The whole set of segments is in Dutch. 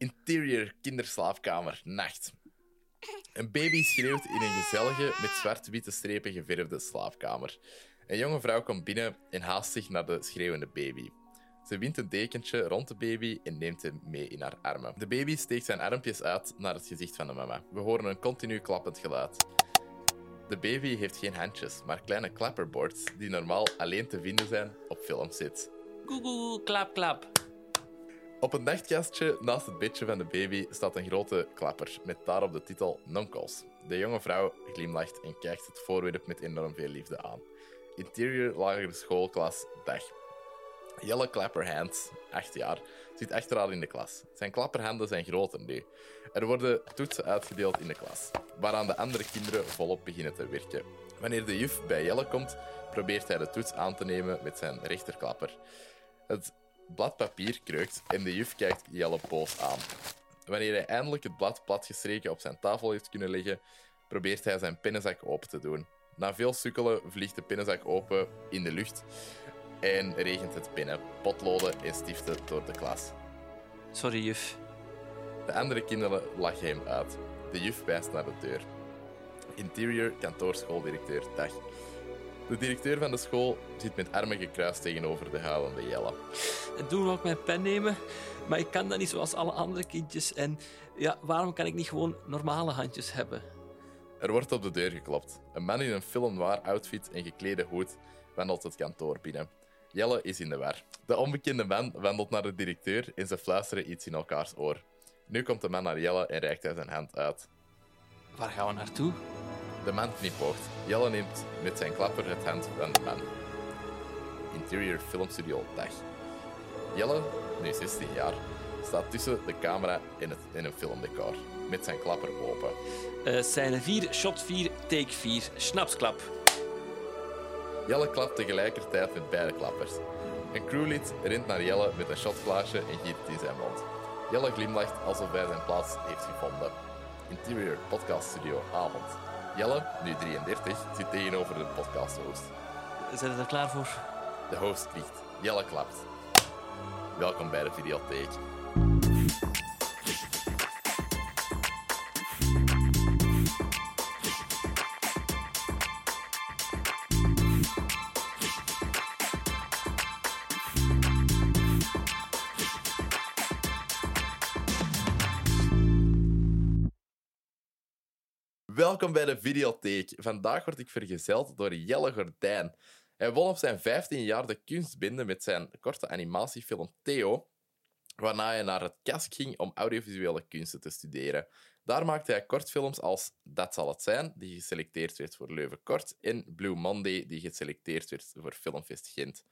Interior kinderslaapkamer, nacht. Een baby schreeuwt in een gezellige, met zwart-witte strepen geverfde slaapkamer. Een jonge vrouw komt binnen en haast zich naar de schreeuwende baby. Ze wint een dekentje rond de baby en neemt hem mee in haar armen. De baby steekt zijn armpjes uit naar het gezicht van de mama. We horen een continu klappend geluid. De baby heeft geen handjes, maar kleine clapperboards die normaal alleen te vinden zijn op filmsets. Google, klap, klap. Op het nachtkastje naast het bedje van de baby staat een grote klapper met daarop de titel Nonkels. De jonge vrouw glimlacht en kijkt het voorwerp met enorm veel liefde aan. Interior lagere schoolklas dag. Jelle Clapperhands, 8 jaar, zit achter haar in de klas. Zijn klapperhanden zijn groter nu. Er worden toetsen uitgedeeld in de klas, waaraan de andere kinderen volop beginnen te werken. Wanneer de juf bij Jelle komt, probeert hij de toets aan te nemen met zijn rechterklapper. Het blad papier kreukt en de juf kijkt Jelle boos aan. Wanneer hij eindelijk het blad platgestreken op zijn tafel heeft kunnen leggen, probeert hij zijn pennenzak open te doen. Na veel sukkelen vliegt de pennenzak open in de lucht en regent het pennen, potloden en stiften door de klas. Sorry, juf. De andere kinderen lachen hem uit. De juf wijst naar de deur. Interior kantoorschooldirecteur Dag. De directeur van de school zit met armen gekruist tegenover de huilende Jelle. Doe ook mijn pen nemen, maar ik kan dat niet zoals alle andere kindjes. En ja, waarom kan ik niet gewoon normale handjes hebben? Er wordt op de deur geklopt. Een man in een film noir outfit en geklede hoed wandelt het kantoor binnen. Jelle is in de war. De onbekende man wandelt naar de directeur en ze fluisteren iets in elkaars oor. Nu komt de man naar Jelle en reikt hij zijn hand uit. Waar gaan we naartoe? De man knipoogt. Jelle neemt met zijn klapper het hand van de man. Interior Filmstudio Dag. Jelle, nu 16 jaar, staat tussen de camera en, het, en een filmdecor. Met zijn klapper open. Eh scène 4, shot 4, take 4, snapsklap. Jelle klapt tegelijkertijd met beide klappers. Een crewlid rent naar Jelle met een shotglaasje en giet het in zijn mond. Jelle glimlacht alsof hij zijn plaats heeft gevonden. Interior Podcast Studio Avond. Jelle, nu 33, zit tegenover de podcast-host. Zijn we er klaar voor? De host vliegt. Jelle klapt. Welkom bij de videotheek. Welkom bij de videotheek. Vandaag word ik vergezeld door Jelle Gordijn. Hij won op zijn 15 jaar de kunstbinde met zijn korte animatiefilm Theo, waarna hij naar het KASK ging om audiovisuele kunsten te studeren. Daar maakte hij kortfilms als Dat zal het zijn, die geselecteerd werd voor Leuven Kort, en Blue Monday, die geselecteerd werd voor Filmfest Gent.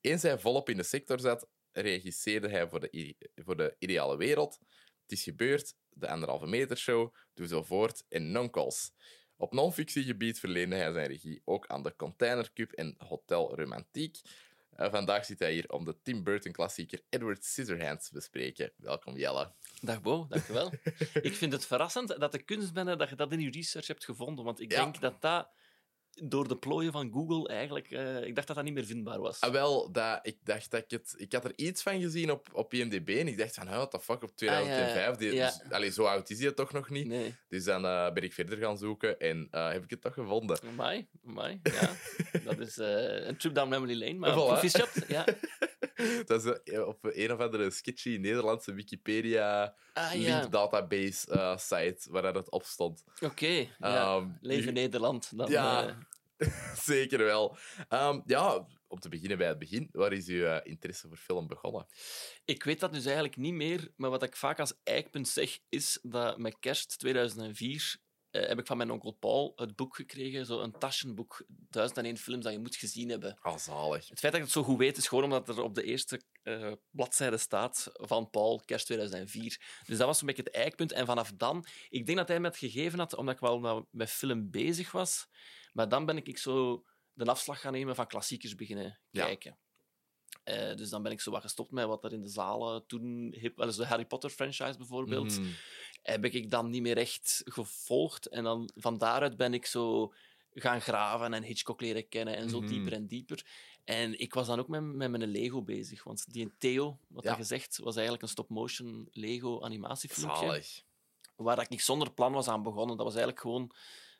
Eens hij volop in de sector zat, regisseerde hij voor de, voor de Ideale Wereld, is gebeurd, De Anderhalve Meter Show, Doe Zo Voort en Nonkels. Op non-fictiegebied verleende hij zijn regie ook aan de Container Cup en Hotel Romantiek. Eh, vandaag zit hij hier om de Tim Burton-klassieker Edward Scissorhands te bespreken. Welkom, Jelle. Dag Bo, dankjewel. ik vind het verrassend dat de kunstbende dat je dat in je research hebt gevonden, want ik Ja. denk dat dat door de plooien van Google eigenlijk... eh, ik dacht dat dat niet meer vindbaar was. Ah, wel, dat, ik dacht dat ik het... Ik had er iets van gezien op, op IMDb en ik dacht van, what the fuck, op 2005. Die, Ah, ja. dus, allee, zo oud is hij toch nog niet. Nee. Dus dan eh, ben ik verder gaan zoeken en eh, heb ik het toch gevonden. Amai, amai, ja. dat is een trip down memory lane, maar Voilà. proficiat, ja. Dat is op een of andere sketchy Nederlandse Wikipedia Ah link ja, database eh, site waar dat op stond. oké. ja. Ehm, Leven Nederland. Dan, Ja. eh, Zeker wel. Ehm, ja, om te beginnen bij het begin. Waar is uw eh, interesse voor film begonnen? Ik weet dat dus eigenlijk niet meer, maar wat ik vaak als eikpunt zeg, is dat met kerst 2004 eh, heb ik van mijn onkel Paul het boek gekregen, zo een taschenboek, 1001 films dat je moet gezien hebben. Ah, zalig. Het feit dat ik het zo goed weet, is gewoon omdat er op de eerste eh, bladzijde staat van Paul, kerst 2004. Dus dat was een beetje het eikpunt. En vanaf dan, ik denk dat hij me het gegeven had, omdat ik wel met film bezig was. Maar dan ben ik zo de afslag gaan nemen van klassiekers beginnen Ja. Eh, dus dan ben ik zo wat gestopt met wat er in de zalen toen hip, eens de Harry Potter franchise bijvoorbeeld, Mhm. heb ik dan niet meer echt gevolgd. En dan van daaruit ben ik zo gaan graven en Hitchcock leren kennen en zo Mhm. dieper en dieper. En ik was dan ook met, met mijn Lego bezig. Want die Theo, wat Ja. hij gezegd, was eigenlijk een stop-motion Lego animatiefilmpje. Zalig. Waar ik niet zonder plan was aan begonnen. Dat was eigenlijk gewoon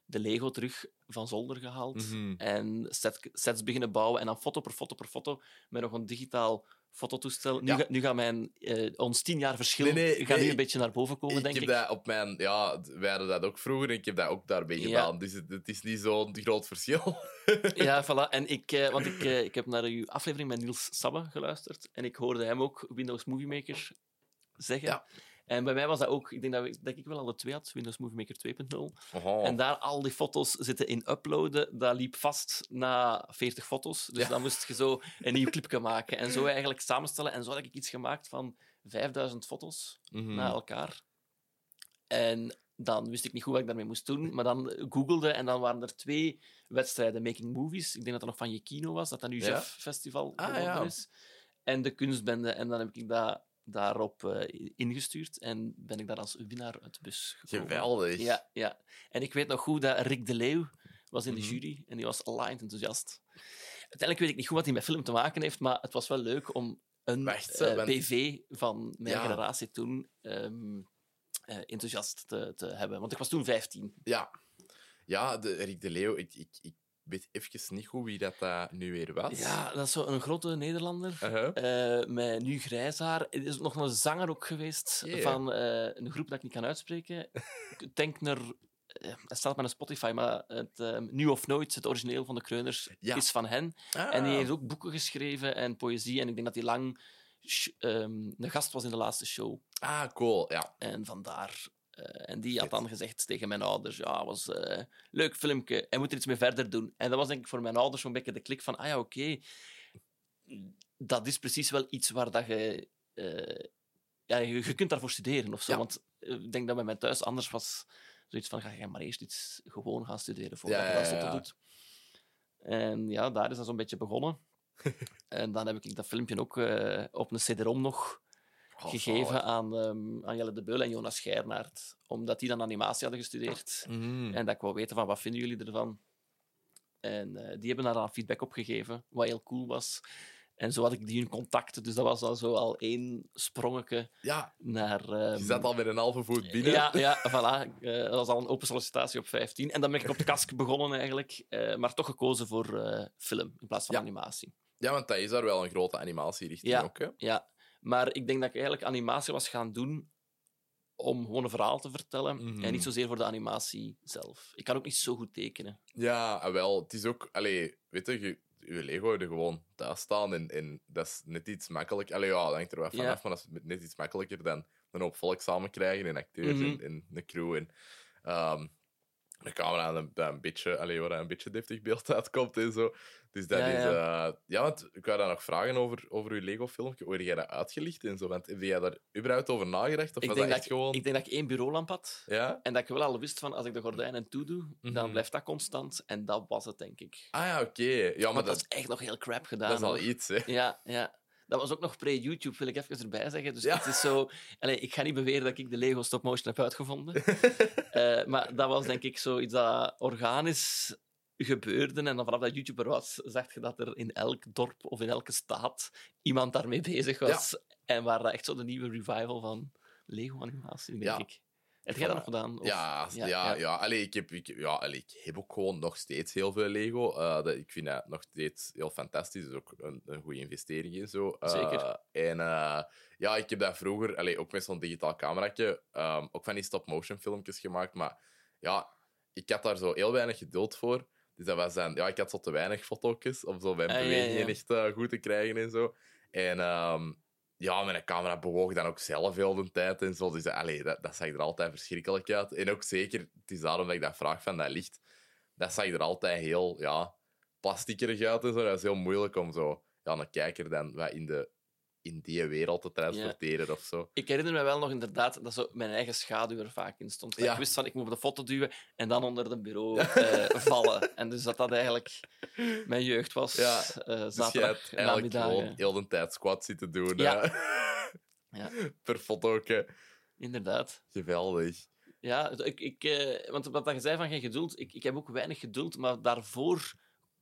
de Lego terug van zolder gehaald. Mhm. En set, sets beginnen bouwen. En dan foto per foto per foto. Met nog een digitaal fototoestel. Nu, Ja. ga- nu gaat mijn, eh, ons tien jaar verschil Nee, nee, gaat nu een beetje naar boven komen, ik denk heb ik. dat op mijn... Ja, wij hadden dat ook vroeger en ik heb dat ook daarbij Ja. gedaan. Dus het, het is niet zo'n groot verschil. Ja, voilà. En ik, eh, want ik, eh, ik heb naar uw aflevering met Niels Sabbe geluisterd. En ik hoorde hem ook Windows Movie Maker zeggen. Ja. En bij mij was dat ook, ik denk dat, ik, dat ik wel al de twee had, Windows Movie Maker 2.0. Oh. En daar al die foto's zitten in uploaden, dat liep vast na 40 foto's. Dus Ja. dan moest je zo een nieuw clipje maken. En zo eigenlijk samenstellen. En zo had ik iets gemaakt van 5000 foto's Mhm. na elkaar. En dan wist ik niet goed wat ik daarmee moest doen, maar dan googelde en dan waren er twee wedstrijden, Making Movies. Ik denk dat dat nog van je kino was, dat dat nu Ja. Jeff Festival Ah, ja. is. En de kunstbende. En dan heb ik dat daarop eh, ingestuurd en ben ik daar als winnaar uit de bus gekomen. Geweldig. Ja, ja. En ik weet nog goed dat Rick de Leeuw was in de Mhm. jury en die was aligned enthousiast. Uiteindelijk weet ik niet goed wat hij met film te maken heeft, maar het was wel leuk om een Wacht, eh, van mijn Ja. generatie toen ehm, eh, enthousiast te, te hebben. Want ik was toen 15. Ja, ja de, Rick de Leeuw, ik, ik, ik weet even niet goed wie dat eh, nu weer was. Ja, dat is zo een grote Nederlander. Uh-huh. eh, met nu grijs haar. Er is nog een zanger ook geweest Yeah. van eh, een groep dat ik niet kan uitspreken. Tenkner. eh, Het staat met een Spotify, maar het ehm, Nu of Nooit, het origineel van de Kreuners, Ja. is van hen. Ah. En die heeft ook boeken geschreven en poëzie. En ik denk dat hij lang ehm, een gast was in de laatste show. Ah, cool. Ja. En vandaar. Eh, en die had dan gezegd tegen mijn ouders: Ja, was eh leuk filmpje. En moet er iets mee verder doen. En dat was denk ik voor mijn ouders zo'n beetje de klik van: Ah ja, oké. Dat is precies wel iets waar dat je. eh, ja, je, je kunt daarvoor studeren of zo. Ja. Want ik denk dat bij mij thuis anders was. Zoiets van: Ga je maar eerst iets gewoon gaan studeren voordat Ja, je dat ja, doet. En ja, daar is dat zo'n beetje begonnen. en dan heb ik dat filmpje ook op een CD-ROM nog gegeven zalig. aan, aan Jelle de Beul en Jonas Geirnaert. Omdat die dan animatie hadden gestudeerd. Mhm. En dat ik wou weten van, wat vinden jullie ervan? En eh, die hebben daar dan feedback op gegeven, wat heel cool was. En zo had ik die in contact. Dus dat was al zo al één sprongetje Ja, naar... ehm, je zat al met een halve voet binnen. ja, ja, voilà. Eh, dat was al een open sollicitatie op 15. En dan ben ik op de kask begonnen eigenlijk. eh, maar toch gekozen voor film in plaats van Ja. animatie. Ja, want dat is daar wel een grote animatierichting Ja. ook. Hè? Ja, maar ik denk dat ik eigenlijk animatie was gaan doen om gewoon een verhaal te vertellen Mhm. en niet zozeer voor de animatie zelf. Ik kan ook niet zo goed tekenen. Ja, en wel. Het is ook... Allee, weet je, je, je Lego er gewoon thuis staan en, en dat is net iets makkelijk. Allee, ja, dat hangt er wel vanaf, Ja. maar dat is net iets makkelijker dan een hoop volk samen krijgen en acteurs Mhm. en, en een crew en... ehm de camera en een, dat een beetje, allee, waar een beetje deftig beeld uitkomt en zo. Dus dat Ja, is... ja. eh, ja, want ik wou daar nog vragen over, over je Lego-filmpje. Hoe heb jij dat uitgelicht en zo? Want heb jij daar überhaupt over nagedacht? Of Ik was denk, dat echt ik, gewoon... ik denk dat ik één bureaulamp had Ja? en dat ik wel al wist van als ik de gordijnen toedoe, Mhm. dan blijft dat constant. En dat was het, denk ik. Ah ja, oké. Ja, maar dat dat, is echt nog heel crap gedaan. dat is al hoor. iets, hè. Ja, ja. Dat was ook nog pre-YouTube, wil ik even erbij zeggen. Dus Ja. het is zo... Allee, ik ga niet beweren dat ik de Lego stop-motion heb uitgevonden. Eh, maar dat was denk ik zoiets dat organisch gebeurde. En dan vanaf dat YouTube er was, zag je dat er in elk dorp of in elke staat iemand daarmee bezig was. En waar dat echt zo de nieuwe revival van Lego-animatie, denk Ja. ik. Heb jij dat nog gedaan? Of- Ja, ja, ja, ja. Allee, ik, heb, ik, ja allee, ik heb ook gewoon nog steeds heel veel Lego. Eh, dat, ik vind dat nog steeds heel fantastisch. Dus ook een, een goede investering in zo. Eh, Zeker. En eh, ja, ik heb dat vroeger, allee, ook met zo'n digitaal cameraatje, ehm, ook van die stop-motion filmpjes gemaakt. Maar ja, ik had daar zo heel weinig geduld voor. Dus dat was dan, ja, ik had zo te weinig foto's om zo mijn Ah, bewegingen echt goed te krijgen en zo. En ehm, ja, mijn camera bewoog dan ook zelf heel de tijd en zo. Dus allee, dat, dat zag er altijd verschrikkelijk uit. En ook zeker, het is daarom dat ik dat vraag van dat licht. Dat zag er altijd heel, ja, plastiekerig uit en zo. Dat is heel moeilijk om zo, ja, een kijker dan wat in, de, in die wereld te transporteren of zo. Ik herinner me wel nog inderdaad dat zo mijn eigen schaduw er vaak in stond. Ja. Ik wist van, ik moet op de foto duwen en dan onder het bureau eh, vallen. En dus dat dat eigenlijk mijn jeugd was. Ja, eh, Dus je hebt eigenlijk gewoon heel de tijd squat zitten doen. Ja. Per foto. Inderdaad. Geweldig. Ja, ik, ik, eh, want wat je zei van geen geduld, ik, ik heb ook weinig geduld, maar daarvoor,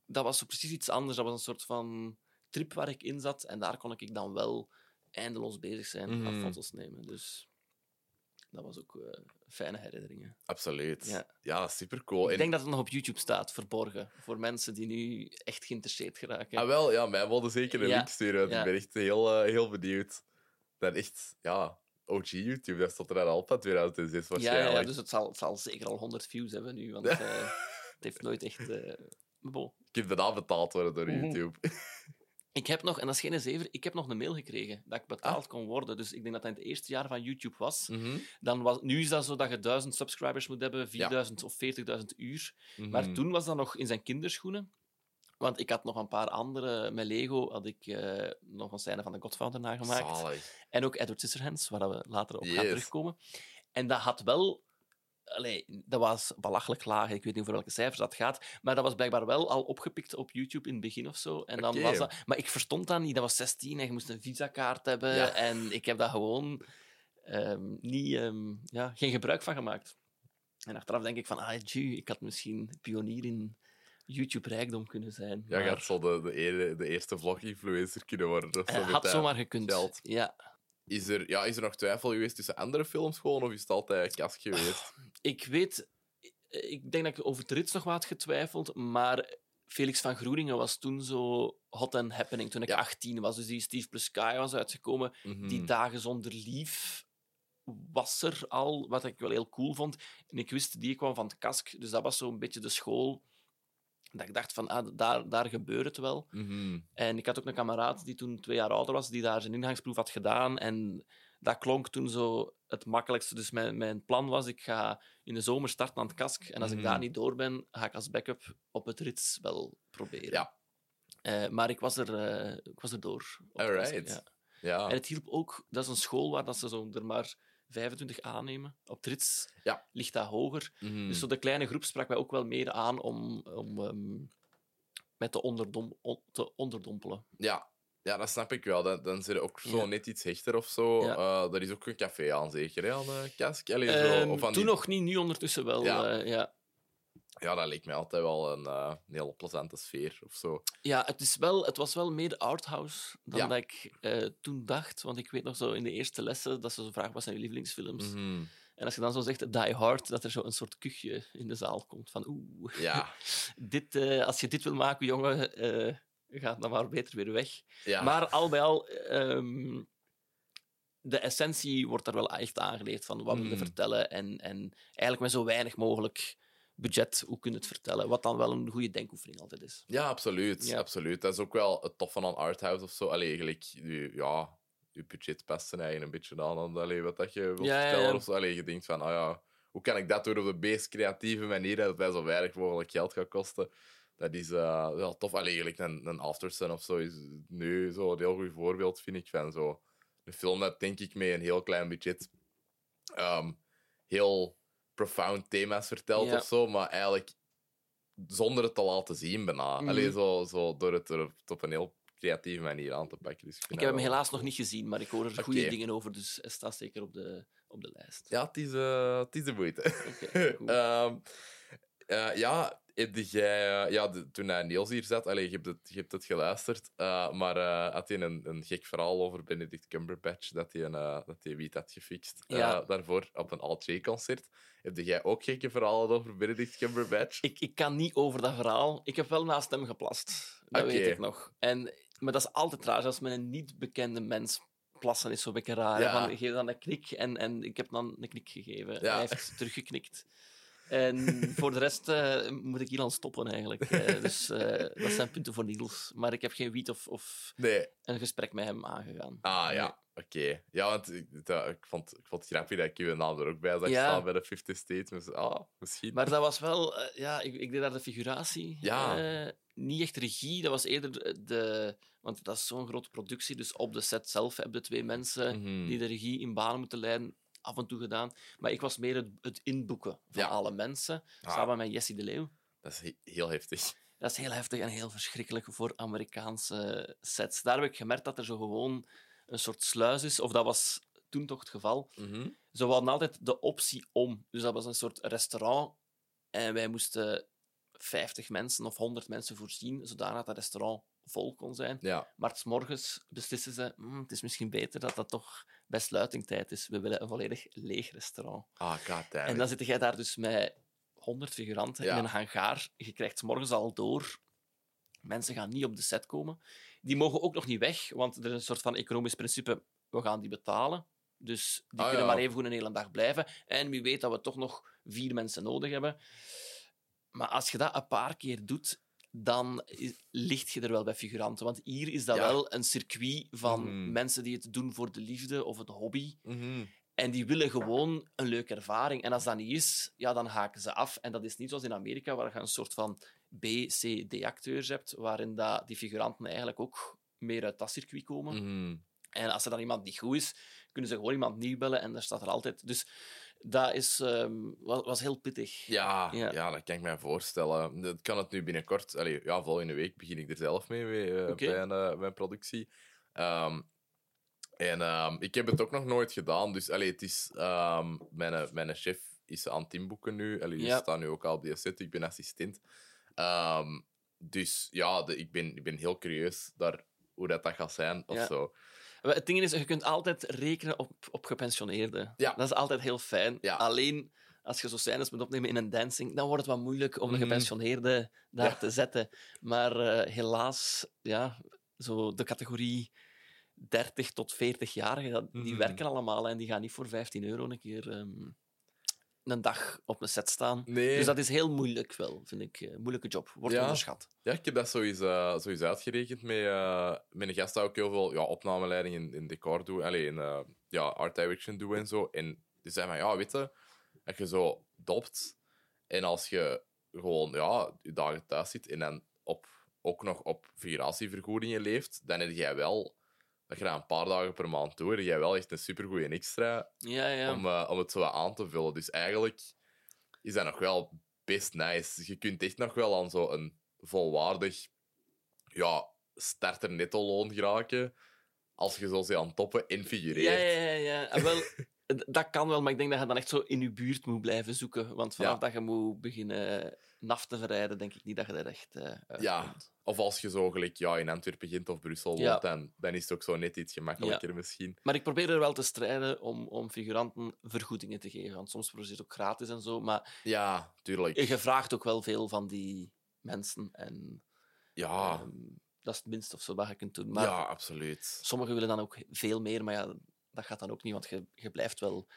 dat was zo precies iets anders. Dat was een soort van trip waar ik in zat. En daar kon ik dan wel eindeloos bezig zijn, Mhm. aan foto's nemen. Dus dat was ook eh, fijne herinneringen. Absoluut. Ja, Ja. super cool. Ik denk dat het nog op YouTube staat, verborgen. Voor mensen die nu echt geïnteresseerd geraken. Ah, wel, ja, mij wilde zeker een Ja, link sturen. ja. Ik ben echt heel, eh, heel benieuwd. Dat echt, ja, OG YouTube, dat stond er aan al van 2006 ja, ja, waarschijnlijk. ja, dus het zal, het zal zeker al 100 views hebben nu. Want eh, het heeft nooit echt. bon. Ik heb daarna betaald worden door Mhm. YouTube. Ik heb nog, en dat is geen zever, ik heb nog een mail gekregen dat ik betaald kon worden. Dus ik denk dat dat in het eerste jaar van YouTube was. Mhm. Dan was nu is dat zo dat je 1000 subscribers moet hebben, 4000 of 40.000 uur. Maar Mhm. toen was dat nog in zijn kinderschoenen. Want ik had nog een paar andere, met Lego had ik eh, nog een scène van de Godfather nagemaakt. Zalig. En ook Edward Scissorhands, waar we later op gaan terugkomen. En dat had wel... Allee, dat was belachelijk laag. Ik weet niet over welke cijfers dat gaat. Maar dat was blijkbaar wel al opgepikt op YouTube in het begin of zo. En dan was dat... Maar ik verstond dat niet. Dat was 16 en je moest een visa-kaart hebben. Ja. En ik heb daar gewoon ehm, niet, ehm, ja, geen gebruik van gemaakt. En achteraf denk ik van, ah, gee, ik had misschien pionier in YouTube-rijkdom kunnen zijn. Ja, je maar, had zo de, de, de eerste vlog-influencer kunnen worden. Zo eh, met had dat zomaar gekund. geld. Ja. Is er, ja, is er nog twijfel geweest tussen andere films gewoon, of is het altijd kask geweest? Ik weet, ik denk dat ik over de rits nog wat had getwijfeld, maar Felix van Groeningen was toen zo hot and happening toen ik Ja. 18 was. Dus die Steve Plus Sky was uitgekomen. Mhm. Die dagen zonder lief was er al, wat ik wel heel cool vond. En ik wist, die kwam van het kask, dus dat was zo'n beetje de school. Dat ik dacht van, ah, daar, daar gebeurt het wel. Mhm. En ik had ook een kameraad die toen twee jaar ouder was, die daar zijn ingangsproef had gedaan. En dat klonk toen zo het makkelijkste. Dus mijn, mijn plan was, ik ga in de zomer starten aan het kask. En als ik Mhm. daar niet door ben, ga ik als backup op het rits wel proberen. Ja. Eh, maar ik was er, eh, ik was er door. kask, Alright. ja. Ja. En het hielp ook, dat is een school waar dat ze zo er maar 25 aannemen. Op het rits Ja. ligt dat hoger. Mhm. Dus zo de kleine groep sprak mij ook wel meer aan om, om ehm, met te, onderdom, on- te onderdompelen. Ja. ja, dat snap ik wel. Dan, dan zit er ook zo Ja. net iets hechter of zo. Ja. Eh, er is ook een café aan, zeker, hè, aan de kask. Allee, zo, Ehm, of aan toen die- nog niet, nu ondertussen wel. Ja. Ja, ja. Dat leek mij altijd wel een, eh, een heel plezante sfeer of zo. ja het, is wel, het was wel meer arthouse dan Ja. dat ik eh, toen dacht. Want ik weet nog zo in de eerste lessen dat ze zo vragen wat zijn je lievelingsfilms. Mhm. En als je dan zo zegt Die Hard, dat er zo een soort kuchje in de zaal komt. Van oeh, Ja, dit, eh, als je dit wil maken, jongen, gaat dan maar beter weer weg. ja. Maar al bij al, ehm, de essentie wordt daar wel echt aangeleerd van wat wil je Mm. vertellen. En, en eigenlijk met zo weinig mogelijk budget, hoe kun je het vertellen? Wat dan wel een goede denkoefening altijd is. Ja, absoluut, Ja. absoluut. Dat is ook wel het toffe aan Arthouse of zo. Allee, eigenlijk, je- ja, je budget past eigenlijk een beetje aan aan allee, wat dat je wilt Ja, vertellen. ja. Of zo. Allee, je denkt van, ah ja, hoe kan ik dat doen op de meest creatieve manier, dat het zo weinig mogelijk geld gaat kosten. Dat is eh, wel tof. Allee, eigenlijk een, een Aftersun of zo is nu zo een heel goed voorbeeld, vind ik, van zo een film dat, denk ik, met een heel klein budget ehm, heel profound thema's vertelt Ja. of zo, maar eigenlijk zonder het te laten zien bijna. Mhm. Allee, zo, zo door het er op een heel creatieve manier aan te pakken. Dus ik, heb hem helaas nog niet gezien, maar ik hoor er goede dingen over, dus hij staat zeker op de, op de lijst. Ja, het is, eh, het is de moeite. Goed. Eh, ja, heb jij, eh, ja de- toen hij Niels hier zat, allee, je, hebt het, je hebt het geluisterd, eh, maar had hij een, een gek verhaal over Benedict Cumberbatch, dat hij, een, dat hij wiet had gefixt Ja. daarvoor op een Alt-J-concert. Heb jij ook gekke verhalen over Benedict Cumberbatch? Ik, ik kan niet over dat verhaal. Ik heb wel naast hem geplast. Dat weet ik nog. En, maar dat is altijd raar. Als met een niet bekende mens plassen is zo'n beetje raar. Ja. Van, geef dan een knik en, en ik heb dan een knik gegeven. Ja. Hij heeft teruggeknikt. En voor de rest eh, moet ik hier aan stoppen, eigenlijk. Eh, dus eh, dat zijn punten voor Niels. Maar ik heb geen wiet of, of Nee. een gesprek met hem aangegaan. Ah ja, oké. Ja, want ik, dat- ik, vond, ik vond het grappig dat ik uw naam er ook bij zag Ja. staan bij de 50 States. Ah, misschien. Maar dat was wel... ja, ik, ik deed daar de figuratie. Ja. Niet echt regie, dat was eerder de... Want dat is zo'n grote productie, dus op de set zelf hebben de twee mensen Mhm. die de regie in banen moeten leiden, af en toe gedaan. Maar ik was meer het, het inboeken van Ja. alle mensen, Ah. samen met Jessie de Leeuw. Dat is he- heel heftig. Dat is heel heftig en heel verschrikkelijk voor Amerikaanse sets. Daar heb ik gemerkt dat er zo gewoon een soort sluis is, of dat was toen toch het geval. Mhm. Ze hadden altijd de optie om. Dus dat was een soort restaurant. En wij moesten 50 mensen of 100 mensen voorzien, zodanig dat dat restaurant vol kon zijn. Ja. Maar 's morgens beslissen ze, "Hmm, het is misschien beter dat dat toch bij sluitingtijd is. We willen een volledig leeg restaurant. Ah, goddamn. En dan zit jij daar dus met 100 figuranten Ja. in een hangaar. Je krijgt 's morgens al door. Mensen gaan niet op de set komen. Die mogen ook nog niet weg, want er is een soort van economisch principe. We gaan die betalen. Dus die Ah, kunnen ja. maar even goed een hele dag blijven. En wie weet dat we toch nog vier mensen nodig hebben. Maar als je dat een paar keer doet, dan is- ligt je er wel bij figuranten. Want hier is dat Ja. wel een circuit van Mhm. mensen die het doen voor de liefde of het hobby. Mhm. En die willen gewoon een leuke ervaring. En als dat niet is, ja, dan haken ze af. En dat is niet zoals in Amerika, waar je een soort van B, C, D-acteurs hebt, waarin dat die figuranten eigenlijk ook meer uit dat circuit komen. Mhm. En als er dan iemand niet goed is, kunnen ze gewoon iemand nieuw bellen en daar staat er altijd. Dus dat is, ehm, was, was heel pittig. Ja, ja. Ja. dat kan ik mij voorstellen. Dat kan het nu binnenkort... Allee, ja, volgende week begin ik er zelf mee, mee, eh, bij, een, eh, bij een productie. Ehm, en ehm, ik heb het ook nog nooit gedaan. Dus allee, het is... mijn, eh, mijn chef is aan het inboeken nu. Allee, die Ja. staat nu ook al op die set. Ik ben assistent. Dus ja, de- ik, ben, ik ben heel curieus daar, hoe dat, dat gaat zijn. Of Ja. zo. Het ding is, je kunt altijd rekenen op, op gepensioneerden. Ja. Dat is altijd heel fijn. Ja. Alleen, als je zo scènes moet opnemen in een dancing, dan wordt het wat moeilijk om de Mhm. gepensioneerde daar Ja. te zetten. Maar eh, helaas, ja, zo de categorie 30 tot 40-jarigen, dat- die Mhm. werken allemaal en die gaan niet voor 15 euro een keer ehm, een dag op een set staan. Nee. Dus dat is heel moeilijk wel, vind ik. eh, moeilijke job. Wordt Ja. onderschat. Ja, ik heb dat sowieso, uh, sowieso uitgerekend met, uh, met een gast dat ook heel veel ja, opnameleiding in, in decor doet, allee, in uh, ja, art direction doet en zo. En die zei van, ja, weet je, als je zo dopt en als je gewoon ja, je dagen thuis zit en dan op, ook nog op figuratievergoedingen leeft, dan heb jij wel, dat je dat een paar dagen per maand doet, heb jij wel echt een supergoeie extra Ja, ja. om, uh, om het zo wat aan te vullen. Dus eigenlijk is dat nog wel best nice. Je kunt echt nog wel aan zo'n volwaardig ja, starter netto loon geraken als je zo aan toppen en figureert. Ja, ja, ja. En wel, dat kan wel, maar ik denk dat je dan echt zo in je buurt moet blijven zoeken. Want vanaf Ja. dat je moet beginnen naf te verrijden, denk ik niet dat je er echt eh Ja. Of als je zo gelijk ja, in Antwerpen, Gent of Brussel woont, Ja. dan, dan is het ook zo net iets gemakkelijker misschien. Maar ik probeer er wel te strijden om, om figuranten vergoedingen te geven. Want soms is het ook gratis en zo. Maar Ja, tuurlijk. je vraagt ook wel veel van die mensen. En Ja, ehm, dat is het minste of zo wat je kunt doen. Maar ja, absoluut. sommigen willen dan ook veel meer. Maar ja, dat gaat dan ook niet, want je, je blijft wel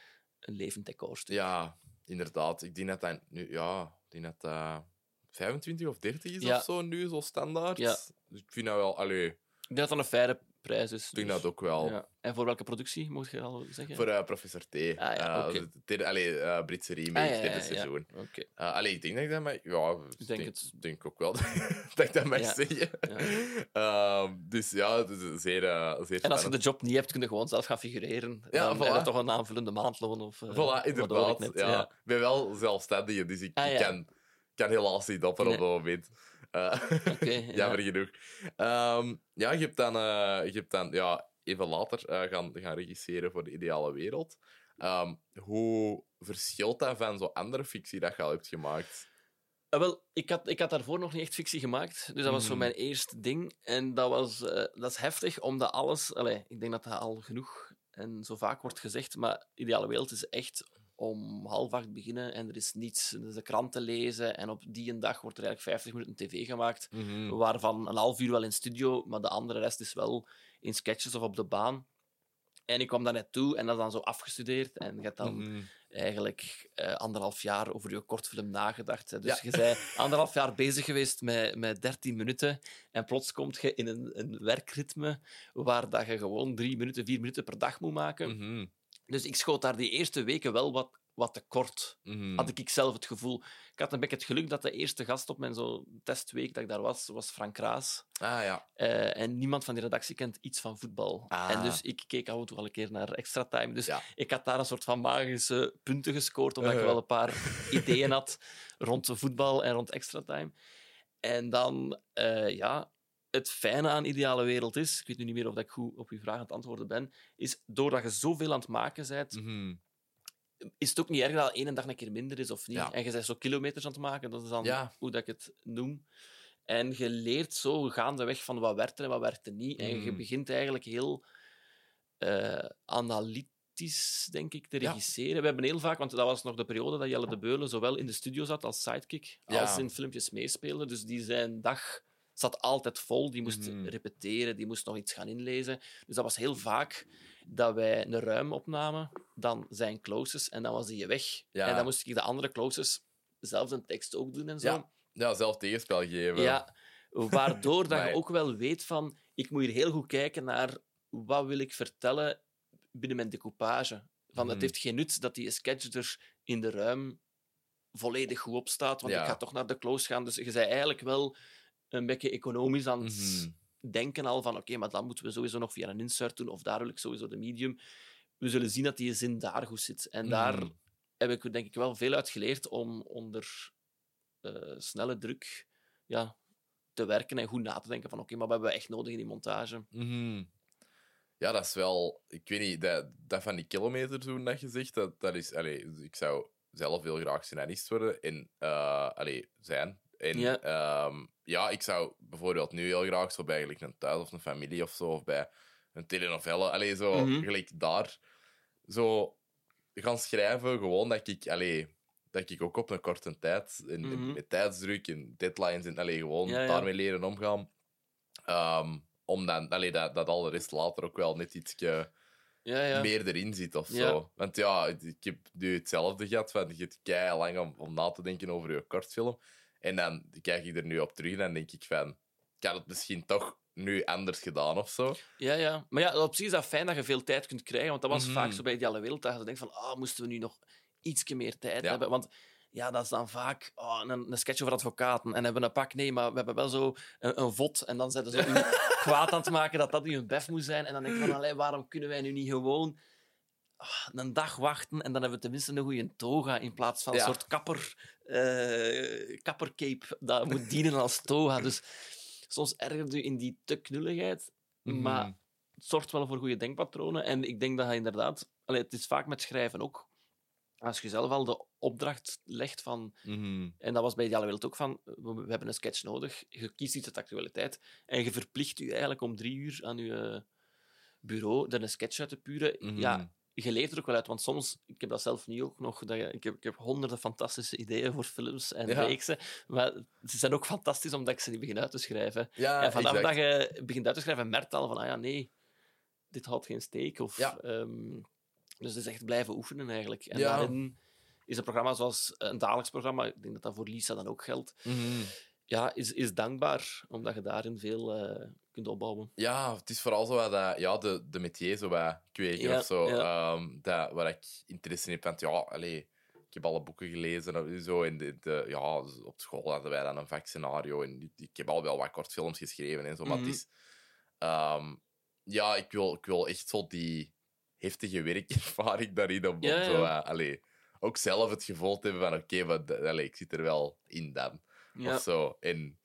een levend decorstuk. Ja, inderdaad. Ik denk dat dat nu, ja, ik denk dat dat 25 of 30 is Ja. of zo nu, zo standaard. Ja. Dus ik vind dat wel, allee, ik denk dat dat een faire prijs is. denk dus- dat ook wel. Ja. En voor welke productie, moet je al zeggen? Voor eh, Professor T. ja, Eh, de derde- allee, eh, Britse remake, Ah, ja, ja, seizoen. Eh, allee, ik denk dat ik dat mag... Ja, ik denk denk, het. denk ook wel dat ik dat mag zeggen. Ehm, dus ja, het is zeer, zeer En als je de job niet hebt, kun je gewoon zelf gaan figureren. Ja, dan voilà. toch een aanvullende maandloon. Of, Voilà, hoor ik inderdaad. net. ja. Ik ben wel zelfstandige, dus ik, Ah, ik kan, kan helaas niet op op Nee. dat moment. Eh, Oké, ja. Jammer genoeg. Ehm, ja, je hebt dan, eh, je hebt dan ja, even later eh, gaan, gaan regisseren voor de ideale wereld. Ehm, hoe verschilt dat van zo'n andere fictie dat je al hebt gemaakt? Ah, wel, ik had, ik had daarvoor nog niet echt fictie gemaakt. Dus dat was zo Mhm. mijn eerste ding. En dat, was, eh, dat is heftig, omdat alles... Allee, ik denk dat dat al genoeg en zo vaak wordt gezegd. Maar Ideale Wereld is echt om half acht beginnen en er is niets. Dus de kranten lezen en op die een dag wordt er eigenlijk 50 minuten tv gemaakt. Waarvan een half uur wel in studio, maar de andere rest is wel in sketches of op de baan. En ik kwam daar net toe en dat is dan zo afgestudeerd. En je hebt dan Mhm. eigenlijk eh, anderhalf jaar over je kortfilm nagedacht. hè. Dus Ja. je bent anderhalf jaar bezig geweest met, met 13 minuten. En plots kom je in een, een werkritme waar dat je gewoon drie minuten, vier minuten per dag moet maken. Mhm. Dus ik schoot daar die eerste weken wel wat, wat te kort. Mhm. Had ik zelf het gevoel. Ik had een beetje het geluk dat de eerste gast op mijn zo testweek dat ik daar was, was Frank Kraas. Ah ja. Eh, en niemand van die redactie kent iets van voetbal. Ah. En dus ik keek af en toe al een keer naar extra time. Dus Ja. ik had daar een soort van magische punten gescoord, omdat ik Uh. wel een paar ideeën had rond voetbal en rond extra time. En dan, eh, ja, het fijne aan Ideale Wereld is, ik weet nu niet meer of dat ik goed op uw vraag aan het antwoorden ben, is doordat je zoveel aan het maken bent, Mhm. is het ook niet erg dat één dag een keer minder is of niet. Ja. En je bent zo kilometers aan het maken, dat is dan Ja. hoe dat ik het noem. En je leert zo gaandeweg van wat werkt er en wat werkt er niet. En je Mhm. begint eigenlijk heel eh, analytisch, denk ik, te Ja. regisseren. We hebben heel vaak, want dat was nog de periode dat Jelle de Beulen zowel in de studio zat als sidekick, Ja. als in filmpjes meespeelde. Dus die zijn dag zat altijd vol. Die moest Mhm. repeteren, die moest nog iets gaan inlezen. Dus dat was heel vaak dat wij een ruim opnamen, dan zijn closes, en dan was die weg. Ja. En dan moest ik de andere closes zelf een tekst ook doen en zo. Ja, ja, zelf tegenspel geven. Ja, waardoor dat je ook wel weet van... Ik moet hier heel goed kijken naar wat wil ik vertellen binnen mijn decoupage. Van, Mhm. Het heeft geen nut dat die sketch er in de ruim volledig goed op staat, want Ja. ik ga toch naar de close gaan. Dus je bent eigenlijk wel een beetje economisch aan het Mhm. denken al van oké, maar dan moeten we sowieso nog via een insert doen, of daar wil ik sowieso de medium. We zullen zien dat die zin daar goed zit. En daar Mhm. heb ik denk ik wel veel uit geleerd om onder eh, snelle druk ja, te werken en goed na te denken van oké, maar wat hebben we echt nodig in die montage? Mhm. Ja, dat is wel... Ik weet niet, dat, dat van die kilometers doen dat je zegt, dat, dat is... Allee, ik zou zelf heel graag scenarist worden en uh, allee, zijn. En Ja. ja. ja, ik zou bijvoorbeeld nu heel graag zo bij een thuis of een familie of zo, of bij een telenovelle, allee, zo Mhm. gelijk daar, zo gaan schrijven, gewoon dat ik, allee, dat ik ook op een korte tijd, in, Mhm. met tijdsdruk en deadlines, en allee, gewoon Ja, ja. daarmee leren omgaan. Ehm, om dan, allee, dat, dat al de rest later ook wel net iets Ja, ja. meer erin zit of zo. Want ja, ik heb nu hetzelfde gehad, van je hebt kei lang om, om na te denken over je kortfilm. En dan kijk ik er nu op terug en dan denk ik van, ik had het misschien toch nu anders gedaan of zo. Ja, ja. Maar ja, op zich is dat fijn dat je veel tijd kunt krijgen, want dat was Mhm. vaak zo bij Ideale Wereld, dat je denkt van, ah, moesten we nu nog ietsje meer tijd Ja. hebben? Want ja, dat is dan vaak oh, een, een sketch over advocaten en hebben we een pak. Nee, maar we hebben wel zo een, een vod en dan zijn ze kwaad aan het maken dat dat nu een bef moet zijn. En dan denk ik van, allee, waarom kunnen wij nu niet gewoon een dag wachten en dan hebben we tenminste een goede toga in plaats van Ja. een soort kapper, eh, kappercape dat moet dienen als toga. Dus soms ergert u in die te knulligheid, maar Mhm. het zorgt wel voor goede denkpatronen. En ik denk dat je inderdaad... Allee, het is vaak met schrijven ook. Als je zelf al de opdracht legt van... Mhm. En dat was bij Ideale Wereld ook van... We, we hebben een sketch nodig. Je kiest iets uit actualiteit. En je verplicht je eigenlijk om drie uur aan je bureau er een sketch uit te puren. Mhm. Ja, je leert er ook wel uit. Want soms... Ik heb dat zelf nu ook nog. Dat je, ik, heb, ik heb honderden fantastische ideeën voor films en Ja. reeksen. Maar ze zijn ook fantastisch omdat ik ze niet begin uit te schrijven. Ja, En vanaf exact. dat je begint uit te schrijven, merkt al van, ah ja, nee, dit houdt geen steek. Of, Ja. ehm, dus het is echt blijven oefenen eigenlijk. En Ja. daarin is een programma zoals een dagelijks programma, ik denk dat dat voor Lisa dan ook geldt, Mhm. ja, is, is dankbaar, omdat je daarin veel eh, kunt opbouwen. Ja, het is vooral zo wat dat, ja, de, de métier zo wat kweken Ja, of zo. ja. ehm, dat, waar ik interesse in heb. Want ja, allee, ik heb alle boeken gelezen en zo. En de, de, ja, op school hadden wij dan een vakscenario. En ik- heb al wel wat kortfilms geschreven en zo. Maar Mhm. het is... ehm, ja, ik wil, ik wil echt zo die heftige werkervaring daarin. Om, Ja, zo, ja. allee, ook zelf het gevoel te hebben van... Oké, wat allee, ik zit er wel in dan. Ja, Of zo. En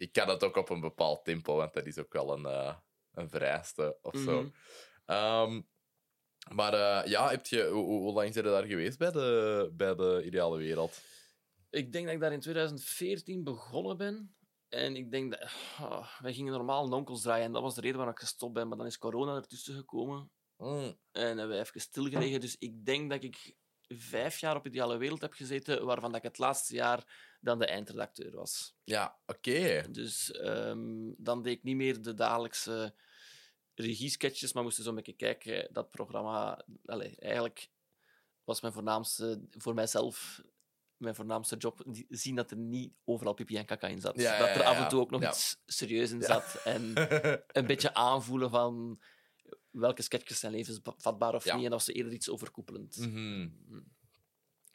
ik kan dat ook op een bepaald tempo, want dat is ook wel een, eh, een vereiste of zo. Mhm. Ehm, maar eh, ja, heb je, hoe, lang zijn je daar geweest bij de, bij de Ideale Wereld? Ik denk dat ik daar in 2014 begonnen ben. En ik denk dat... ah, wij gingen normaal nonkels draaien. En dat was de reden waarom ik gestopt ben. Maar dan is corona ertussen gekomen. Mm, En hebben we even stilgelegen. Dus ik denk dat ik vijf jaar op Ideale Wereld heb gezeten, waarvan dat ik het laatste jaar dan de eindredacteur was. Ja, oké. Dus ehm, dan deed ik niet meer de dagelijkse regiesketches, maar moesten zo een beetje kijken. Dat programma, allee, eigenlijk was mijn voornaamste, voor mijzelf, mijn voornaamste job, zien dat er niet overal pipi en kaka in zat. Ja, dat er ja, af en toe ook nog iets serieus in zat. En een beetje aanvoelen van welke sketches zijn levensvatbaar of Ja. niet. En dat was eerder iets overkoepelend. Mhm.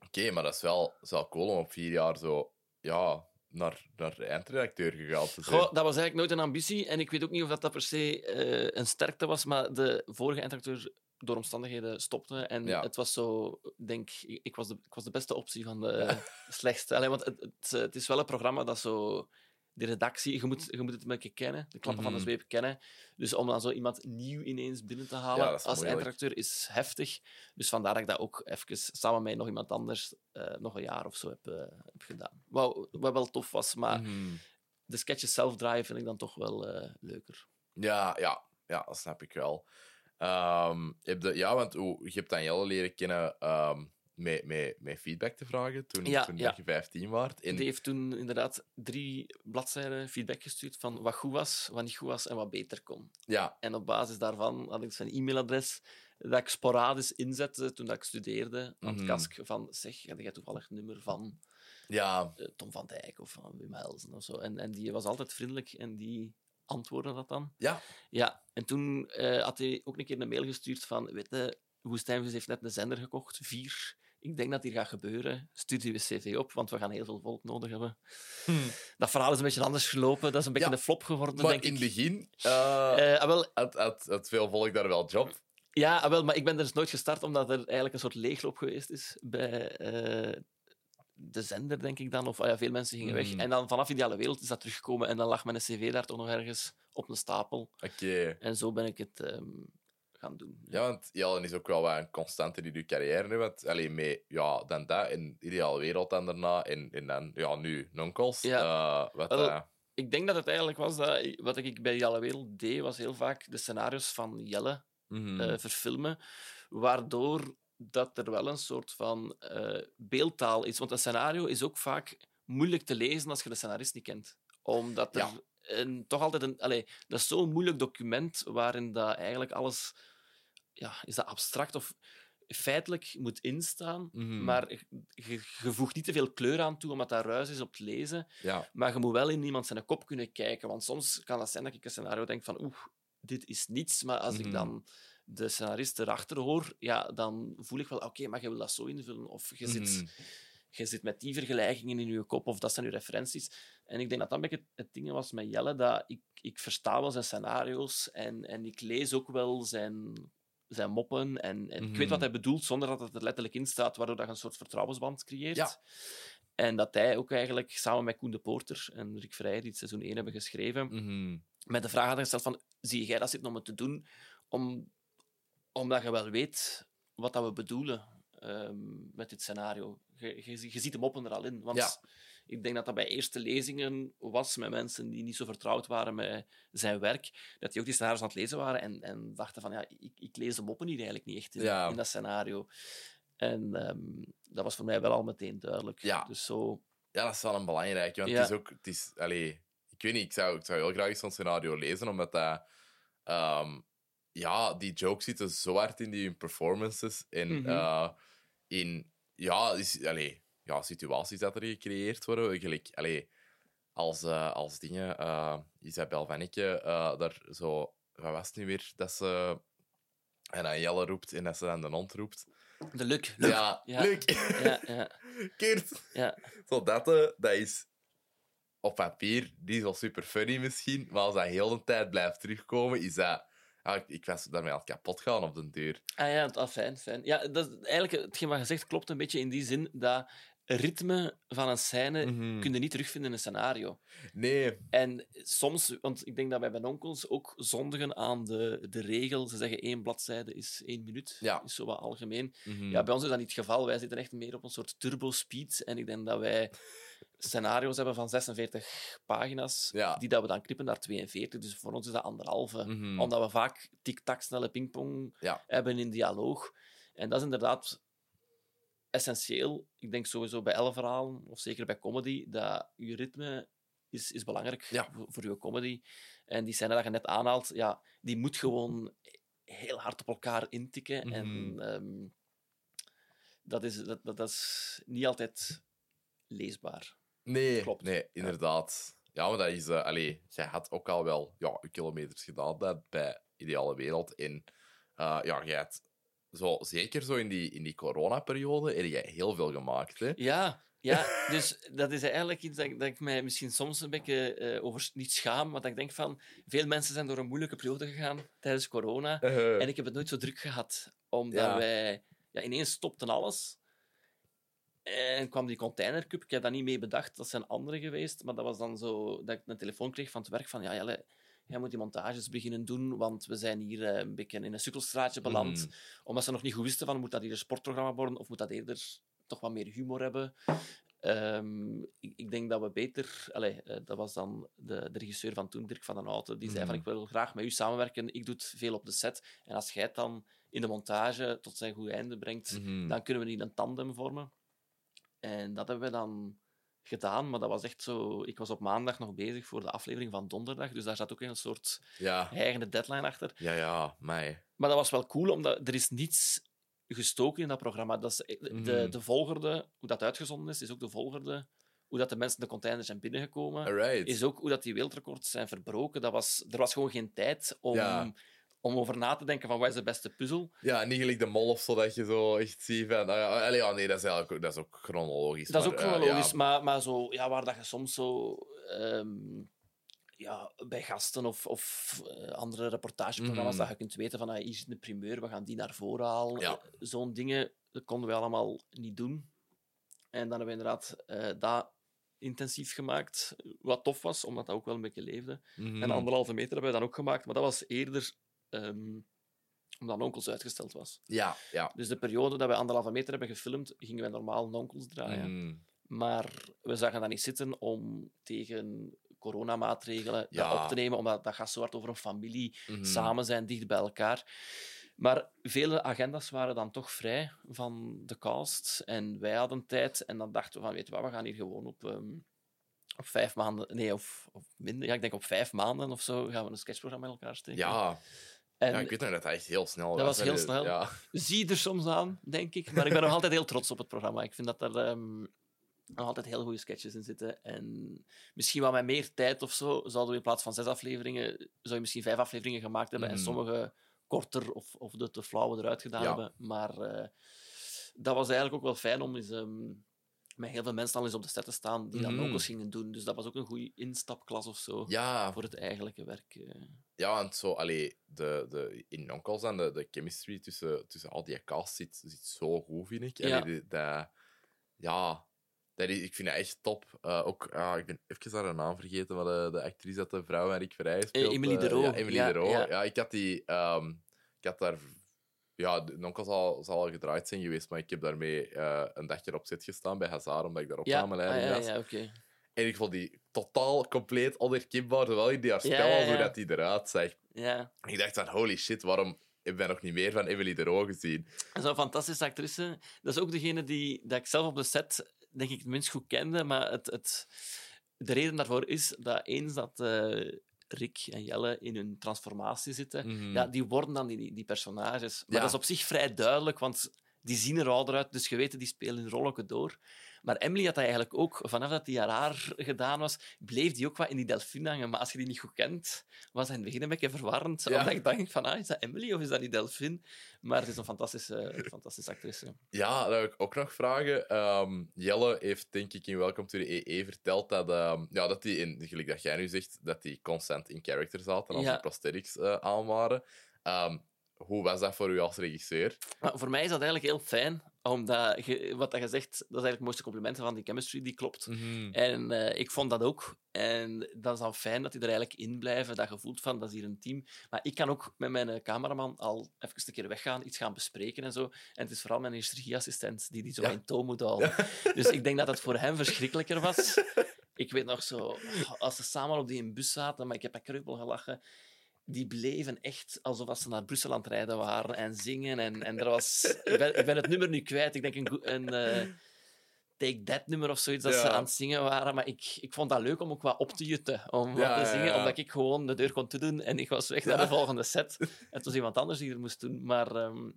Oké, maar dat is wel, is wel cool om op vier jaar zo ja, naar, naar eindredacteur gegaan te zijn. Goh, dat was eigenlijk nooit een ambitie. En ik weet ook niet of dat, dat per se eh, een sterkte was, maar de vorige eindredacteur door omstandigheden stopte. En Ja. het was zo, denk ik, ik was de, ik was de beste optie van de slechtste. Allee, want het, het, het is wel een programma dat zo... De redactie, je moet, je moet het een beetje kennen, de klappen van de Mhm. zweep kennen. Dus om dan zo iemand nieuw ineens binnen te halen Ja, als eindredacteur is heftig. Dus vandaar dat ik dat ook even samen met nog iemand anders eh, nog een jaar of zo heb, eh, heb gedaan. Wat, wat wel tof was, maar Mhm. de sketches zelf draaien vind ik dan toch wel eh, leuker. Ja, ja, ja, dat snap ik wel. Ehm, je hebt de, ja, want je hebt dan Jelle leren kennen ehm, met, met, met feedback te vragen toen, Ja, toen ja. je 15 waart. En, Die heeft toen inderdaad drie bladzijden feedback gestuurd van wat goed was, wat niet goed was en wat beter kon. ja, En op basis daarvan had ik zijn e-mailadres dat ik sporadisch inzette toen dat ik studeerde aan het Mhm. kask van zeg, heb jij toevallig het nummer van ja, eh, Tom van Dijk of van Wim Helsen of zo. En, en die was altijd vriendelijk en die antwoordde dat dan. ja. Ja, en toen eh, had hij ook een keer een mail gestuurd van, weet je, Woestijnvis heeft net een zender gekocht, vier. Ik denk dat hier gaat gebeuren. Stuur je cv op, want we gaan heel veel volk nodig hebben. Dat verhaal is een beetje anders gelopen. Dat is een beetje Ja, een flop geworden, Maar denk in ik. het begin ah, wel, had, had, had veel volk daar wel job. ja, ah, wel, maar ik ben er dus nooit gestart, omdat er eigenlijk een soort leegloop geweest is bij eh, de zender, denk ik dan. Of ah ja, veel mensen gingen weg. Mhm. En dan vanaf Ideale Wereld is dat teruggekomen en dan lag mijn cv daar toch nog ergens op een stapel. Oké. En zo ben ik het ehm, gaan doen. Ja, want Jellen is ook wel wat een constante in je carrière nu. Want alleen mee, ja, dan dat in Ideale Wereld en daarna. En, en dan, ja, nu Nonkels. Ja. Eh, wat, eh, Ik denk dat het eigenlijk was dat wat ik bij Jelle Wereld deed, was heel vaak de scenario's van Jelle mhm. eh, verfilmen, waardoor dat er wel een soort van beeldtaal is. Want een scenario is ook vaak moeilijk te lezen als je de scenarist niet kent. Omdat er Ja. een, toch altijd een... Allee, dat is zo'n moeilijk document waarin dat eigenlijk alles... Ja, is dat abstract of feitelijk moet instaan, Mhm. maar je, je voegt niet te veel kleur aan toe, omdat dat ruis is op het lezen. ja. Maar je moet wel in iemand zijn kop kunnen kijken. Want soms kan het zijn dat ik een scenario denk van oeh, dit is niets. Maar als Mhm. ik dan de scenarist erachter hoor, ja, dan voel ik wel, oké, maar je wil dat zo invullen. Of je, Mhm. zit, je zit met die vergelijkingen in je kop, of dat zijn je referenties. En ik denk dat dat een beetje het, het ding was met Jelle, dat ik, ik versta wel zijn scenario's en, en ik lees ook wel zijn, zijn moppen. En, en ik weet Mhm. wat hij bedoelt, zonder dat het er letterlijk in staat, waardoor dat je een soort vertrouwensband creëert. Ja. En dat hij ook eigenlijk samen met Koen de Poorter en Rick Vrijer, die het seizoen 1 hebben geschreven, Mhm. met de vraag hadden gesteld van, zie jij dat zitten om het te doen? Om, omdat je wel weet wat dat we bedoelen ehm, met dit scenario. Je, je, je ziet de moppen er al in. Want Ja. Ik denk dat dat bij eerste lezingen was met mensen die niet zo vertrouwd waren met zijn werk, dat die ook die scenario's aan het lezen waren en, en dachten van, ja, ik, ik lees de moppen hier eigenlijk niet echt in, Ja. in dat scenario. En ehm, dat was voor mij wel al meteen duidelijk. Ja. Dus zo... Ja, dat is wel een belangrijke. Want Ja. het is ook... Het is, allee, ik weet niet, ik zou, ik zou heel graag zo'n scenario lezen, omdat dat... ehm, ja, die jokes zitten zo hard in die performances. En eh, in... Ja, is, allee, ja, situaties dat er gecreëerd worden. Gelijk, allee, als, eh, als dingen... eh Isabel Vanneke uh, daar zo... Wat was het nu weer? Dat ze... En dan Jelle roept en dat ze dan de hond roept. De Luc. Luc. Ja, Ja. leuk. Ja, ja, Kurt. ja. Zo, dat, eh, dat is op papier niet zo super funny misschien, maar als dat heel de tijd blijft terugkomen, is dat... Ah, ik, ik was daarmee aan het kapot gaan op de deur. Ah ja, ah, fijn, fijn. Ja, dat, is eigenlijk, hetgeen wat je zegt klopt een beetje in die zin dat ritme van een scène Mhm. kun je niet terugvinden in een scenario. Nee. En soms, want ik denk dat wij bij onkels ook zondigen aan de, de regel. Ze zeggen één bladzijde is één minuut. Ja. Is zo wat algemeen. Mhm. Ja, bij ons is dat niet het geval. Wij zitten echt meer op een soort turbo-speed. En ik denk dat wij scenario's hebben van 46 pagina's, Ja. die dat we dan knippen naar 42. Dus voor ons is dat anderhalve. Mhm. Omdat we vaak tik-tak snelle pingpong Ja. hebben in dialoog. En dat is inderdaad essentieel. Ik denk sowieso bij alle verhalen, of zeker bij comedy, dat je ritme is, is belangrijk Ja. voor, voor je comedy. En die scène dat je net aanhaalt, ja, die moet gewoon heel hard op elkaar intikken. Mhm. En ehm, dat, is, dat, dat, dat is niet altijd leesbaar. Nee, Klopt. nee, inderdaad. Ja, maar dat is... allee, jij had ook al wel ja, je kilometers gedaan bij, bij Ideale Wereld. En eh, ja, jij had zo, zeker zo in die, in die coronaperiode heb jij heel veel gemaakt, hè? Ja, ja, dus dat is eigenlijk iets dat ik, dat ik mij misschien soms een beetje eh, over niet schaam, maar dat ik denk van, veel mensen zijn door een moeilijke periode gegaan tijdens corona. Eh, En ik heb het nooit zo druk gehad, omdat Ja. wij... Ja, ineens stopten alles. En kwam die containercup. Ik heb dat niet mee bedacht, dat zijn anderen geweest. Maar dat was dan zo dat ik een telefoon kreeg van het werk van... Ja, Jelle, jij moet die montages beginnen doen, want we zijn hier eh, een beetje in een sukkelstraatje beland. mhm. Omdat ze nog niet goed wisten van, moet dat hier een sportprogramma worden of moet dat eerder toch wat meer humor hebben? Ehm, ik, ik denk dat we beter... Allee, eh, dat was dan de, de regisseur van toen, Dirk van den Houten, die zei van Mhm. ik wil graag met u samenwerken, ik doe het veel op de set. En als jij het dan in de montage tot zijn goed einde brengt, Mhm. dan kunnen we niet een tandem vormen. En dat hebben we dan gedaan, maar dat was echt zo... Ik was op maandag nog bezig voor de aflevering van donderdag, dus daar zat ook een soort Ja, eigen deadline achter. ja, ja, mij. Maar dat was wel cool, omdat er is niets gestoken in dat programma. Dat is de, Mhm. de volgorde, hoe dat uitgezonden is, is ook de volgorde hoe dat de mensen de containers zijn binnengekomen. Alright. Is ook hoe dat die wereldrecords zijn verbroken. Dat was, er was gewoon geen tijd om, Ja. Om over na te denken van wat is de beste puzzel. Ja, niet gelijk de mol of zo, dat je zo echt ziet van... ja, ja, nee, dat is eigenlijk ook, dat is ook chronologisch. Dat is ook maar, eh, chronologisch, ja. maar, maar zo, ja, waar dat je soms zo... ehm, ja, bij gasten of, of eh, andere reportageprogramma's, Mhm. dat je kunt weten van ah, hier is de primeur, we gaan die naar voren halen. Ja. Zo'n dingen dat konden we allemaal niet doen. En dan hebben we inderdaad eh, dat intensief gemaakt, wat tof was, omdat dat ook wel een beetje leefde. Mhm. En anderhalve meter hebben we dan ook gemaakt, maar dat was eerder ehm, omdat Nonkels uitgesteld was. Ja, ja. Dus de periode dat we anderhalve meter hebben gefilmd, gingen wij normaal Nonkels draaien. Mhm. Maar we zagen dat niet zitten om tegen coronamaatregelen Ja. dat op te nemen, omdat dat gaat zo hard over een familie, Mhm. samen zijn, dicht bij elkaar. Maar vele agendas waren dan toch vrij van de cast. En wij hadden tijd. En dan dachten we van, weet je wat, we gaan hier gewoon op, ehm, op vijf maanden... Nee, of, of minder. Ja, ik denk op vijf maanden of zo gaan we een sketchprogramma met elkaar steken. Ja. En ja, ik weet nog dat dat echt heel snel Dat was heel snel. Ja. zie er soms aan, denk ik. Maar ik ben nog altijd heel trots op het programma. Ik vind dat er ehm, nog altijd heel goede sketches in zitten. En misschien wat met meer tijd of zo, zouden we in plaats van zes afleveringen, zou je misschien vijf afleveringen gemaakt hebben Mhm. en sommige korter of, of de te flauwe eruit gedaan Ja. hebben. Maar eh, dat was eigenlijk ook wel fijn om eens, ehm, met heel veel mensen al eens op de set te staan die dan Mhm. ook eens gingen doen. Dus dat was ook een goede instapklas of zo Ja, voor het eigenlijke werk. eh. ja, want zo, allee, de, de, in Nonkels en de, de chemistry tussen, tussen al die cast zit, zit zo goed, vind ik. Ja. Dat, ja, dat is, ik vind het echt top. Eh, ook, ah, ik ben even haar een naam vergeten, maar de, de actrice dat de vrouw en ik vrij speelt. Emily eh, de Roo. Ja, Emily Ja, de Roo. ja. Ja. ik had die... ehm, ik had daar... Ja, de zal, zal al gedraaid zijn geweest, maar ik heb daarmee eh, een dagje op zit gestaan bij Hazard, omdat ik daar Ja, opnameleiding ah, ja, was. ja, oké. En ik vond die totaal compleet onherkenbaar, zowel in die Ja, ja, als hoe ja. dat die eruit zag. Ja. Ik dacht van, holy shit, waarom heb ik nog niet meer van Emily de Roo gezien? Dat is een fantastische actrice. Dat is ook degene die dat ik zelf op de set, denk ik, het minst goed kende. Maar het, het, de reden daarvoor is dat eens dat eh, Rick en Jelle in hun transformatie zitten, Mhm. ja, die worden dan die, die, die personages. Maar Ja. dat is op zich vrij duidelijk, want die zien er ouder uit, dus je weet, die spelen hun rollen door. Maar Emily had dat eigenlijk ook, vanaf dat die haar haar gedaan was, bleef die ook wat in die delfin hangen. Maar als je die niet goed kent, was hij in het begin een beetje verwarrend. Ja. Omdat ik dacht van, ah, is dat Emily of is dat die delfin? Maar het is een fantastische, fantastische actrice. Ja, dat wil ik ook nog vragen. Ehm, Jelle heeft, denk ik, in Welcome to the EE verteld dat, ehm, ja, dat die, in, gelijk dat jij nu zegt, dat die constant in character zaten als Ja. die prosthetics eh, aan waren. Ehm, hoe was dat voor u als regisseur? Maar voor mij is dat eigenlijk heel fijn, omdat je, wat dat je zegt, dat is eigenlijk het mooiste compliment van die chemistry, die klopt. En eh, ik vond dat ook. En dat is dan fijn dat die er eigenlijk in blijven, dat je voelt van, dat is hier een team. Maar ik kan ook met mijn cameraman al even een keer weggaan, iets gaan bespreken en zo. En het is vooral mijn regie-assistent die die zo Ja. in toon moet houden. Dus ik denk dat het voor hem verschrikkelijker was. Ik weet nog zo, als ze samen op die bus zaten, maar ik heb een kreupel gelachen. Die bleven echt alsof ze naar Brussel aan het rijden waren en zingen. En, en er was... Ik ben, ik ben het nummer nu kwijt. Ik denk een, een eh, Take That nummer of zoiets dat ze aan het zingen waren. Maar ik, ik vond dat leuk om ook wat op te jutten. Om Ja, wat te zingen, ja. omdat ik gewoon de deur kon te doen. En ik was weg naar de volgende set. Het was iemand anders die er moest doen. Maar ehm,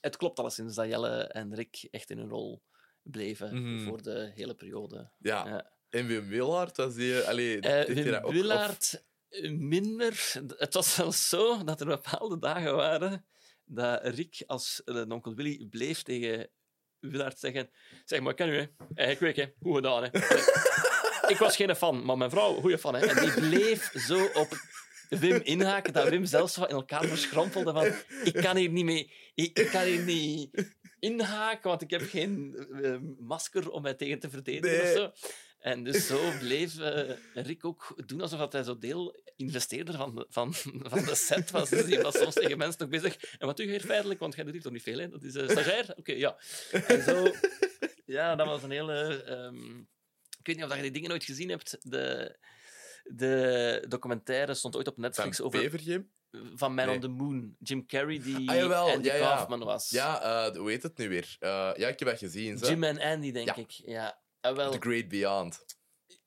het klopt alleszins dat Jelle en Rick echt in hun rol bleven Mhm. voor de hele periode. Ja. En Wim Willaert, was die... Allee, hij Wim? Of- minder. Het was zelfs zo dat er bepaalde dagen waren dat Rick als uh, onkel Willy bleef tegen Willaert zeggen zeg maar, ken u, hè? Eh, ik weet, hè. Goed gedaan, hè. ik was geen fan, maar mijn vrouw, goede fan, hè. En die bleef zo op Wim inhaken, dat Wim zelfs wat in elkaar verschrompelde van ik kan hier niet mee... Ik, ik kan hier niet inhaken, want ik heb geen eh, masker om mij tegen te verdedigen Nee. of zo. En dus zo bleef eh, Rick ook doen alsof dat hij zo deel investeerder van de, van, van de set was. Dus die was soms tegen mensen nog bezig. En wat doe je hier feitelijk? Want jij doet hier toch niet veel, hè? Dat is uh, stagiair? Oké, ja. En zo Ja, dat was een hele... ehm, ik weet niet of je die dingen ooit gezien hebt. De, de documentaire stond ooit op Van Netflix over... Van Man Nee. on the Moon. Jim Carrey, die Ah, jawel, Andy ja, ja. Kaufman was. Ja, eh, hoe heet het nu weer? Ja, ik heb dat gezien. Zo. Jim en Andy, denk Ja. ik. Ja. En wel, The Great Beyond.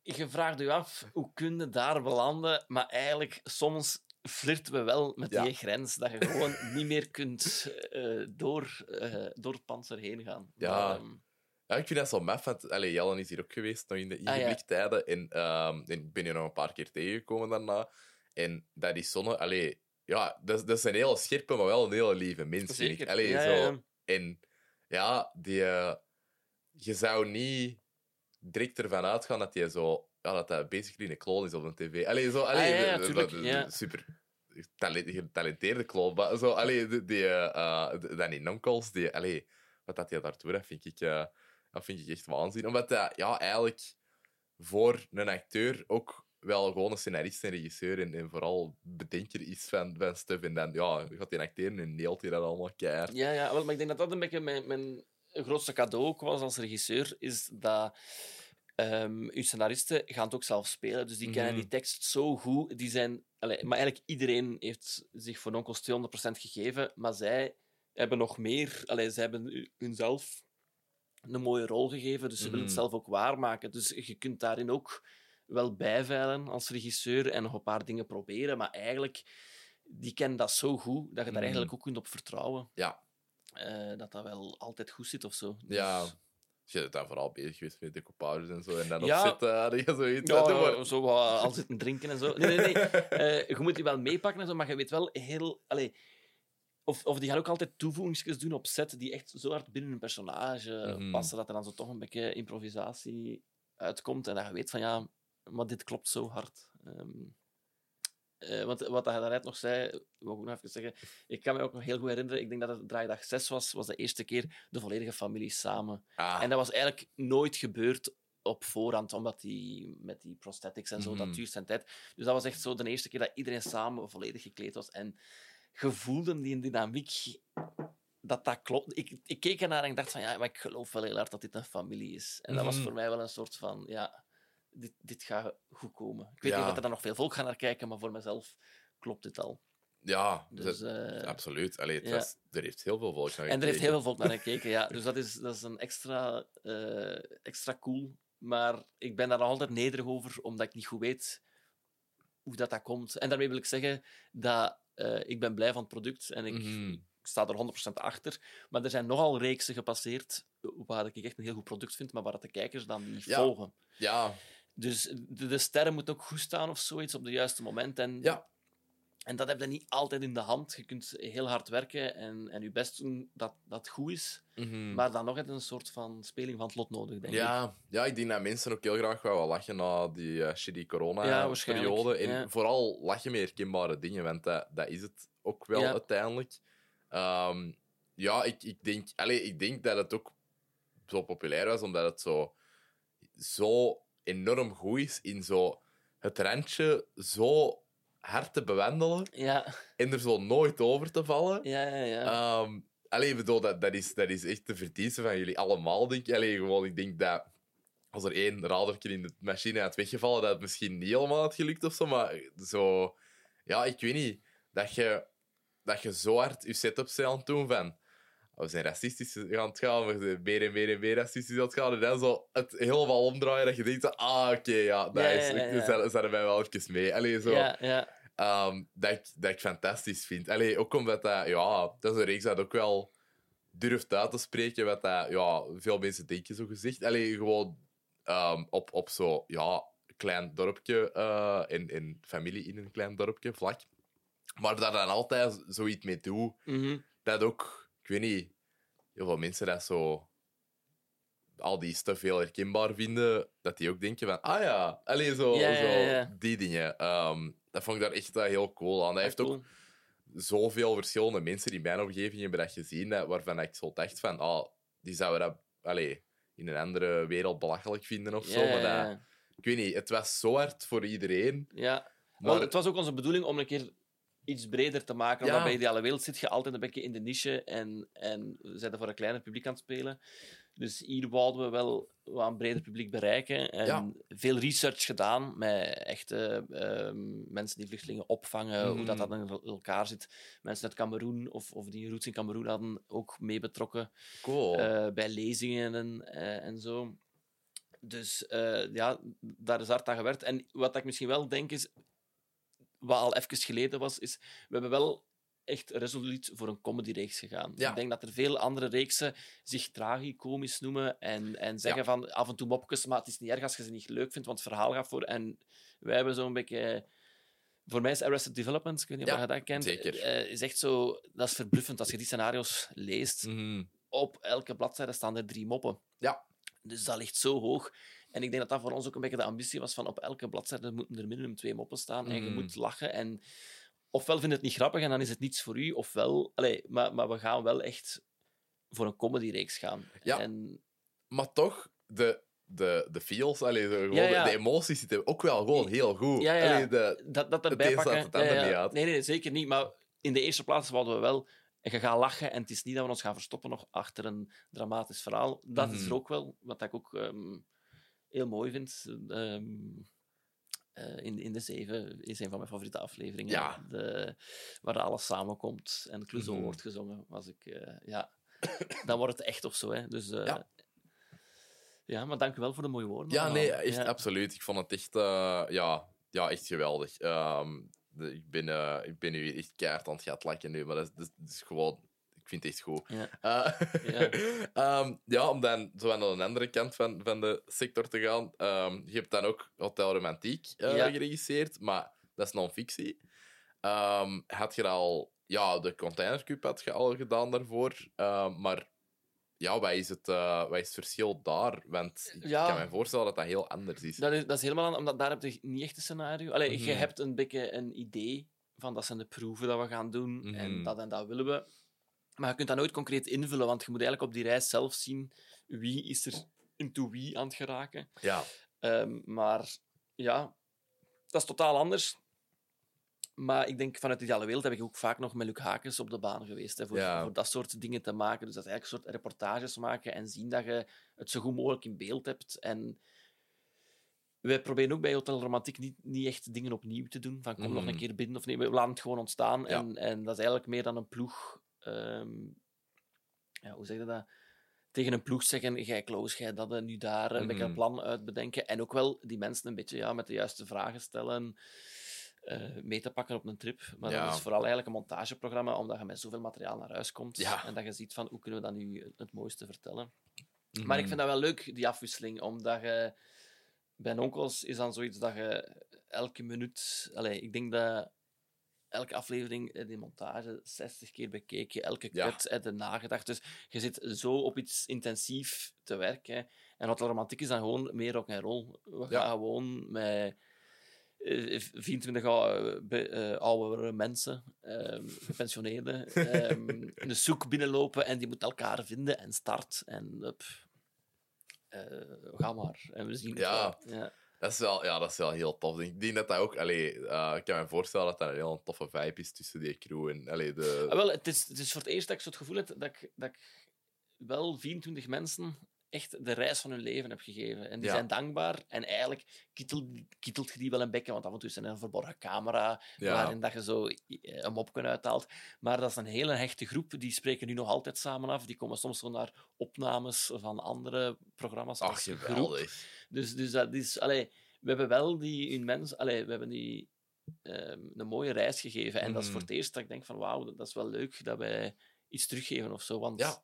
je vraagt je af, hoe kun je daar belanden? Maar eigenlijk, soms flirten we wel met Ja. die grens, dat je gewoon niet meer kunt eh, door, eh, door het panzer heen gaan. Ja. Maar, ehm, Ja, ik vind dat zo maf, want allee, Jellen is hier ook geweest, nog in de Ah, ja. ingewikkelde En, ik ben hier nog een paar keer tegengekomen daarna. En dat is zonne... Allee, ja, dat, dat een hele scherpe, maar wel een hele lieve mens. vind ik. zeker. Allee, zo. En ja, die, eh, je zou niet direct ervan uitgaan dat hij zo... Ja, dat hij basically een kloon is op een tv. Allee, zo... Allee, Ah, ja, ja, de- de- tuurlijk, de- ja. Super talent- getalenteerde kloon. Maar zo, allee, die, die, eh, eh, de- Danny die... Allee, wat dat hij daar doet, dat vind ik... eh, dat vind ik echt waanzin. Omdat ja, eigenlijk voor een acteur ook wel gewoon een scenarist en regisseur en, en vooral bedenker is van, van stuff. En dan ja, gaat hij acteren en neelt hij dat allemaal keihard. Ja, ja maar ik denk dat dat een beetje mijn, mijn grootste cadeau ook was als regisseur, is dat ehm uw scenaristen gaan het ook zelf spelen. Dus die kennen Mhm. die tekst zo goed. Die zijn, maar eigenlijk iedereen heeft zich voor Nonkels 200% gegeven, maar zij hebben nog meer... Allee, zij hebben hunzelf een mooie rol gegeven, dus ze willen het Mhm. zelf ook waarmaken. Dus je kunt daarin ook wel bijveilen als regisseur en nog een paar dingen proberen, maar eigenlijk... Die kennen dat zo goed dat je daar Mhm. eigenlijk ook kunt op vertrouwen Ja, eh, dat dat wel altijd goed zit of zo. ja. Dus- Je bent daar vooral bezig geweest met decoupages en zo. En dan Ja. op zit je zoiets. Ja, zo wat al zitten drinken en zo. Nee, nee, nee. Eh, je moet die wel meepakken en zo, maar je weet wel heel... Allee, of, of die gaan ook altijd toevoegingjes doen op set die echt zo hard binnen een personage Mhm. passen, dat er dan zo toch een beetje improvisatie uitkomt en dat je weet van ja, maar dit klopt zo hard. Ehm, eh, want wat hij daarnet nog zei, wil ik ook nog even zeggen. Ik kan me ook nog heel goed herinneren, ik denk dat het draaidag 6 was, was de eerste keer de volledige familie samen. Ah, En dat was eigenlijk nooit gebeurd op voorhand, omdat die met die prosthetics en zo, Mhm. dat duurt zijn tijd. Dus dat was echt zo de eerste keer dat iedereen samen volledig gekleed was. En je voelde die dynamiek, dat dat klopt. Ik, ik keek ernaar en ik dacht van, ja, maar ik geloof wel heel hard dat dit een familie is. En dat was Mhm. voor mij wel een soort van, ja, dit, dit gaat goed komen. Ik weet Ja. niet of er dan nog veel volk gaan naar kijken, maar voor mezelf klopt dit al. ja, Dus, dat- eh, absoluut. Allee, het ja. was, er heeft heel veel volk naar En er heeft gekeken. heel veel volk naar gekeken, ja. Dus dat is, dat is een extra, eh, extra cool. Maar ik ben daar nog altijd nederig over, omdat ik niet goed weet hoe dat, dat komt. En daarmee wil ik zeggen dat eh, ik ben blij van het product en ik, Mhm. ik sta er 100% achter. Maar er zijn nogal reeksen gepasseerd waar ik echt een heel goed product vind, maar waar de kijkers dan niet Ja. volgen. Ja, Dus de, de sterren moeten ook goed staan of zoiets op het juiste moment. En, Ja. en dat heb je niet altijd in de hand. Je kunt heel hard werken en, en je best doen dat dat goed is. mhm. Maar dan nog een soort van speling van het lot nodig, denk ik. Ja, ja, ik denk dat mensen ook heel graag wel lachen na die shitty Ja, corona-periode. en ja. vooral lachen met herkenbare dingen, want dat, dat is het ook wel uiteindelijk. Ehm, ja, ik, ik, denk, allez, ik denk dat het ook zo populair was, omdat het zo, zo enorm goed is in zo het randje zo hard te bewandelen Ja, en er zo nooit over te vallen. ja, ja. ja. Ehm allee, ik bedoel, dat, dat, is, dat is echt de verdienste van jullie allemaal, denk ik. Allee, gewoon, ik denk dat als er één radertje in de machine had weggevallen, dat het misschien niet helemaal had gelukt of zo. Maar zo... Ja, ik weet niet. Dat je, dat je zo hard je setup bent aan het doen van... We zijn racistisch aan het gaan, we zijn meer en meer en meer racistisch aan het gaan. En dan zo het helemaal omdraaien, dat je denkt, ah, oké, ja, nice. Ja, ja, ja, ja. Mij wel even mee. Allee, zo. ja, ja. Ehm, dat, ik, dat ik fantastisch vind. Allee, ook omdat dat, ja, dat is een reeks dat ook wel durft uit te spreken wat dat, ja, veel mensen denken, zo gezegd. Allee, gewoon ehm, op, op zo'n ja, klein dorpje en, en familie in een klein dorpje, vlak. Maar daar dan altijd zoiets mee doen, Mhm. dat ook, ik weet niet, heel veel mensen dat zo al die stuff heel herkenbaar vinden, dat die ook denken van, ah ja, allee, zo, Ja, zo ja. die dingen. Ehm, dat vond ik daar echt eh, heel cool aan. Hij heeft ook zoveel verschillende mensen in mijn omgeving hebben dat gezien, dat- waarvan ik zo dacht van, ah, die zouden dat allee, in een andere wereld belachelijk vinden of zo. Maar dat, ik weet niet, het was zo hard voor iedereen. Ja. Maar Wel, het was ook onze bedoeling om een keer iets breder te maken. Ja. bij Ideale Wereld zit je altijd een beetje in de niche en, en we zijn er voor een kleiner publiek aan het spelen. Dus hier wouden we wel wat een breder publiek bereiken. En Ja. veel research gedaan met echte ehm, mensen die vluchtelingen opvangen, hoe dat, dat Mhm. in elkaar zit. Mensen uit Cameroen of, of die roots in Cameroen hadden ook mee betrokken Cool. eh, bij lezingen en, eh, en zo. Dus eh, ja, daar is hard aan gewerkt. En wat ik misschien wel denk is, wat al even geleden was, is we hebben wel echt resoluut voor een comedyreeks gegaan. Ja. Ik denk dat er veel andere reeksen zich tragicomisch noemen en, en zeggen Ja. van af en toe mopjes, maar het is niet erg als je ze niet leuk vindt, want het verhaal gaat voor. En wij hebben zo'n beetje... Voor mij is Arrested Development, ik weet niet of Ja, je dat kent, zeker. eh, is echt zo... Dat is verbluffend als je die scenario's leest Mhm. op elke bladzijde staan er drie moppen. Ja. Dus dat ligt zo hoog. En ik denk dat dat voor ons ook een beetje de ambitie was van op elke bladzijde moeten er minimum twee moppen staan en je Mhm. moet lachen. En ofwel vind je het niet grappig en dan is het niets voor u, ofwel... Allee, maar, maar we gaan wel echt voor een comedyreeks gaan. Ja. En, Maar toch, de, de, de feels, allee, de, Ja, ja. De, de emoties zitten ook wel gewoon heel goed. Ja, ja. Allee, de, dat, dat erbij pakken... het ja, niet uit. Nee, nee, zeker niet. Maar in de eerste plaats wouden we wel... En je gaat lachen en het is niet dat we ons gaan verstoppen nog achter een dramatisch verhaal. Dat is Mhm. er ook wel, wat ik ook ehm, heel mooi vind. Ehm, eh, in, in de zeven is een van mijn favoriete afleveringen. Ja. De, waar alles samenkomt en Clouseau Mhm. wordt gezongen. Was ik, eh, ja. Dan wordt het echt of zo. Hè. Dus, eh, Ja. ja, maar dank u wel voor de mooie woorden. Ja, nee, echt Ja. absoluut. Ik vond het echt, ja, ja, echt geweldig. Ehm, de- ik, ben, ik ben nu echt keihard aan het nu, maar dat is- dat is gewoon... Ik vind het echt goed. Ja. Eh, Ja. ehm, ja, om dan zo aan de andere kant van, van de sector te gaan. ehm, je hebt dan ook Hotel Romantiek Ja. geregisseerd, maar dat is non-fictie. Ehm, had je al... Ja, de Container Cup had je al gedaan daarvoor. maar ja, wat is, het, eh, wat is het verschil daar? Want ik kan me voorstellen dat dat heel anders is. Dat is, dat is helemaal aan, omdat daar heb je niet echt een scenario. Allee, je Mhm. hebt een beetje een idee van dat zijn de proeven dat we gaan doen en Mhm. dat en dat willen we. Maar je kunt dat nooit concreet invullen, want je moet eigenlijk op die reis zelf zien wie is er into wie aan het geraken. Ja. Ehm, maar ja, dat is totaal anders. Maar ik denk vanuit de ideale wereld heb ik ook vaak nog met Luc Hakens op de baan geweest. Hè, voor, Ja. voor dat soort dingen te maken. Dus dat is eigenlijk een soort reportages maken en zien dat je het zo goed mogelijk in beeld hebt. En wij proberen ook bij Hotel Romantiek niet, niet echt dingen opnieuw te doen. Van kom nog Mhm. een keer binnen of nee. We laten het gewoon ontstaan. Ja. En, en dat is eigenlijk meer dan een ploeg. Ehm, ja, hoe zeg je dat? Tegen een ploeg zeggen: jij Klaus, jij dat nu daar. Een beetje een Mhm. plan uitbedenken. En ook wel die mensen een beetje ja, met de juiste vragen stellen. eh, mee te pakken op een trip. Maar Ja. dat is vooral eigenlijk een montageprogramma, omdat je met zoveel materiaal naar huis komt. Ja. En dat je ziet van hoe kunnen we dat nu het mooiste vertellen. Mhm. Maar ik vind dat wel leuk, die afwisseling, omdat je bij onkels is dan zoiets dat je elke minuut, allez, ik denk dat elke aflevering eh, die montage 60 keer bekeken, elke Ja. cut heb je nagedacht. Dus je zit zo op iets intensief te werken. En Hotel Romantiek is dan gewoon meer rock en roll. We Ja. gaan gewoon met eh, 24 oude, be- eh, oudere mensen, ehm, gepensioneerden, ehm, de zoek binnenlopen en die moeten elkaar vinden en start. En up, eh, ga maar. En we zien het Ja. wel. Ja. Dat is wel, ja, dat is wel heel tof. Ik denk dat dat ook... Allee, eh, ik kan me voorstellen dat dat een heel toffe vibe is tussen die crew en... Allee, de... Ah, wel, het, is, het is voor het eerst dat ik zo het gevoel heb dat ik, dat ik wel 24 mensen echt de reis van hun leven heb gegeven. En die Ja. zijn dankbaar. En eigenlijk kietelt, kietelt je die wel een bekken, want af en toe is er een verborgen camera Ja. waarin dat je zo eh, een mopje uithaalt. Maar dat is een hele hechte groep. Die spreken nu nog altijd samen af. Die komen soms zo naar opnames van andere programma's Ach, geweldig. Dus, dus dat is... Allee, we hebben wel die in mens... Allee, we hebben die ehm, een mooie reis gegeven. En dat is voor Mhm. het eerst dat ik denk van wauw, dat is wel leuk dat wij iets teruggeven of zo. Want Ja.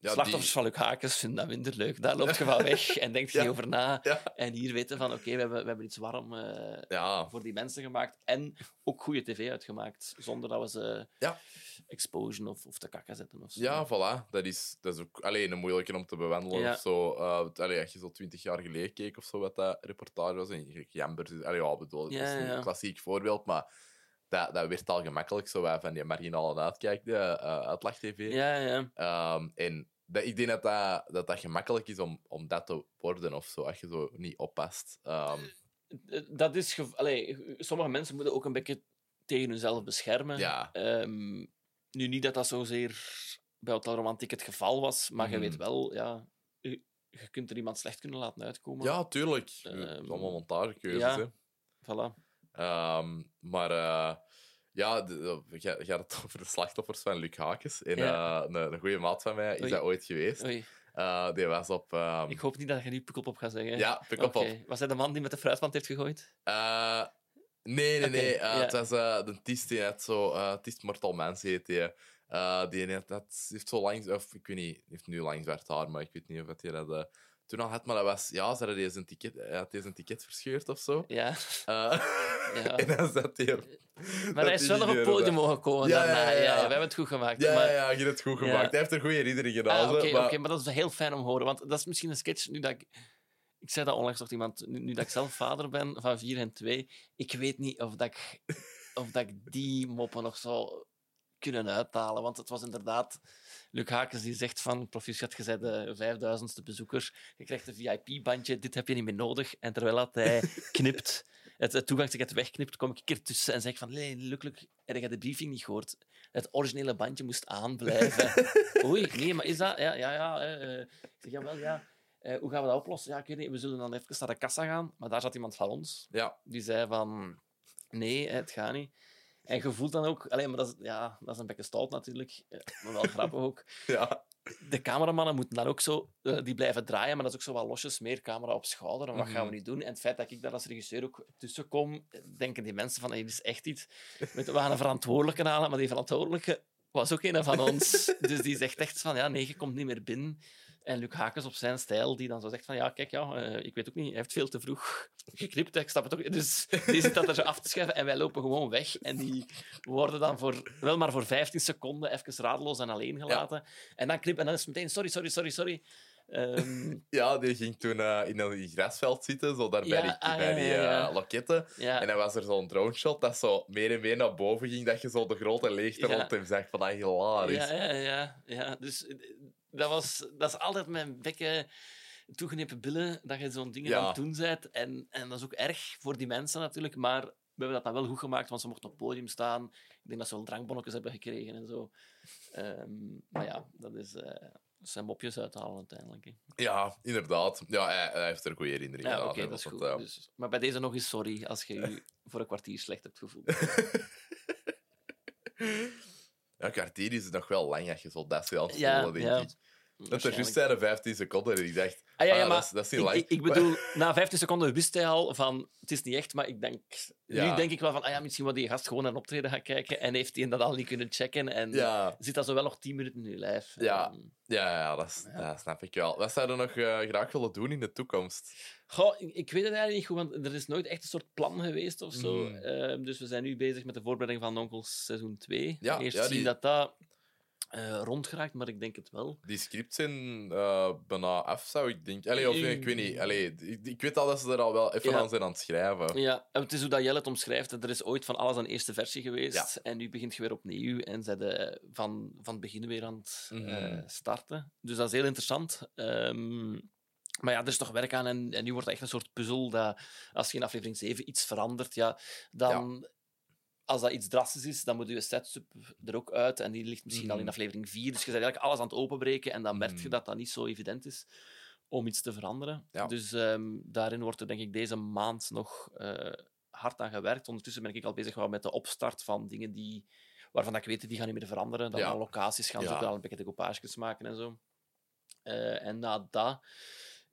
Ja, slachtoffers die- van Luc Hakens vinden dat minder leuk. Daar loop je van weg en denk je Ja. niet over na. Ja. En hier weten van oké, we, hebben, we hebben iets warm eh, voor die mensen gemaakt. En ook goede tv uitgemaakt. Zonder dat we ze Ja. exposen of, of te kakken zetten. Of zo. Ja, voilà. Dat is, dat is ook alleen een moeilijke om te bewandelen of zo. Uh, allee, als je zo twintig jaar geleden keek of zo, wat dat reportage was. En je- Jambers, allee, ja, bedoel, dat is een klassiek voorbeeld, maar dat, dat werd al gemakkelijk zo van die marginale uitkijk, de uh, uitlag-tv. Ja, ja. Ehm, en dat, ik denk dat dat, dat dat gemakkelijk is om, om dat te worden of zo, als je zo niet oppast. Ehm, Eh, Dat is... Allee, sommige mensen moeten ook een beetje tegen hunzelf beschermen. ja, Ehm, nu niet dat dat zozeer bij Hotel Romantiek het geval was. Maar je Mhm. weet wel, ja, je, je kunt er iemand slecht kunnen laten uitkomen. Ja, tuurlijk. Het is allemaal montagekeuzes. ja. Hè. Voilà. Ehm, maar eh, ja, jij had het over de slachtoffers van Luc Hakes. En Ja. eh, een, een goede maat van mij is Oei. dat ooit geweest. Oei, Eh, die was op... ehm, ik hoop niet dat je nu Pukkelpop gaat zeggen. Ja, Pukkelpop. Oké. Was hij de man die met de fruitmand heeft gegooid? Eh, nee, nee, nee. Eh. Het was eh, de Tis die net zo... eh Tis Mortal Mens heet die. Eh, die net, net, heeft zo lang... Of ik weet niet, heeft nu lang zwart haar, maar ik weet niet of hij dat... toen al had, maar dat was... Ja, ze hadden deze een ticket, hij had deze een ticket verscheurd of zo. Ja. Eh, ja. en dan zat hij... Maar hij is wel nog op het podium mogen komen Ja, daarna. ja, ja, ja. we hebben het goed gemaakt. Ja, maar... ja, je hebt het goed gemaakt. Hij heeft er goede herinneringen gedaan. Ah, Oké, zo, maar- oké, maar dat is heel fijn om te horen. Want dat is misschien een sketch nu dat ik. Ik zei dat onlangs nog iemand. Nu, nu dat ik zelf vader ben van vier en twee. Ik weet niet of dat ik, of dat ik die moppen nog zou kunnen uithalen. Want het was inderdaad. Luc Hakens die zegt van proficiat, je bent de vijfduizendste bezoeker. Je krijgt een VIP-bandje, dit heb je niet meer nodig. En terwijl dat hij knipt, het, het toegangsticket wegknipt, kom ik er tussen en zeg van nee, gelukkig heb je de briefing niet gehoord. Het originele bandje moest aanblijven. Oei, nee, maar is dat... Ja, ja, ja. eh, eh. Ik zeg, jawel, ja. Eh, hoe gaan we dat oplossen? Ja, ik weet niet. We zullen dan even naar de kassa gaan. Maar daar zat iemand van ons. Ja, Die zei van... Nee, het gaat niet. En je voelt dan ook... Alleen, maar dat is, ja, dat is een beetje stout natuurlijk. eh, Maar wel grappig ook. ja. De cameramannen moeten dan ook zo... eh, die blijven draaien, maar dat is ook zo wat losjes. Meer camera op schouder. En wat gaan we Mhm. nu doen? En het feit dat ik daar als regisseur ook tussen kom, denken die mensen van... Hey, dit is echt iets... We gaan een verantwoordelijke halen, maar die verantwoordelijke was ook een van ons. Dus die zegt echt van, ja, nee, je komt niet meer binnen. En Luc Hakens op zijn stijl, die dan zo zegt van, ja, kijk, ja, eh, ik weet ook niet, hij heeft veel te vroeg geknipt, ik snap het ook. Dus die zit dat er zo af te schuiven en wij lopen gewoon weg. En die worden dan voor, wel maar voor 15 seconden even radeloos en alleen gelaten. En dan knippen en dan is het meteen, sorry, sorry, sorry, sorry. Ehm, ja, die ging toen eh, in een grasveld zitten, zo daar bij die, ah, bij die eh, loketten. En dan was er zo'n drone shot dat zo meer en meer naar boven ging, dat je zo de grote leegte rond hem zag. Van, dat hilarisch. Ja, ja, ja, ja. Dus dat, was, dat is altijd mijn bekken toegeknepen billen, dat je zo'n dingen Ja. aan het doen bent. En, en dat is ook erg voor die mensen natuurlijk, maar we hebben dat dan wel goed gemaakt, want ze mochten op het podium staan. Ik denk dat ze wel drankbonnetjes hebben gekregen en zo. Ehm, maar ja, dat is... eh zijn mopjes uithalen uiteindelijk. hè. Ja, inderdaad. Ja, hij, hij heeft er goede herinneringen Ja, aan. hè, dat is goed. eh, Dus, maar bij deze nog eens sorry als je je voor een kwartier slecht hebt gevoeld. Ja, kwartier is nog wel lang als je zo dat het Ja, denk ja. ik. Dat er juist de 15 seconden en ik dacht, Ah, ja, ja, ah, maar dat, is, dat is niet ik, lang. ik, ik bedoel, na 15 seconden wist hij al van het is niet echt, maar ik denk, Ja. nu denk ik wel van ah ja, misschien wat die gast gewoon naar een optreden gaan kijken en heeft hij dat al niet kunnen checken en ja, zit dat zo wel nog 10 minuten in je lijf. Ja. Ehm, ja, ja, dat, is- dat snap ik wel. Wat zou je nog eh, graag willen doen in de toekomst? Goh, ik, ik weet het eigenlijk niet goed, want er is nooit echt een soort plan geweest of zo. Mhm. Ehm, dus we zijn nu bezig met de voorbereiding van Onkels seizoen 2. Ja, Eerst ja, zien die- dat dat eh, rondgeraakt, maar ik denk het wel. Die scripts zijn eh, bijna af, zou ik denken. Allee, of, ik weet niet. Allee, ik, ik weet al dat ze er al wel even Ja. aan zijn aan het schrijven. Ja, en het is hoe dat Jelle het omschrijft. Er is ooit van alles een eerste versie geweest. Ja. En nu begint je weer opnieuw. En ze de van, van het begin weer aan het eh, Mhm. starten. Dus dat is heel interessant. Ehm, maar ja, er is toch werk aan. En, en nu wordt het echt een soort puzzel. Dat als je in aflevering 7 iets verandert, ja, dan... Als dat iets drastisch is, dan moet je setup er ook uit. En die ligt misschien al in Mhm. aflevering 4. Dus je bent eigenlijk alles aan het openbreken. En dan merk je Mhm. dat dat niet zo evident is om iets te veranderen. Ja. Dus ehm, daarin wordt er denk ik deze maand nog eh, hard aan gewerkt. Ondertussen ben ik al bezig met de opstart van dingen die, waarvan ik weet die gaan niet meer veranderen. Dan Ja. locaties gaan Ja. zoeken, al een beetje decoupages maken en zo. Eh, en na dat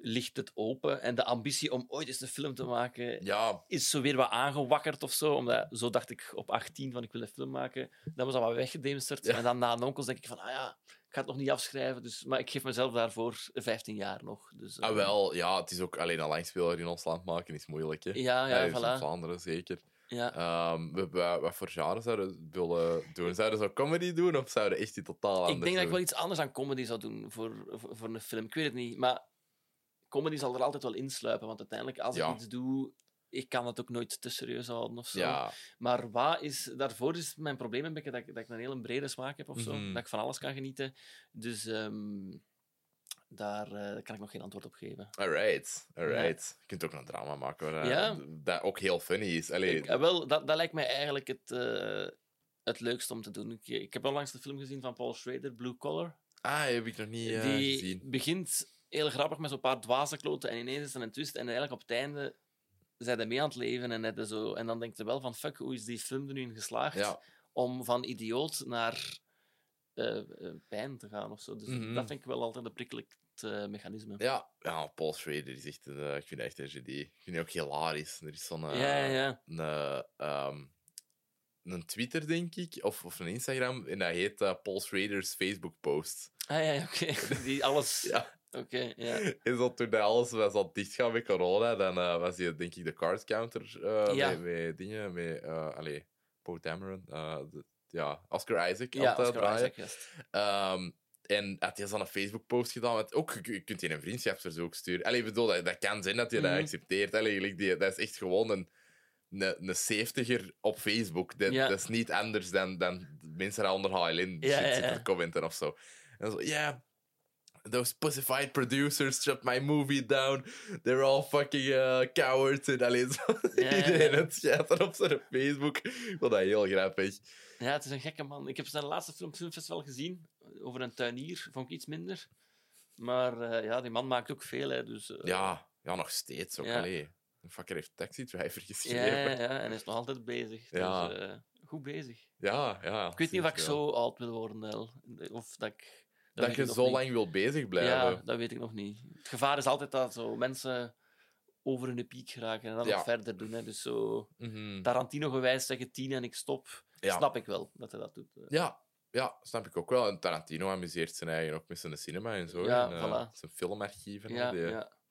ligt het open. En de ambitie om ooit eens een film te maken Ja, is zo weer wat aangewakkerd of zo. Omdat, zo dacht ik op 18 van ik wil een film maken. Dan was dat wat weggedemsterd. Ja. En dan na een onkels denk ik van, ah ja, ik ga het nog niet afschrijven. Dus, maar ik geef mezelf daarvoor 15 jaar nog. Dus, ah, eh, wel. Ja, het is ook alleen een langspeler in ons land maken is moeilijk. Hè. Ja, ja, dus in voilà. Vlaanderen zeker. Ja. We- we- wat voor genre zouden we willen doen? Zouden ze comedy doen of zouden echt iets totaal anders Ik denk dat ik wel iets anders aan comedy zou doen voor, voor, voor een film. Ik weet het niet, maar comedy zal er altijd wel insluipen. Want uiteindelijk, als Ja. ik iets doe, ik kan het ook nooit te serieus houden of zo. Ja, Maar wat is, daarvoor is mijn probleem een beetje dat, ik- dat ik een hele brede smaak heb of zo. Mhm. Dat ik van alles kan genieten. Dus ehm, daar eh, kan ik nog geen antwoord op geven. alright. alright. Je kunt ook een drama maken waar, Ja. dat ook heel funny is. Allee, Ik, eh, wel, dat, dat lijkt mij eigenlijk het, eh, het leukste om te doen. Ik, ik heb onlangs de film gezien van Paul Schrader, Blue Collar. Ah, heb ik nog niet uh, die gezien. begint heel grappig met zo'n paar dwaze kloten en ineens is er een twist en eigenlijk op het einde zijn ze mee aan het leven en, het zo, en dan denkt je wel van fuck, hoe is die film er nu in geslaagd Ja. om van idioot naar eh, eh, pijn te gaan of zo. Dus Mhm. dat vind ik wel altijd een prikkelijk eh, mechanisme. Ja, ja, Paul Schrader is echt een, eh, ik vind echt een genie. Ik vind hem ook hilarisch. Er is zo'n ja, ja. Een, eh, ehm, een Twitter, denk ik, of, of een Instagram, en dat heet Paul Schrader's Facebook-post. Ah, ja, ja oké. Die alles... Ja. Oké, ja. En zo, toen dat alles was al dichtgaan met corona, dan eh, was hij, denk ik, de card counter eh, Ja. met, met dingen, met, eh allee, Poe Dameron, de- ja, Oscar Isaac Ja, altijd Oscar draaien. Isaac. Ehm, en had hij zo'n Facebook-post gedaan. Met, ook, je, je kunt je een vriendschapsverzoek sturen. Allee, bedoel, dat, dat kan zijn dat je dat Mhm. accepteert. Allee, die, dat is echt gewoon een, een, een 70er op Facebook. Dat, Ja. dat is niet anders dan, dan mensen die onder HLN Ja, shit zitten ja. te commenten of zo. En zo, ja. Those pussified producers shut my movie down. They're all fucking uh, cowards. En alleen zo. Iedereen het op zijn Facebook. Ik vond dat heel grappig. Ja, het is een gekke man. Ik heb zijn laatste film, filmfestival gezien, over een tuinier. Vond ik iets minder. Maar eh, ja, die man maakt ook veel, hè, dus... eh, Ja, ja, nog steeds ook. Ja. Allee. Een fucker heeft Taxi Driver geschreven. ja, ja, en is nog altijd bezig. Ja. Dus, eh, goed bezig. Ja, ja. Ik weet niet of ik zo oud wil worden. Of dat ik... Dat je zo niet. lang wil bezig blijven. Ja, dat weet ik nog niet. Het gevaar is altijd dat zo mensen over hun piek geraken en dan Ja. nog verder doen. Hè. Dus zo Mhm. Tarantino gewijs zeggen tien en ik stop. Ja. Snap ik wel dat hij dat doet. eh. Ja, ja, snap ik ook wel. En Tarantino amuseert zijn eigen ook met zijn cinema en zo. Ja, en, eh, voilà. Zijn filmarchieven. Ja, die,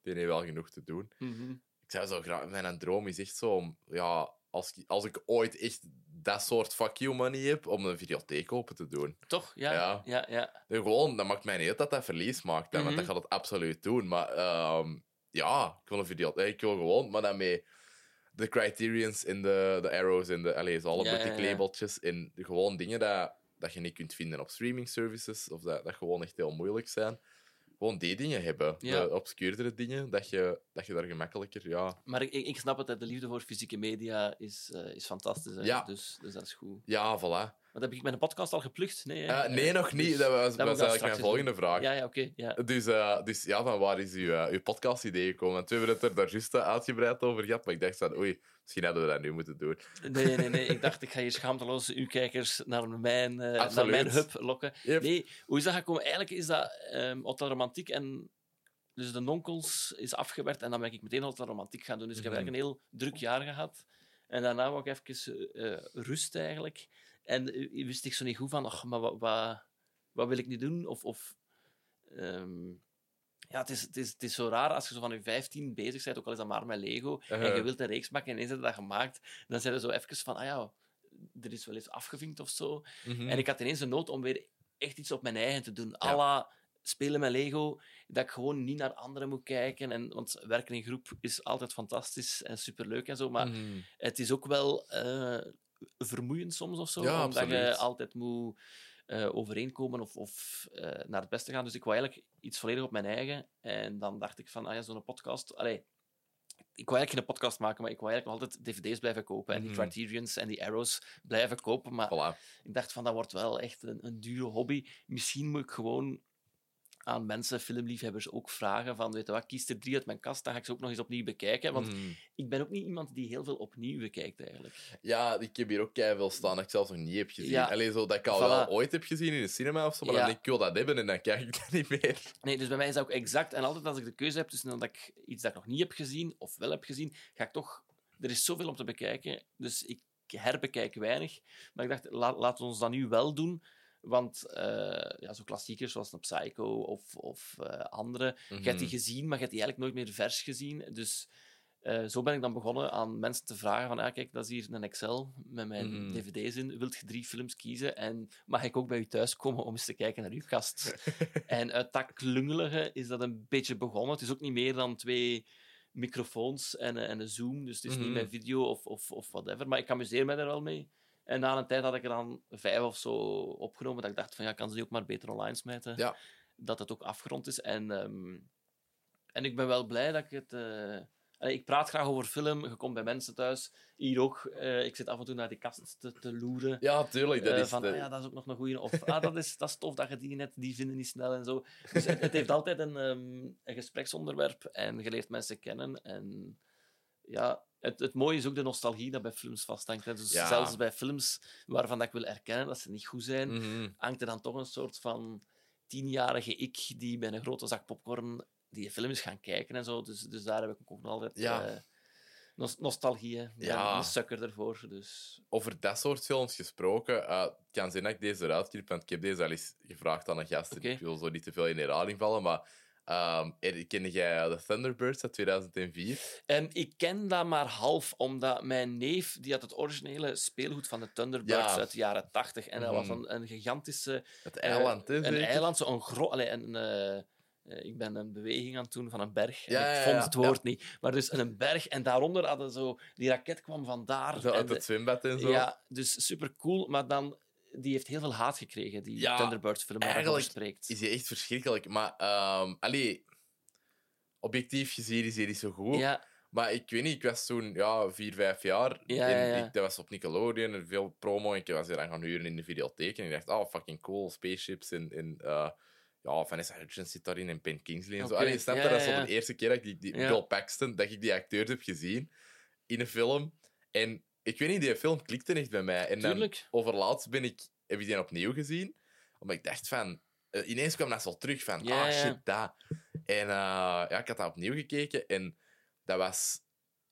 die heeft wel genoeg te doen. Mhm. Ik zou zo graag... Mijn droom is echt zo om... Ja, als, ik- als ik ooit echt dat soort fuck you money heb, om een videotheek open te doen. Toch? Ja. Ja. Ja, ja. Gewoon, dat maakt mij niet uit dat dat verlies maakt. hè, Want dat Mhm. gaat het absoluut doen. Maar ehm, ja, ik wil een videotheek. Ik wil gewoon, maar dan met de criterions en de, de arrows en de... Allee, alle Ja, boutique ja. labeltjes. En gewoon dingen dat, dat je niet kunt vinden op streaming services. Of dat, dat gewoon echt heel moeilijk zijn. Gewoon die dingen hebben. Ja. De obscuurdere dingen. Dat je, dat je daar gemakkelijker... Ja, Maar ik, ik, snap het, hè. de liefde voor fysieke media is, eh, is fantastisch. Hè. Ja. Dus, dus dat is goed. ja voilà. Wat heb ik met een podcast al geplukt? Nee? Eh, nee, Eh, nog niet. dus- Dat was, dan eigenlijk mijn volgende doen. vraag. Ja, ja, oké. ja. Dus, eh, dus ja, van waar is uw, eh, uw podcast-idee gekomen? Want we hebben het er daar juist uitgebreid over gehad, maar ik dacht van, oei, misschien hadden we dat nu moeten doen. Nee, nee, nee. Ik dacht, ik ga hier schaamteloos uw kijkers naar mijn, naar mijn hub lokken. Yep. Nee, hoe is dat gekomen? Eigenlijk is dat um, Romantiek en... Dus de nonkels is afgewerkt en dan ben ik meteen Hotel Romantiek gaan doen. Dus ik heb Mhm. eigenlijk een heel druk jaar gehad. En daarna wou ik even rust eigenlijk. En eh, wist ik zo niet goed van, ach, maar wat, wat, wat wil ik nu doen? Of... of ehm, ja, het is, het, is, het is zo raar als je zo van je 15 bezig bent, ook al is dat maar met Lego, en Uh-huh. je wilt een reeks maken en ineens heb je dat gemaakt, dan zijn er zo even van, ah ja, er is wel eens afgevinkt of zo. Mhm. En ik had ineens een nood om weer echt iets op mijn eigen te doen. Ja. à la spelen met Lego, dat ik gewoon niet naar anderen moet kijken. En, want werken in groep is altijd fantastisch en superleuk en zo, maar Mhm. het is ook wel eh, vermoeiend soms of zo, Ja, omdat je altijd moet eh, overeenkomen of, of eh, naar het beste gaan. Dus ik wou eigenlijk iets volledig op mijn eigen. En dan dacht ik van, ah ja, zo'n podcast... Allee, ik wou eigenlijk geen podcast maken, maar ik wou eigenlijk nog altijd dvd's blijven kopen. En die Mhm. Criterions en die Arrows blijven kopen. Maar Voilà. ik dacht van, dat wordt wel echt een, een dure hobby. Misschien moet ik gewoon aan mensen, filmliefhebbers, ook vragen van, weet je wat, kies er drie uit mijn kast, dan ga ik ze ook nog eens opnieuw bekijken. Want Mhm. ik ben ook niet iemand die heel veel opnieuw bekijkt, eigenlijk. Ja, ik heb hier ook veel staan dat ik zelfs nog niet heb gezien. Ja. Alleen zo dat ik al Voilà. wel ooit heb gezien in de cinema of zo, maar Ja. dan denk ik, ik wil dat hebben en dan kijk ik dat niet meer. Nee, dus bij mij is dat ook exact. En altijd als ik de keuze heb tussen dat ik iets dat ik nog niet heb gezien of wel heb gezien, ga ik toch... Er is zoveel om te bekijken, dus ik herbekijk weinig. Maar ik dacht, laat, laten we ons dat nu wel doen. Want eh, ja, zo klassiekers zoals een Psycho of, of eh, andere, je hebt die Mhm. gezien, maar je hebt die eigenlijk nooit meer vers gezien. Dus eh, zo ben ik dan begonnen aan mensen te vragen van, ah, kijk, dat is hier een Excel met mijn Mhm. dvd's in. Wilt je drie films kiezen? En mag ik ook bij u thuis komen om eens te kijken naar uw kast? en uit dat klungelige is dat een beetje begonnen. Het is ook niet meer dan twee microfoons en, een- en een zoom, dus het is Mhm. niet met video of, of, of whatever. Maar ik amuseer me er wel mee. En na een tijd had ik er dan vijf of zo opgenomen, dat ik dacht van, ja, kan ze die ook maar beter online smijten? Ja. Dat het ook afgerond is. En, ehm, en ik ben wel blij dat ik het... eh, ik praat graag over film, je komt bij mensen thuis, hier ook. eh, ik zit af en toe naar die kast te, te loeren. Ja, tuurlijk. Dat Eh, is van, ah ja, dat is ook nog een goeie. Of, ah, dat is, dat is tof dat je die net, die vinden niet snel en zo. Dus het, het heeft altijd een, ehm, een gespreksonderwerp en je leert mensen kennen. En ja, het, het mooie is ook de nostalgie dat bij films vasthangt. Hè. Dus Ja. zelfs bij films waarvan dat ik wil erkennen dat ze niet goed zijn, Mhm. hangt er dan toch een soort van tienjarige ik die bij een grote zak popcorn die film is gaan kijken en zo. Dus, dus daar heb ik ook nog altijd Ja. eh, nos- nostalgie. hè. Ja. een sukker ervoor. Dus. Over dat soort films gesproken, eh, het kan zijn dat ik deze eruit knip, want ik heb deze al eens gevraagd aan een gast. Oké. Ik wil zo niet te veel in herhaling vallen, maar ehm er- ken jij de Thunderbirds uit 2004? En ik ken dat maar half, omdat mijn neef die had het originele speelgoed van de Thunderbirds Ja. uit de jaren 80. En dat was Mhm. een, een gigantische... Het eiland, hè? Een zeker? eiland, zo'n gro... Allee, een, eh, eh, ik ben een beweging aan het doen van een berg. Ja, ik vond het woord niet. Maar dus een berg. En daaronder hadden zo... Die raket kwam vandaar. Zo en uit de- het zwembad en zo. Ja, dus super cool. Maar dan... Die heeft heel veel haat gekregen, die Ja, Thunderbirds film waar eigenlijk spreekt. Is hij echt verschrikkelijk. Maar, ehm allee, objectief gezien is hij niet zo goed. Ja, Maar ik weet niet, ik was toen ja, vier, vijf jaar. Ja, en. Ik, dat was op Nickelodeon, en veel promo. En ik was hier dan gaan huren in de videotheek. En ik dacht, oh, fucking cool, spaceships. En, en eh, ja, Vanessa Hudgens zit daarin en Ben Kingsley en zo. Allee, snap je? dat is de eerste keer dat ik die. Bill Paxton, dat ik die acteurs heb gezien in een film. En ik weet niet, die film klikte echt bij mij. En dan tuurlijk. overlaatst ben ik, heb ik die opnieuw gezien. Omdat ik dacht van... eh, ineens kwam dat zo terug van, Ja, ah, ja. shit, dat. En eh, ja, ik had dat opnieuw gekeken. En dat was...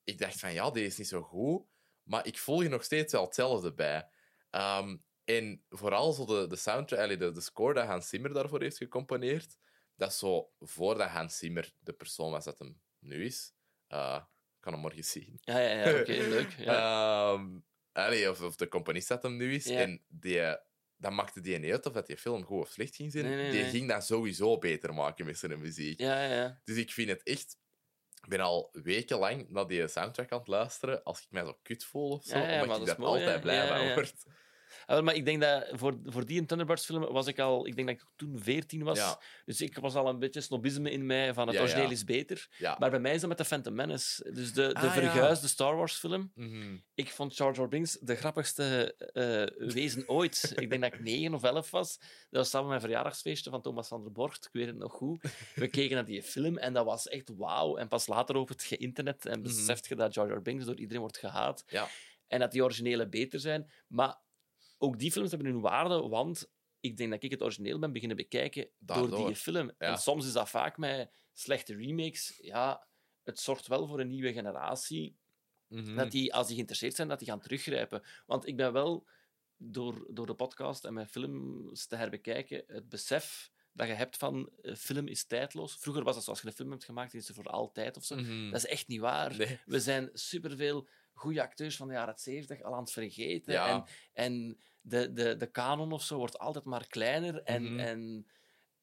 Ik dacht van, ja, deze is niet zo goed. Maar ik voel je nog steeds wel hetzelfde bij. Ehm, en vooral zo de, de soundtrack, allee, de, de score dat Hans Zimmer daarvoor heeft gecomponeerd. Dat is zo voordat Hans Zimmer de persoon was dat hem nu is. Eh, kan hem morgen zien. Ja, ja, ja oké, leuk. Ja. Ehm, allee, of, of de componist dat hem nu is. Ja. En die, dat maakte die niet uit of dat die film goed of slecht ging zijn. Nee, nee, die nee. ging dat sowieso beter maken met zijn muziek. ja, ja, ja. Dus ik vind het echt... Ik ben al wekenlang naar die soundtrack aan het luisteren als ik mij zo kut voel of zo. Maar omdat dat ik is daar mooi, altijd blij van word. Ah, maar ik denk dat voor, voor die Thunderbirds film was ik al... Ik denk dat ik toen 14 was. Ja. Dus ik was al een beetje snobisme in mij van het Ja, ja. origineel is beter. Maar bij mij is dat met de Phantom Menace. Dus de, de Ah, verguisde Star Wars film. Mhm. Ik vond Jar Binks de grappigste eh, wezen ooit. ik denk dat ik 9 of 11 was. Dat was samen mijn verjaardagsfeestje van Thomas van der Bort. Ik weet het nog goed. We keken naar die film en dat was echt wauw. En pas later op het internet en Mhm. beseft je dat Jar Binks door iedereen wordt gehaat. Ja. En dat die originele beter zijn. Maar ook die films hebben hun waarde, want ik denk dat ik het origineel ben beginnen bekijken door die film. Ja. En soms is dat vaak met slechte remakes. Ja, het zorgt wel voor een nieuwe generatie Mhm. dat die, als die geïnteresseerd zijn, dat die gaan teruggrijpen. Want ik ben wel, door, door de podcast en mijn films te herbekijken, het besef dat je hebt van eh, film is tijdloos. Vroeger was het zoals je een film hebt gemaakt, is er voor altijd of zo. Mhm. Dat is echt niet waar. Nee. We zijn superveel goede acteurs van de jaren 70 al aan het vergeten. Ja. En, en de, de, de kanon of zo wordt altijd maar kleiner. En, Mhm. en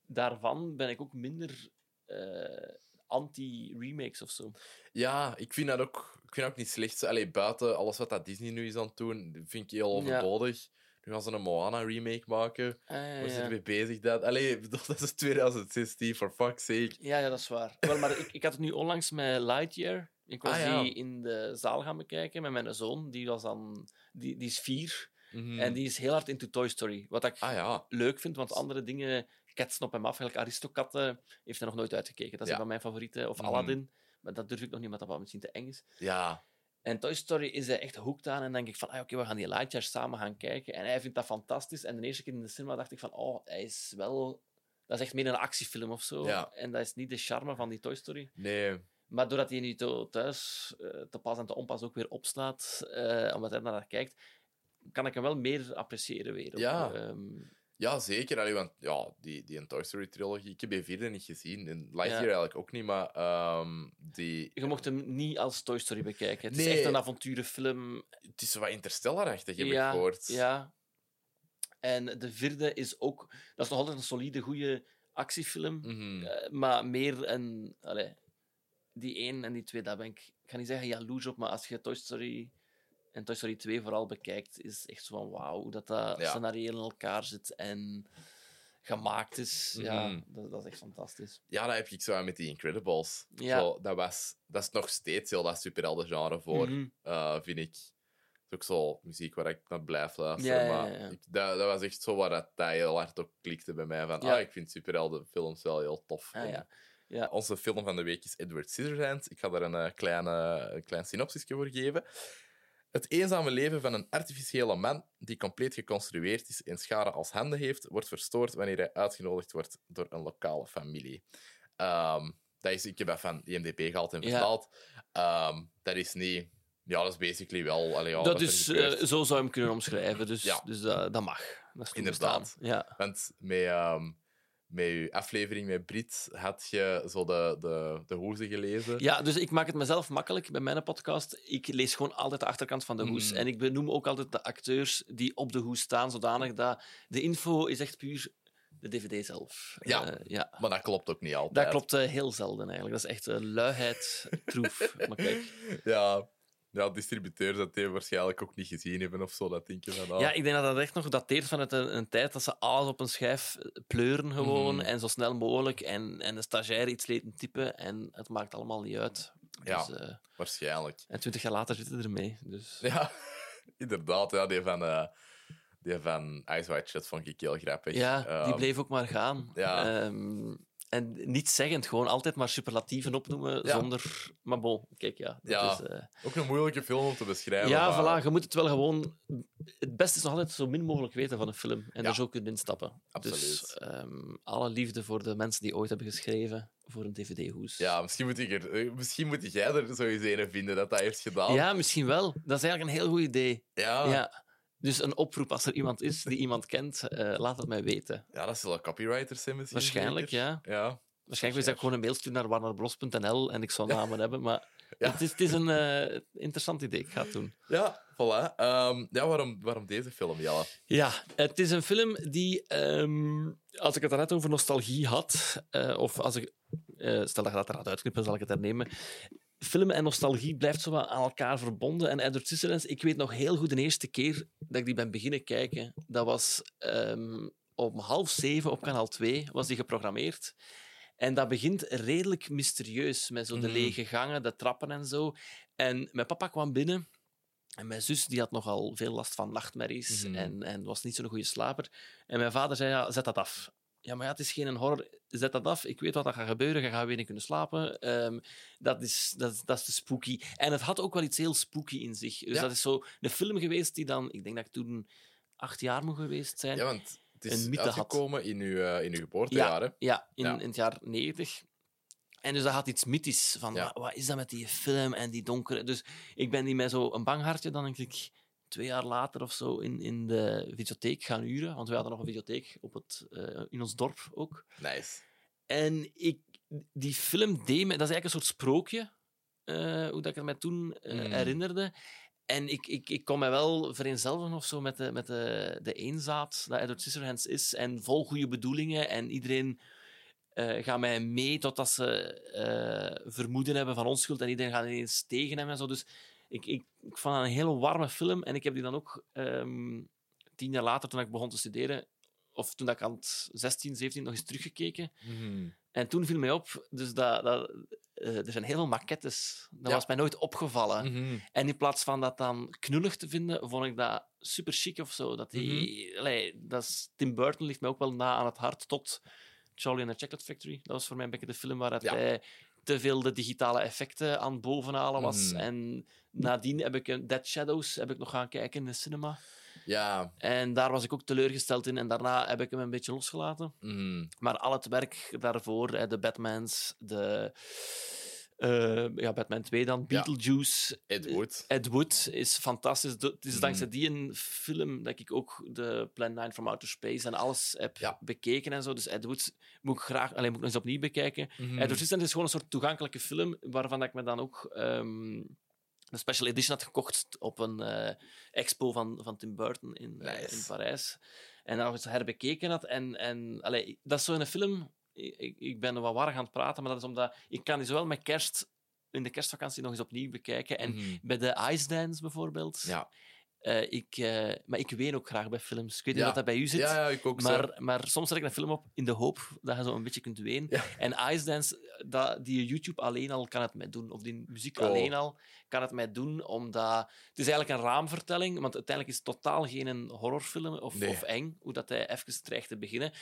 daarvan ben ik ook minder eh, anti-remakes of zo. Ja, ik vind dat ook, ik vind dat ook niet slecht. Allee, buiten alles wat dat Disney nu is aan het doen, vind ik heel Ja. overbodig. Nu gaan ze een Moana-remake maken. Ah, ja, Waar zijn ja. mee bezig? Dat? Allee, dat is 2016, for fuck's sake. Ja, ja, dat is waar. Wel, maar ik, ik had het nu onlangs met Lightyear. Ik was Ah, ja. die in de zaal gaan bekijken met mijn zoon. Die, was dan, die, die is vier Mhm. en die is heel hard into Toy Story. Wat ik Ah ja, leuk vind, want andere dingen ketsen op hem af. Eigenlijk heeft hij nog nooit uitgekeken. Dat is Ja. een van mijn favorieten. Of Mhm. Aladdin. Maar dat durf ik nog niet, omdat dat wat misschien te eng is. ja. En Toy Story is hij echt hooked aan. En denk ik van, ah, oké, we gaan die Lightyear samen gaan kijken. En hij vindt dat fantastisch. En de eerste keer in de cinema dacht ik van, oh, hij is wel... Dat is echt meer een actiefilm of zo. Ja. En dat is niet de charme van die Toy Story. Nee. Maar doordat hij nu thuis eh, te pas en te onpas ook weer opslaat, eh, omdat hij naar kijkt, kan ik hem wel meer appreciëren weer. Ja. Ehm, Ja, zeker. Allee, want ja, die, die Toy Story trilogie, ik heb die vierde niet gezien. En Lightyear Ja. eigenlijk ook niet, maar ehm, die... je mocht hem niet als Toy Story bekijken. Het is echt een avonturenfilm. Het is zo wat interstellar-achtig, heb ja, ik gehoord. Ja. En de vierde is ook... Dat is nog altijd een solide, goede actiefilm. Mhm. Eh, maar meer een... Allee, die één en die twee, daar ben ik... Ik ga niet zeggen jaloers op, maar als je Toy Story en Toy Story 2 vooral bekijkt, is echt zo van wauw, hoe dat, dat Ja. scenario in elkaar zit. En gemaakt is. Ja, Mhm. dat, dat is echt fantastisch. Ja, dat heb ik zo met die Incredibles. Ja. Zo, dat, was, dat is nog steeds heel dat superhelden-genre voor, Mhm. eh, vind ik. Het is ook zo muziek waar ik naar blijf luisteren. Ja, ja, maar ja. Ik, dat, dat was echt zo waar dat, dat heel hard ook klikte bij mij. Van, Ja. ah, ik vind superheldenfilms wel heel tof. Ah, En ja. Onze film van de week is Edward Scissorhands. Ik ga daar een, eh, kleine, een klein synopsisje voor geven. Het eenzame leven van een artificiële man die compleet geconstrueerd is en scharen als handen heeft, wordt verstoord wanneer hij uitgenodigd wordt door een lokale familie. Ehm, dat is, ik heb dat van IMDb gehaald en Ja. vertaald. Ehm, dat is niet... Ja, dat is basically wel... Allee, ja, dat is, eh, zo zou je hem kunnen omschrijven. Dus, Ja. dus dat, dat mag. Dat is Inderdaad. Ja. Want met, ehm, met je aflevering met Brit had je zo de, de, de hoeze gelezen. ja, dus ik maak het mezelf makkelijk bij mijn podcast. Ik lees gewoon altijd de achterkant van de hoes. Mm. En ik benoem ook altijd de acteurs die op de hoes staan, zodanig dat de info is echt puur de dvd zelf. Ja. Eh, ja. Maar dat klopt ook niet altijd. Dat klopt eh, heel zelden eigenlijk. Dat is echt uh, luiheid troef. maar kijk. Ja, ja, distributeurs dat die waarschijnlijk ook niet gezien hebben of zo. Dat denk je van... ah. Ja, ik denk dat dat echt nog dateert vanuit een, een tijd dat ze alles op een schijf pleuren gewoon Mhm. en zo snel mogelijk en, en de stagiair iets lieten typen en het maakt allemaal niet uit. Ja. Dus, eh, Waarschijnlijk. en twintig jaar later zitten ze ermee. Dus. Ja, inderdaad. Ja, die van, eh die van Ice White vond ik heel grappig. Ja, die Ehm, bleef ook maar gaan. ja. Ehm, en niet zeggend, gewoon altijd maar superlatieven opnoemen Ja. zonder... Maar bon, kijk, ja. Dat Ja, is, eh, Ook een moeilijke film om te beschrijven. ja, maar- voilà, je moet het wel gewoon... Het beste is nog altijd zo min mogelijk weten van een film en Ja. er zo kunnen instappen. Absoluut. Dus ehm, alle liefde voor de mensen die ooit hebben geschreven voor een dvd-hoes. Ja, misschien moet, ik er, eh, misschien moet jij er sowieso een vinden dat dat heeft gedaan. ja, misschien wel. Dat is eigenlijk een heel goed idee. Ja. Dus een oproep als er iemand is die iemand kent, eh, laat het mij weten. Ja, dat zullen copywriters zijn misschien. Waarschijnlijk, ja. Ja. Waarschijnlijk wil ik gewoon een mail sturen naar warnerbros.nl en ik zal namen hebben, maar Ja. het, is, het is een eh, interessant idee. Ik ga het doen. Ja, voilà. Ehm, ja, waarom, waarom deze film, Jelle? Ja, het is een film die, ehm, als ik het net over nostalgie had, eh, of als ik, stel dat je dat eruit uitknippen, zal ik het hernemen. Film en nostalgie blijft zo aan elkaar verbonden. En Edward Scissorhands, ik weet nog heel goed de eerste keer dat ik die ben beginnen kijken, dat was ehm, om half zeven op kanaal 2 was die geprogrammeerd. En dat begint redelijk mysterieus, met zo de Mhm. lege gangen, de trappen en zo. En mijn papa kwam binnen en mijn zus die had nogal veel last van nachtmerries Mhm. en, en was niet zo'n goede slaper. En mijn vader zei, ja, zet dat af. Ja, maar ja, het is geen horror. Zet dat af. Ik weet wat er gaat gebeuren. Je gaat weer niet kunnen slapen. Ehm, dat, is, dat, dat is te spooky. En het had ook wel iets heel spooky in zich. Dus Ja. dat is zo een film geweest die dan... Ik denk dat ik toen acht jaar moet geweest zijn. Ja, want het is Een had. uitgekomen in uw, eh, in uw geboortejaren. Ja, in, Ja. in het jaar 90. En dus dat had iets mythisch. Van, wat, wat is dat met die film en die donkere... Dus ik ben die met zo een bang hartje dan denk ik twee jaar later of zo in, in de videotheek gaan huren. Want we hadden nog een videotheek op het, eh, in ons dorp ook. Nice. En ik, die film deed me... Dat is eigenlijk een soort sprookje, eh, hoe dat ik het mij toen eh, Mm. herinnerde. En ik, ik, ik kon mij wel vereenzelvigen of zo met de, met de, de eenzaad dat Edward Scissorhands is. En vol goede bedoelingen. En iedereen gaat mij mee totdat ze vermoeden hebben van onschuld. En iedereen gaat ineens tegen hem en zo. Dus ik, ik, ik vond het een hele warme film. En ik heb die dan ook ehm, tien jaar later, toen ik begon te studeren, of toen ik aan het 16, 17 nog eens teruggekeken. Mhm. En toen viel mij op, dus dat, dat, eh, er zijn heel veel maquettes. Dat Ja. was mij nooit opgevallen. Mhm. En in plaats van dat dan knullig te vinden, vond ik dat super chic of zo. Dat die, allee, dat is, Tim Burton ligt mij ook wel na aan het hart tot Charlie and the Chocolate Factory. Dat was voor mij een beetje de film waar Ja. hij te veel de digitale effecten aan het bovenhalen was. Mhm. En nadien heb ik een Dead Shadows heb ik nog gaan kijken in de cinema. Ja. En daar was ik ook teleurgesteld in. En daarna heb ik hem een beetje losgelaten. Mhm. Maar al het werk daarvoor, de Batmans, de eh, ja, Batman 2 dan, Ja. Beetlejuice, Ed Wood. Ed Wood is fantastisch. Het is Mhm. dankzij die een film dat ik ook de Plan 9 from Outer Space en alles heb Ja. bekeken en zo. Dus Ed Wood moet ik graag, alleen moet ik nog eens opnieuw bekijken. Mhm. Edward Scissorhands is gewoon een soort toegankelijke film waarvan ik me dan ook ehm, een special edition had gekocht op een eh, expo van, van Tim Burton in, eh, Nice. in Parijs. En dan nog eens herbekeken had. En, en allee, dat is zo'n film... Ik, ik- ben wat warrig aan het praten, maar dat is omdat... Ik kan die zowel met kerst... In de kerstvakantie nog eens opnieuw bekijken. En Mhm. bij de Ice Dance bijvoorbeeld... Ja. Eh, ik, eh, maar ik ween ook graag bij films. Ik weet niet wat dat bij u zit. Ja, ja, ik ook zo. Maar, maar soms zet ik een film op in de hoop dat je zo een beetje kunt wenen. Ja. En Ice Dance, dat, die YouTube alleen al kan het mij doen. Of die muziek Cool. alleen al kan het mij doen. Omdat het is eigenlijk een raamvertelling. Want uiteindelijk is het totaal geen een horrorfilm of, Nee. of eng. Hoe dat hij even dreigt te beginnen.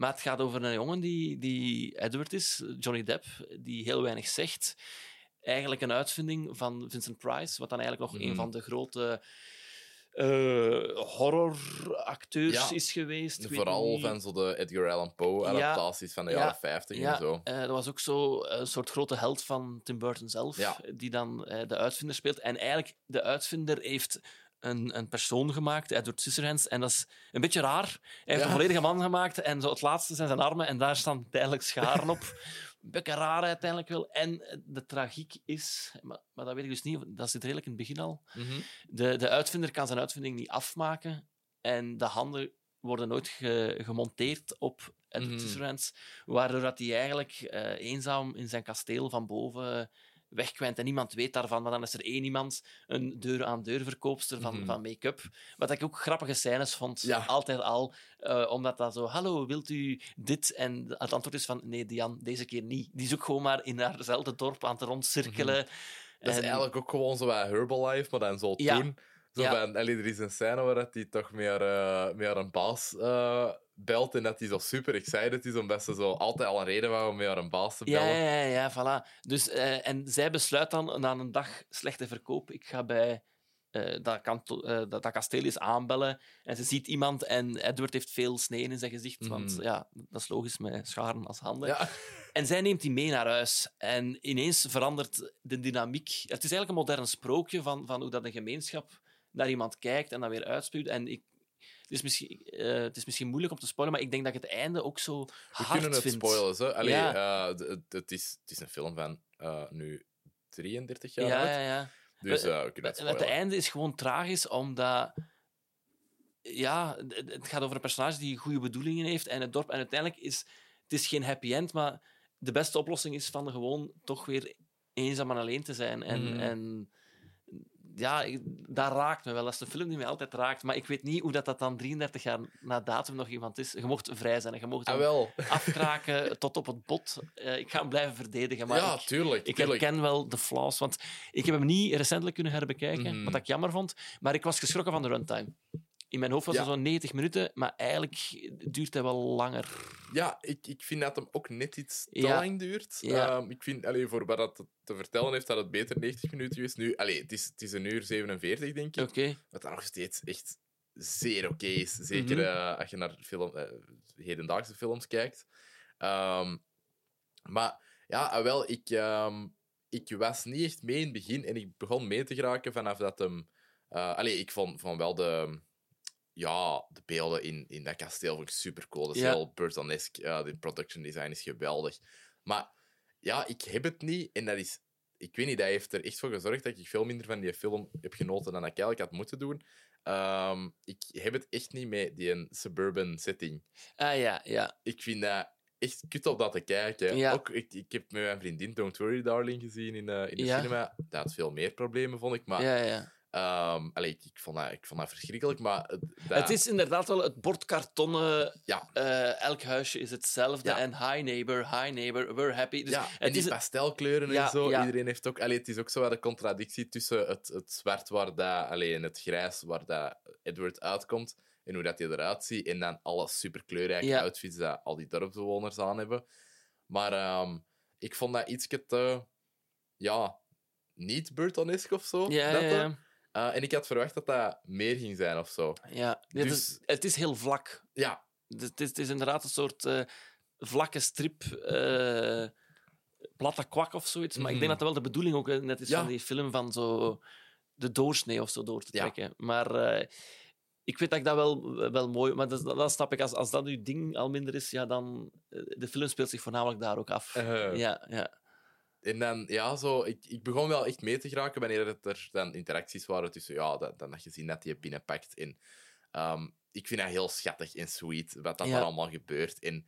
Maar het gaat over een jongen die, die Edward is, Johnny Depp, die heel weinig zegt. Eigenlijk een uitvinding van Vincent Price. Wat dan eigenlijk nog Mhm. een van de grote... eh horroracteurs Ja. is geweest. Vooral niet. van zo de Edgar Allan Poe Ja. adaptaties van de Ja. jaren 50 Ja, en zo. eh, dat was ook zo een soort grote held van Tim Burton zelf, die dan eh, de uitvinder speelt. En eigenlijk, de uitvinder heeft een, een persoon gemaakt, Edward Scissorhands, en dat is een beetje raar. Hij heeft Ja. een volledige man gemaakt en zo het laatste zijn zijn armen en daar staan tijdelijk scharen op. Een beetje raar uiteindelijk wel. En eh, de tragiek is, maar, maar dat weet ik dus niet, dat zit redelijk in het begin al, Mhm. de, de uitvinder kan zijn uitvinding niet afmaken en de handen worden nooit ge- gemonteerd op Edward. Scissorhands, waardoor dat hij eigenlijk eh, eenzaam in zijn kasteel van boven wegkwijnt en niemand weet daarvan, maar dan is er één iemand, een deur-aan-deur verkoopster van, Mhm. van make-up, wat ik ook grappige scènes vond, Ja. altijd al, eh, omdat dat zo, hallo, wilt u dit? En het antwoord is van, nee, Diane, deze keer niet. Die is ook gewoon maar in haarzelfde dorp aan het rondcirkelen. Dat is En- eigenlijk ook gewoon zo bij Herbalife, maar dan zo Ja. Zo Ja. van, allee, er is een scène waar hij toch meer, eh, meer een baas eh, belt en dat hij zo super excited is, omdat ze zo altijd al een reden waren om meer een baas te bellen. ja, ja, ja, voilà. Dus, eh, en zij besluit dan na een dag slechte verkoop, ik ga bij dat, kanto- dat, dat kasteel eens aanbellen. En ze ziet iemand en Edward heeft veel snee in zijn gezicht, want Mhm. ja, dat is logisch met scharen als handen. Ja. En zij neemt die mee naar huis. En ineens verandert de dynamiek. Het is eigenlijk een modern sprookje van, van hoe dat een gemeenschap naar iemand kijkt en dat weer uitspuwt. En ik, het, is misschien, eh, het is misschien moeilijk om te spoilen, maar ik denk dat ik het einde ook zo We hard kunnen het vind. spoilen. Zo. Allee, Ja. het, het is, het is een film van eh, nu 33 jaar Ja, oud. ja, ja. Dus We- kunnen het Het, einde is gewoon tragisch, omdat... Ja, het het gaat over een personage die goede bedoelingen heeft en het dorp. En uiteindelijk is het is geen happy end, maar de beste oplossing is van gewoon toch weer eenzaam en alleen te zijn. En, Mhm. en ja, ik- dat raakt me wel. Dat is een film die mij altijd raakt. Maar ik weet niet hoe dat, dat dan 33 jaar na datum nog iemand is. Je mocht vrij zijn en je mocht Ah, wel. afkraken tot op het bot. Eh, ik ga hem blijven verdedigen, maar ja, ik, tuurlijk. ik tuurlijk. herken wel de flaws, want ik heb hem niet recentelijk kunnen herbekijken, Mhm. wat ik jammer vond, maar ik was geschrokken van de runtime. In mijn hoofd was Ja. het zo'n 90 minuten, maar eigenlijk duurt hij wel langer. Ja, ik, ik vind dat hem ook net iets te Ja. lang duurt. Ja. Ehm, ik vind, allee, voor wat dat te vertellen heeft, dat het beter 90 minuten is. Nu, allee, het, is, het is een uur 47, denk ik. Oké. Wat dan nog steeds echt zeer oké is. Zeker Mhm. eh, als je naar film, eh, hedendaagse films kijkt. Ehm, maar ja, ah, wel, ik, ehm, ik was niet echt mee in het begin en ik begon mee te geraken vanaf dat hem. eh allee, ik vond, vond wel de. Ja, de beelden in, in dat kasteel vond ik super cool. Dat is Ja. heel Burtonesque. Ja, de production design is geweldig. Maar ja, ik heb het niet. En dat is ik weet niet, dat heeft er echt voor gezorgd dat ik veel minder van die film heb genoten dan ik eigenlijk had moeten doen. Ehm, ik heb het echt niet met die een suburban setting. Ah ja, ja. Ik vind dat echt kut op dat te kijken. Ja. Ook, ik, ik heb met mijn vriendin Don't Worry Darling gezien in, eh, in de Ja. cinema. Dat had veel meer problemen, vond ik. Maar ja, allee, ik, ik, vond dat, ik vond dat verschrikkelijk. Maar het- dat, Het is inderdaad wel het bordkartonnen. Ja. eh, elk huisje is hetzelfde. Ja. En hi neighbor, hi neighbor, we're happy. Dus ja, en die is, pastelkleuren Ja, en zo. Iedereen heeft ook... Allee, het is ook zo wat de contradictie tussen het, het zwart waar dat... Allee, en het grijs waar dat Edward uitkomt. En hoe dat hij eruit ziet. En dan alle super kleurrijke Ja. outfits dat al die dorpsbewoners aan hebben. Maar ehm, ik vond dat iets te... Ja, niet Burtonesque of zo. ja, dat ja, Eh, en ik had verwacht dat dat meer ging zijn of zo. ja. Dus- is, het is heel vlak. Ja, Dus Het is, het is inderdaad een soort eh, vlakke strip, eh, platte kwak of zoiets. Maar ik Mhm. denk dat dat wel de bedoeling ook net is Ja. van die film van zo de doorsnee of zo door te Ja. trekken. Maar eh, ik weet dat ik dat wel, wel mooi... Maar dat, dat snap ik, als, als dat uw ding al minder is, ja, dan... De film speelt zich voornamelijk daar ook af. Ja, ja. En dan, ja, zo, ik, ik begon wel echt mee te geraken wanneer het er dan interacties waren tussen, ja, dat, dan had je zien dat hij binnenpakt. En ehm, ik vind dat heel schattig en sweet, wat dat Ja. er allemaal gebeurt. En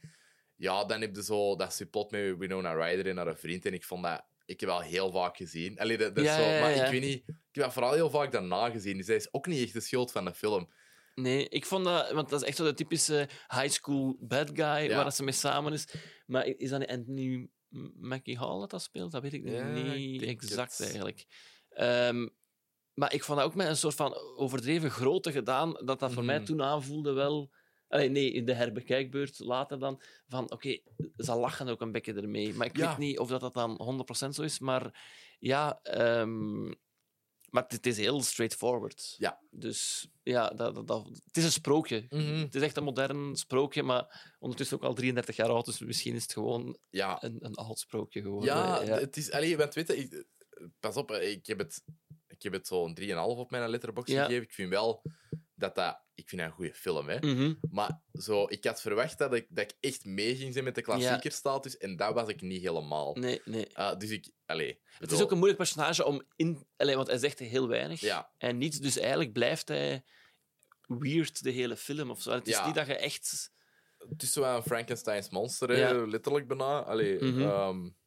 ja, dan heb je zo dat subplot met Winona Ryder en haar vriend. En ik vond dat ik heb wel heel vaak gezien. Allee, dat, dat Ja, zo, ja, maar ik weet niet, ik heb dat vooral heel vaak daarna gezien. Dus hij is ook niet echt de schuld van de film. Nee, ik vond dat... Want dat is echt zo de typische high school bad guy waar dat ze mee samen is. Maar is dat niet Anthony Mackie Hall dat dat speelt? Dat weet ik Ja, niet exact het. eigenlijk. Ehm, maar ik vond dat ook met een soort van overdreven grootte gedaan, dat dat voor mij Mhm. toen aanvoelde wel... Allee, nee, in de herbekijkbeurt later dan, van oké, ze lachen ook een beetje ermee. Maar ik Ja. weet niet of dat, dat dan 100% zo is, maar ja... ehm, maar het, is heel straightforward. Ja. Dus ja, dat, dat, dat- het is een sprookje. Mhm. Het is echt een modern sprookje, maar ondertussen ook al 33 jaar oud, dus misschien is het gewoon Ja, een, een oud sprookje geworden. ja, ja. het is... Allee, je bent weten, ik, pas op, ik heb het, ik heb het zo'n 3,5 op mijn letterbox Ja. gegeven. Ik vind wel dat dat... Ik vind dat een goede film, hè. Mhm. Maar zo, ik had verwacht dat ik, dat ik echt mee ging zijn met de klassiekerstatus. En dat was ik niet helemaal. Nee, nee. Ah, dus ik... Allee, Het is ook een moeilijk personage om in... Allee, want hij zegt heel weinig Ja, en niets, dus eigenlijk blijft hij weird de hele film of zo. Het is Ja. niet dat je echt... het is zo een Frankenstein's monster, hè, Ja. letterlijk bijna. Allee,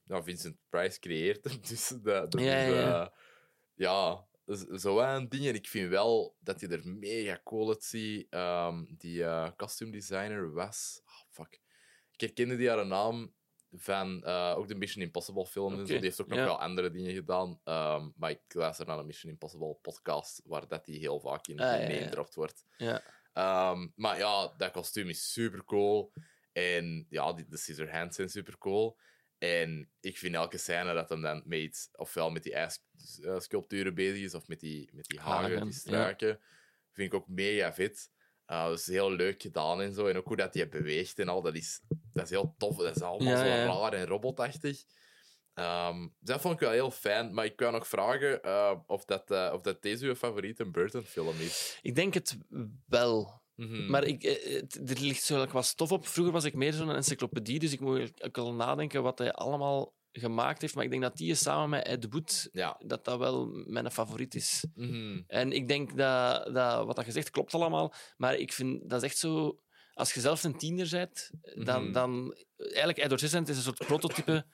ja, Vincent Price creëert hem, dus dat, dat Ja, is... ja, ja. Zo een ding. En ik vind wel dat hij er mega cool uitziet. Ehm, die eh costume designer was... ah, fuck. Ik herkende die haar naam van eh, ook de Mission Impossible films en zo. Die heeft ook nog ja. wel andere dingen gedaan. Ehm, maar ik luister naar een Mission Impossible podcast, waar dat die heel vaak in Ah, ja, wordt. Ja. Ehm, maar ja, dat kostuum is super cool. En ja, die, de Scissorhands zijn super cool. En ik vind elke scène dat hem dan met iets, ofwel met die ijssculpturen bezig is, of met die, met die hagen, die ja. struiken, vind ik ook mega vet. Uh, dat is heel leuk gedaan en zo. En ook hoe dat hij beweegt en al, dat is, dat is heel tof. Dat is allemaal Ja, zo ja. raar en robotachtig. Dus dat vond ik wel heel fijn. Maar ik kan nog vragen eh, of, dat, eh, of dat deze uw favoriete Burton-film is. Ik denk het wel. Mhm. Maar ik, eh, het- er ligt zo wat stof op. Vroeger was ik meer zo'n encyclopedie, dus ik moet wel nadenken wat hij allemaal gemaakt heeft. Maar ik denk dat die samen met Ed Wood, Ja. dat dat wel mijn favoriet is. Mhm. En ik denk dat, dat wat dat gezegd klopt allemaal, maar ik vind dat is echt zo. Als je zelf een tiener bent, dan, Mhm. dan eigenlijk Edward is een soort prototype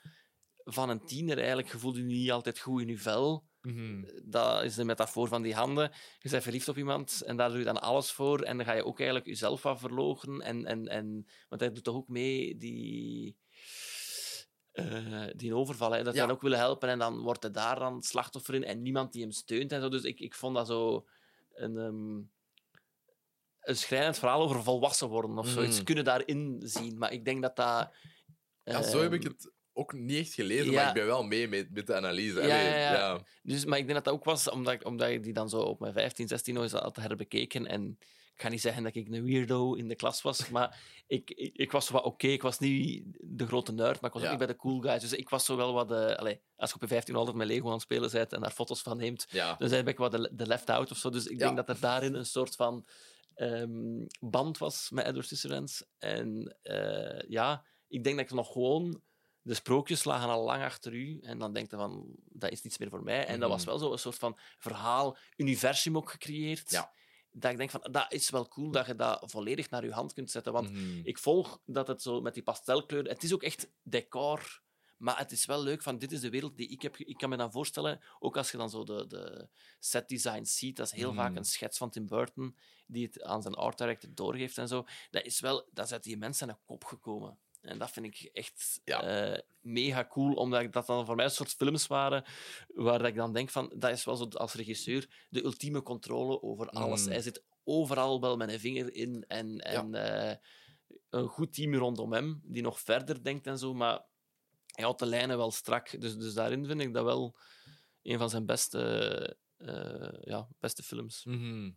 van een tiener. Eigenlijk je voelt je niet altijd goed in je vel. Mhm. Dat is de metafoor van die handen. Je bent verliefd op iemand en daar doe je dan alles voor. En dan ga je ook eigenlijk jezelf wat verloochenen. En, en, en, want hij doet toch ook mee die, eh, die overval. Hè? Dat Ja. hij dan ook willen helpen. En dan wordt hij daar dan slachtoffer in. En niemand die hem steunt. En zo. Dus ik, ik vond dat zo een, ehm, een schrijnend verhaal over volwassen worden of zoiets. Mhm. Kunnen daarin zien. Maar ik denk dat dat... Ja, zo heb ik ehm, het ook niet echt gelezen, ja. maar ik ben wel mee met, met de analyse. Ja, Allee, ja. Dus, maar ik denk dat dat ook was omdat, ik- omdat ik die dan zo op mijn 15, 16 nog eens had herbekeken. En ik ga niet zeggen dat ik een weirdo in de klas was, maar ik, ik, ik was wel oké. Ik was niet de grote nerd, maar ik was ook niet bij de cool guys. Dus ik was zo wel wat... de allee, als je op je 15 altijd met Lego aan het spelen bent en daar foto's van neemt, dan ben ik wat de, de left out of zo. Dus ik denk dat er daarin een soort van ehm, band was met Edward Scissorhands. En eh, ja, ik denk dat ik nog gewoon... De sprookjes lagen al lang achter u. En dan denk je van, dat is niets meer voor mij. En dat was Mhm. wel zo een soort van verhaal, universum ook gecreëerd. Ja. Dat ik denk van, dat is wel cool dat je dat volledig naar je hand kunt zetten. Want Mhm. ik volg dat het zo met die pastelkleuren... Het is ook echt decor, maar het is wel leuk van, dit is de wereld die ik heb... Ik kan me dan voorstellen, ook als je dan zo de, de set design ziet, dat is heel vaak Mhm. een schets van Tim Burton, die het aan zijn art director doorgeeft en zo. Dat is wel... Dat is uit die mensen een kop gekomen. En dat vind ik echt Ja. eh, mega cool, omdat dat dan voor mij een soort films waren waar ik dan denk van, dat is wel zo als regisseur de ultieme controle over alles. Mm. Hij zit overal wel met een vinger in en, en eh, een goed team rondom hem, die nog verder denkt en zo, maar hij houdt de lijnen wel strak. Dus, dus daarin vind ik dat wel een van zijn beste, eh, ja, beste films. Mhm.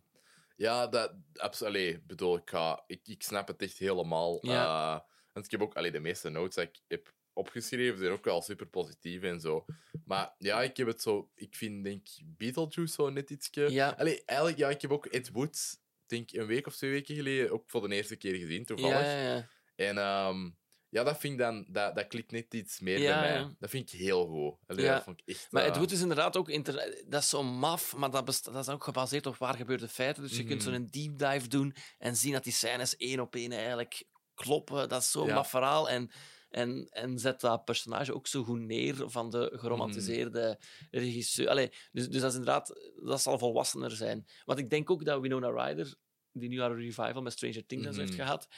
Ja, dat... Absoluut. Ik bedoel, ik, ga, ik, ik snap het echt helemaal. Ja. Eh, want ik heb ook... Allee, de meeste notes die ik heb opgeschreven zijn ook wel super positief en zo. Maar ja, ik heb het zo... Ik vind, denk Beetlejuice zo net ietsje... Ja, Allee, eigenlijk, ja, ik heb ook Ed Wood, denk een week of twee weken geleden ook voor de eerste keer gezien, toevallig. ja, ja. En ehm, ja, dat vind ik dan... Dat, dat klikt net iets meer bij mij. Dat vind ik heel goed. Allee. Dat vond ik echt... Maar eh, het Wood is inderdaad ook... Inter... Dat is zo maf, maar dat, dat is ook gebaseerd op waar gebeurde feiten. Dus je kunt Mhm. zo'n deep dive doen en zien dat die scènes één op één eigenlijk kloppen. Dat is zo'n Ja. verhaal. En En, en zet dat personage ook zo goed neer van de geromantiseerde regisseur. Allee, dus, dus dat is inderdaad, dat zal volwassener zijn. Want ik denk ook dat Winona Ryder, die nu haar revival met Stranger Things heeft Mhm. gehad,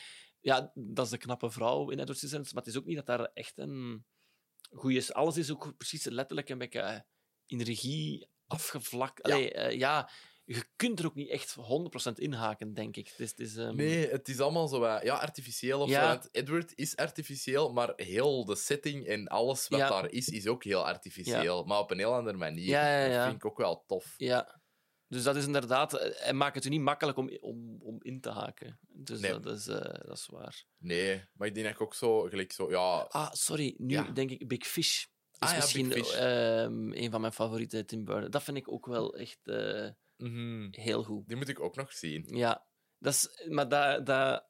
ja, dat is de knappe vrouw in Edward Scissorhands, maar het is ook niet dat daar echt een goeie is. Alles is ook precies letterlijk een beetje eh, in regie afgevlakt. Ja. Allee, eh, ja, je kunt er ook niet echt 100% inhaken, denk ik. Het is, het is, ehm, Nee, het is allemaal zo eh, ja, artificieel of Ja. zo. Want Edward is artificieel, maar heel de setting en alles wat Ja. daar is, is ook heel artificieel. Maar op een heel andere manier. Dat vind ik ook wel tof. Ja. Dus dat is inderdaad... eh, En maakt het u niet makkelijk om, om, om in te haken. Dus Nee. dat, is, eh, dat is waar. Nee, maar ik denk dat ik ook zo, gelijk zo, ja... Ah, sorry. Nu denk ik Big Fish. Is Ah misschien ehm, een van mijn favoriete Tim Burton. Dat vind ik ook wel echt mhm, heel goed. Die moet ik ook nog zien. Ja. Dat is, maar dat, dat,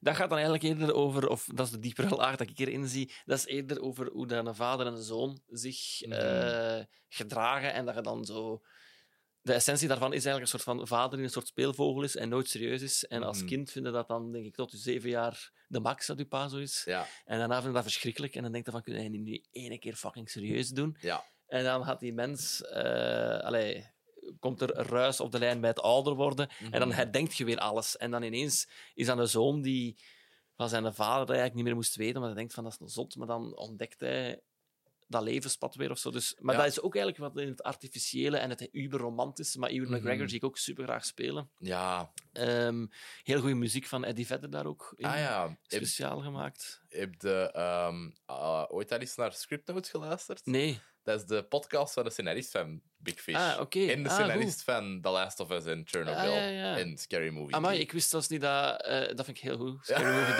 dat gaat dan eigenlijk eerder over... Of dat is de diepere laag dat ik erin zie. Dat is eerder over hoe dan een vader en een zoon zich Mhm. eh, gedragen. En dat je dan zo... De essentie daarvan is eigenlijk een soort van vader die een soort speelvogel is en nooit serieus is. En als Mhm. kind vinden dat dan, denk ik, tot je zeven jaar de max dat je pa zo is. Ja, En daarna vind je dat verschrikkelijk. En dan denk je van, kun je niet nu ene keer fucking serieus doen? ja. En dan gaat die mens... eh allee, komt er ruis op de lijn bij het ouder worden. En dan Mhm. herdenkt je weer alles. En dan ineens is dan een zoon die van zijn vader dat eigenlijk niet meer moest weten, maar hij denkt van, dat is een zot. Maar dan ontdekt hij dat levenspad weer of zo. Dus, maar Ja. dat is ook eigenlijk wat in het artificiële en het uber-romantische. Maar Ewan Mhm. McGregor zie ik ook super graag spelen. Ja, Ehm, heel goede muziek van Eddie Vedder daar ook in. ah ja. Heb, Speciaal gemaakt. heb de, ehm, ah, ooit al eens naar Script Notes geluisterd? Nee. Dat is de podcast van de scenarist van Big Fish. Ah, oké. En de Ah, scenarist van The Last of Us en Chernobyl. Ah, ja, ja. En Scary Movie. Amai, 3. ik wist zelfs niet dat... eh, dat vind ik heel goed, Scary Movie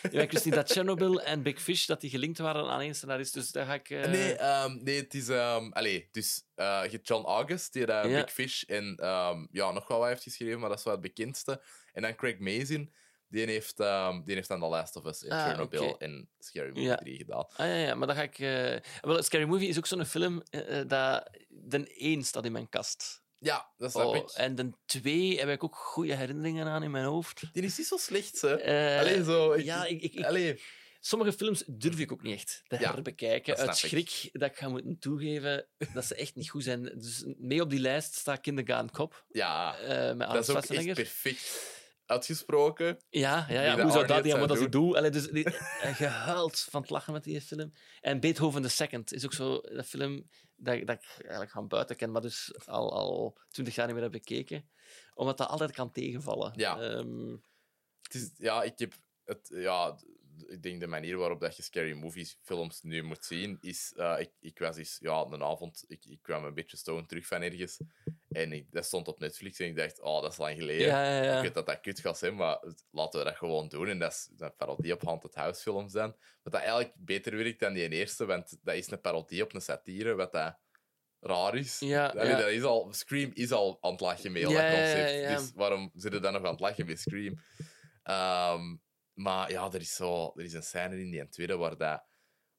3. Ja, ik wist niet dat Chernobyl en Big Fish dat die gelinkt waren aan één scenarist, dus daar ga ik... eh, Nee, ehm, nee, het is... ehm allee, dus je hebt John August, die daar. Big Fish en ehm, ja, nog wel wat heeft geschreven, maar dat is wel het bekendste. En dan Craig Mazin, die heeft, ehm, die heeft dan The Last of Us en Ah, Chernobyl en Scary Movie Ja. 3 gedaan. Ah ja, ja, maar dan ga ik... eh, Wel, Scary Movie is ook zo'n film eh, eh, dat... De 1 staat in mijn kast. Ja, dat snap Oh, ik. en de 2 heb ik ook goede herinneringen aan in mijn hoofd. Die is niet zo slecht, hè. Allee, zo... Ik, ja, ik, ik, ik- allee, sommige films durf ik ook niet echt te Ja, herbekijken. Uit schrik dat ik ga moeten toegeven dat ze echt niet goed zijn. Dus mee op die lijst staat Kindergarten Cop. ja, met dat is ook echt Schwarzenegger. perfect uitgesproken. Ja, ja, ja. hoe zou dat ja, wat als ik doe? Allee, dus, die, eh, gehuild van het lachen met die film. En Beethoven the Second is ook zo een film dat, dat ik eigenlijk van buiten ken, maar dus al, al twintig jaar niet meer heb bekeken. Omdat dat altijd kan tegenvallen. Ja. Ehm, Het is, ja, ik heb het, ja, ik denk de manier waarop dat je scary movies films nu moet zien is, eh, ik, ik was eens, ja, een avond, ik, ik kwam een beetje stoned terug van ergens en ik, dat stond op Netflix en ik dacht, oh, dat is lang geleden. ja, ja, ja. Ik weet dat dat kut gaat zijn, maar laten we dat gewoon doen. En dat is een parodie op Haunted House films dan. Wat dat eigenlijk beter werkt dan die eerste, want dat is een parodie op een satire, wat dat raar is. Ja. Dat is al, Scream is al aan het lachen heel Ja, dat ja, ja, concept. ja. Dus waarom zit je dan nog aan het lachen met Scream? Ehm, maar ja, er is, zo, er is een scène in die tweede waar dat...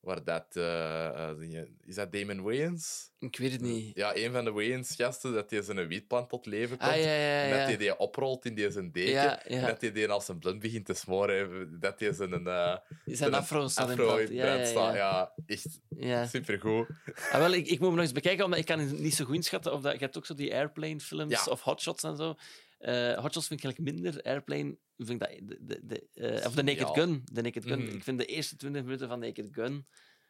Waar dat eh, eh, is dat Damon Wayans? Ik weet het niet. Ja, een van de Wayans-gasten, dat hij zijn wietplant tot leven komt. Ah, ja, ja, En dat hij die oprolt in die zijn deken. En dat hij die als een blind begint te smoren. Dat hij zijn uh, afro staat in afro brand. in Ja, staat. ja. Echt supergoed. Ah, wel, ik, ik moet hem nog eens bekijken, omdat ik kan niet zo goed inschatten. Of dat, je hebt ook zo die Airplane-films of Hotshots en zo. Eh Hotshots vind ik eigenlijk minder. Airplane vind ik dat... De, de, de, eh, of The Naked Ja. Gun. The Naked Gun. Ik vind de eerste 20 minuten van Naked Gun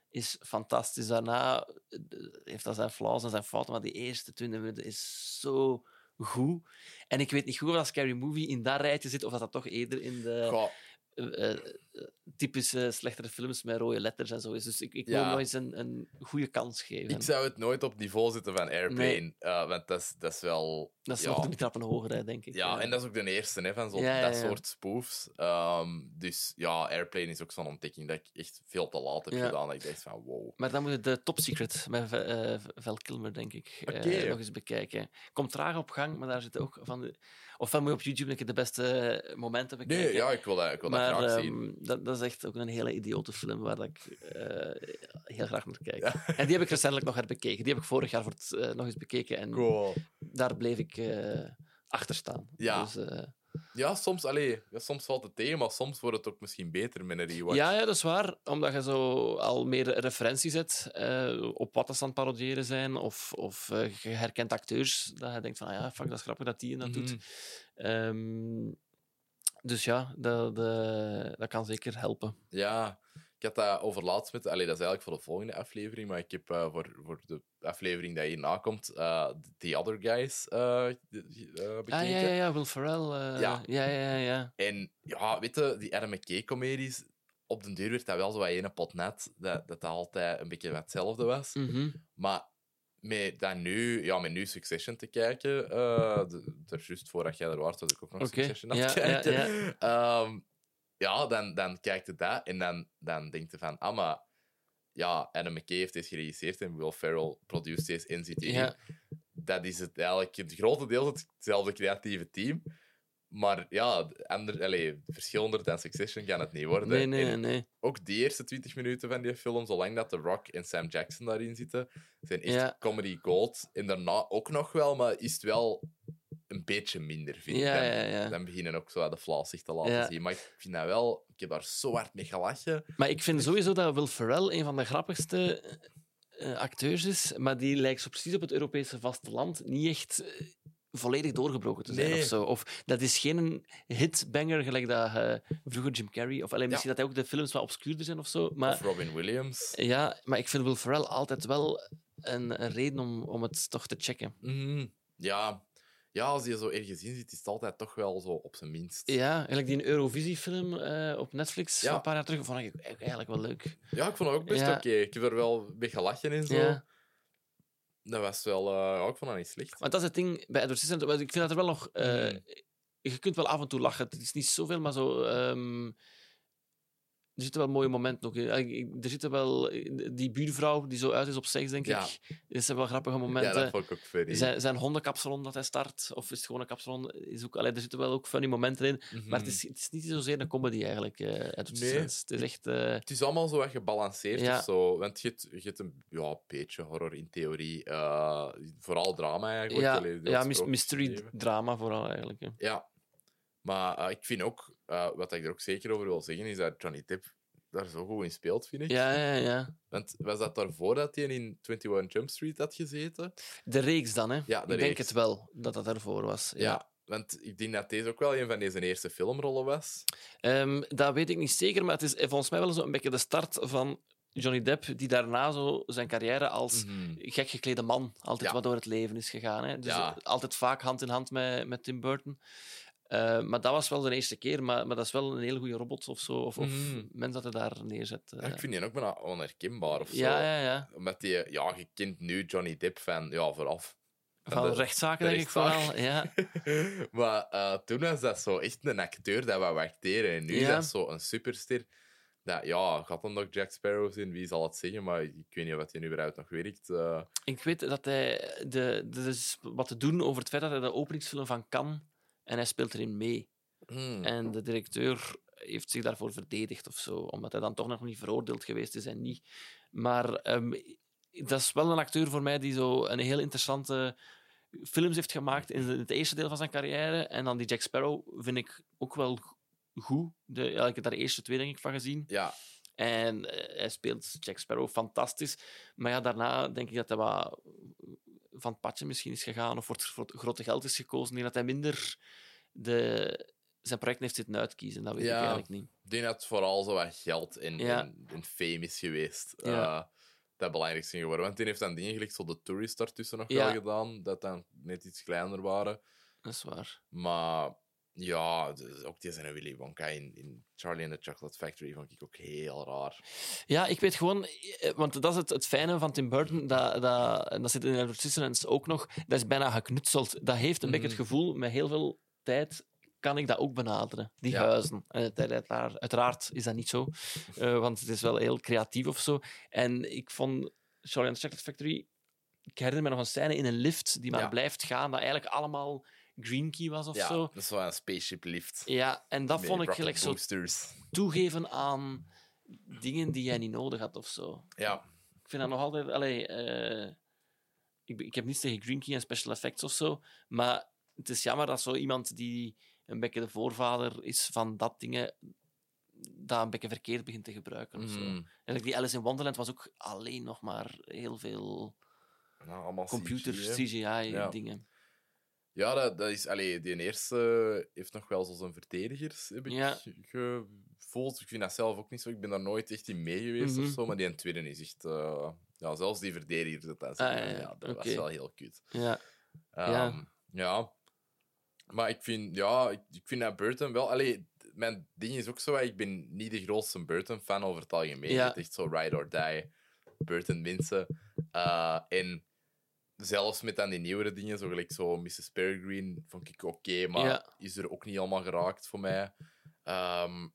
is fantastisch. Daarna eh, heeft dat zijn flaws en zijn fouten, maar die eerste 20 minuten is zo goed. En ik weet niet goed of dat Scary Movie in dat rijtje zit, of dat dat toch eerder in de Goh, eh, typische slechtere films met rode letters en zo is. Dus ik, ik wil Ja. nog eens een, een goede kans geven. ik zou het nooit op niveau zetten van Airplane. Nee. eh, want dat is, dat is wel... Dat is ja, nog drie trappen hoger, hè, denk ik. Ja, en dat is ook de eerste hè, van zo, dat soort spoofs. Ehm, dus ja, Airplane is ook zo'n ontdekking dat ik echt veel te laat heb gedaan. Dat ik dacht van, wow. Maar dan moet je de Top Secret met Val Kilmer, denk ik, Oké. nog eens bekijken. Komt traag op gang, maar daar zitten ook van... De... Ofwel moet je op YouTube een keer de beste momenten bekijken. Nee, ja, ik wil dat, ik wil dat graag zien. ehm, dat, dat is echt ook een hele idiote film waar ik eh, heel graag naar kijk. Ja. En die heb ik recentelijk nog herbekeken. Die heb ik vorig jaar voor het, eh, nog eens bekeken. En Cool. daar bleef ik eh, achter staan. Ja. Dus, eh, Ja, soms, allee, ja, soms valt het tegen, maar soms wordt het ook misschien beter met een rewatch. Ja, ja, dat is waar. Omdat je zo al meer referenties hebt eh, op wat dat ze aan het parodiëren zijn. Of, of eh, je herkent acteurs. Dat je denkt van, ah ja, fuck, dat is grappig dat die en dat doet. Mhm. Ehm, dus ja, dat, dat, dat kan zeker helpen. Ja, had dat over laatst met... Allee, dat is eigenlijk voor de volgende aflevering, maar ik heb eh, voor, voor de aflevering die hierna komt, eh The Other Guys de- eh, bekeken. Ah, ja, ja, ja, Will Ferrell. Ja. ja, ja, ja. En ja, weet je, die Adam McKay-comedies, op den duur werd dat wel zo wat ene pot net, dat, dat dat altijd een beetje hetzelfde was. Mhm. Maar met, dat nu, ja, met nu Succession te kijken, eh de- juist voordat jij er was, was ik ook nog Succession aan het ja, ja, kijken. Ehm, ja, dan, dan kijkt je dat en dan, dan denkt je van, ah, maar ja, Adam McKay heeft deze geregisseerd en Will Ferrell produceert deze. Ja. Dat is het eigenlijk, het grotendeels hetzelfde creatieve team. Maar ja, ander, allee, verschillender dan Succession kan het niet worden. Nee, nee, En nee. ook die eerste 20 minuten van die film, zolang dat The Rock en Sam Jackson daarin zitten, zijn echt Ja. comedy gold. En daarna ook nog wel, maar is het wel een beetje minder, vind ik. Ja, Dan, ja, ja. dan beginnen ook zo de flaws zich te laten zien. Maar ik vind dat wel... Ik heb daar zo hard mee gelachen. Maar ik vind sowieso dat Will Ferrell een van de grappigste eh, acteurs is, maar die lijkt zo precies op het Europese vasteland niet echt eh, volledig doorgebroken te zijn Nee. of zo. Of dat is geen hitbanger gelijk dat eh, vroeger Jim Carrey, of alleen misschien dat hij ook de films wat obscuurder zijn of zo. Maar, Of Robin Williams. ja, maar ik vind Will Ferrell altijd wel een, een reden om, om het toch te checken. Mhm. Ja. Ja, als je zo ergens in zit, is het altijd toch wel zo op zijn minst. Ja, eigenlijk die Eurovisiefilm eh op Netflix Ja. van een paar jaar terug vond ik eigenlijk wel leuk. Ja, ik vond het ook best Ja. oké. Ik heb er wel een beetje gelachen en zo. Ja. Dat was wel... ja, ik vond dat niet slecht. Want dat is het ding bij Edward Scissorhands. Ik vind dat er wel nog... eh, Mhm. Je kunt wel af en toe lachen. Het is niet zoveel, maar zo... ehm, er zitten wel mooie momenten ook Er zitten wel... Die buurvrouw die zo uit is op seks, denk Ja. ik. Er zijn wel grappige Ja, momenten. dat vond ik ook funny. zijn, zijn hondenkapsalon dat hij start, of is het gewoon een kapsalon, is ook... Allee, er zitten wel ook funny momenten in. Maar het is, het is niet zozeer een comedy, eigenlijk, eh Nee. Het is echt... eh, Het is allemaal zo wat gebalanceerd Ja. of zo. Want je hebt, je hebt een ja, beetje horror in theorie. eh, vooral drama eigenlijk. ja, Allee, ja mys- sprookjes mystery geschreven. drama vooral, eigenlijk. hè. Ja. Maar eh, ik vind ook, eh, wat ik er ook zeker over wil zeggen, is dat Johnny Depp daar zo goed in speelt, vind ik. Ja, ja, ja. Want was dat daarvoor dat hij in 21 Jump Street had gezeten? De reeks dan, hè. Ja, de ik denk het wel, dat dat ervoor was. Ja. Want ik denk dat deze ook wel een van deze eerste filmrollen was. Ehm, dat weet ik niet zeker, maar het is volgens mij wel zo een beetje de start van Johnny Depp, die daarna zo zijn carrière als Mhm. gek geklede man altijd Ja. wat door het leven is gegaan. Hè? Dus Ja. eh, altijd vaak hand in hand met, met Tim Burton. Eh, maar dat was wel de eerste keer, maar, maar dat is wel een hele goede robot of zo. Of, of Mhm. mens dat hij daar neerzet. eh. Ja, ik vind die ook bijna onherkenbaar of zo. ja, ja, ja. Omdat die, ja, je kent nu Johnny Depp van, ja, vooral Van de- rechtszaken, de denk ik vooral. Ja. maar eh, toen was dat zo echt een acteur dat we wachteren. En nu Ja. is dat zo een superster. Dat, ja, gaat dan nog Jack Sparrow zijn? Wie zal het zeggen? Maar ik weet niet of hij nu überhaupt nog werkt. eh. Ik weet dat hij... De, er is wat te doen over het feit dat hij de openingsfilm van kan en hij speelt erin mee. Hmm. En de directeur heeft zich daarvoor verdedigd of zo, omdat hij dan toch nog niet veroordeeld geweest is en niet. Maar ehm, dat is wel een acteur voor mij die zo een heel interessante films heeft gemaakt in het eerste deel van zijn carrière. En dan die Jack Sparrow vind ik ook wel go- goed. De, ja, ik heb daar de eerste twee denk ik van gezien. Ja, En eh, hij speelt Jack Sparrow fantastisch. Maar ja, daarna denk ik dat hij wat van het padje misschien is gegaan of voor het gro- grote geld is gekozen. Ik denk dat hij minder de, zijn project heeft zitten uitkiezen. Dat weet ik eigenlijk niet. ik denk dat vooral zo wat geld en, Ja. en, en fame is geweest. Ja. eh, dat belangrijkste geworden. Want die heeft dan dingen gelijk, zo de tourist daartussen nog wel gedaan, dat dan net iets kleiner waren. Dat is waar. Maar ja, dus ook die zijn Willy Wonka in, in Charlie and the Chocolate Factory vond ik ook heel raar. Ja, ik weet gewoon, eh, want dat is het, het fijne van Tim Burton, dat, dat, en dat zit in Edward Scissorhands ook nog, dat is bijna geknutseld. Dat heeft een beetje het Mhm. gevoel, met heel veel tijd kan ik dat ook benaderen, die Ja. huizen. En het- uiteraard, uiteraard is dat niet zo, eh, want het is wel heel creatief of zo. En ik vond Charlie and the Chocolate Factory, ik herinner me nog een scène in een lift die maar Ja. blijft gaan, dat eigenlijk allemaal Green Key was of ja, zo. dat is wel een spaceship lift. Ja, en dat Met vond ik gelijk zo toegeven aan dingen die jij niet nodig had of zo. Ja, Ik vind dat nog altijd. Allee, eh, ik, ik heb niets tegen Green Key en special effects of zo. Maar het is jammer dat zo iemand die een beetje de voorvader is van dat dingen dat een beetje verkeerd begint te gebruiken. of zo. Mm. En die Alice in Wonderland was ook alleen nog maar heel veel Nou, computer, CGI, hè. CGI-dingen. Ja, dat, dat is... Allee, die eerste heeft nog wel zo zijn verdedigers, heb ik Ja. gevoeld. Ik vind dat zelf ook niet zo. Ik ben daar nooit echt in mee geweest Mhm. of zo. Maar die tweede is echt... eh, ja, zelfs die verdedigers, dat, dat, Ah, ja, ja, dat was wel heel cute. Ja. Ehm, Ja. ja. Maar ik vind, ja, ik, ik vind dat Burton wel... Allee, mijn ding is ook zo, ik ben niet de grootste Burton-fan over het algemeen. Het is echt zo ride or die, Burton mensen. Eh, en zelfs met dan die nieuwere dingen, zo gelijk zo Mrs. Peregrine, vond ik oké, maar Ja. is er ook niet allemaal geraakt voor mij. Ehm,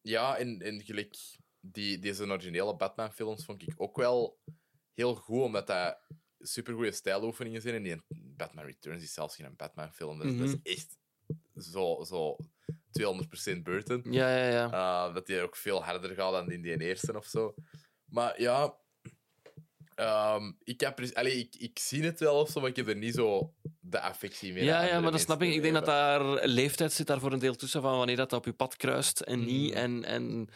ja, en, en gelijk die, deze originele Batman-films vond ik ook wel heel goed, omdat dat supergoeie stijloefeningen zijn. En die Batman Returns is zelfs geen Batman-film. Dus dat Mhm. is echt zo, zo 200% Burton. Ja, ja, ja. Uh, dat die ook veel harder gaat dan in die eerste of zo. Maar ja, ehm, ik, heb, allee, ik, ik zie het wel of zo, maar ik heb er niet zo de affectie mee. Ja, ja, maar dat snap ik. Ik denk dat daar leeftijd zit daar voor een deel tussen van wanneer dat op je pad kruist en niet. Mhm. En, en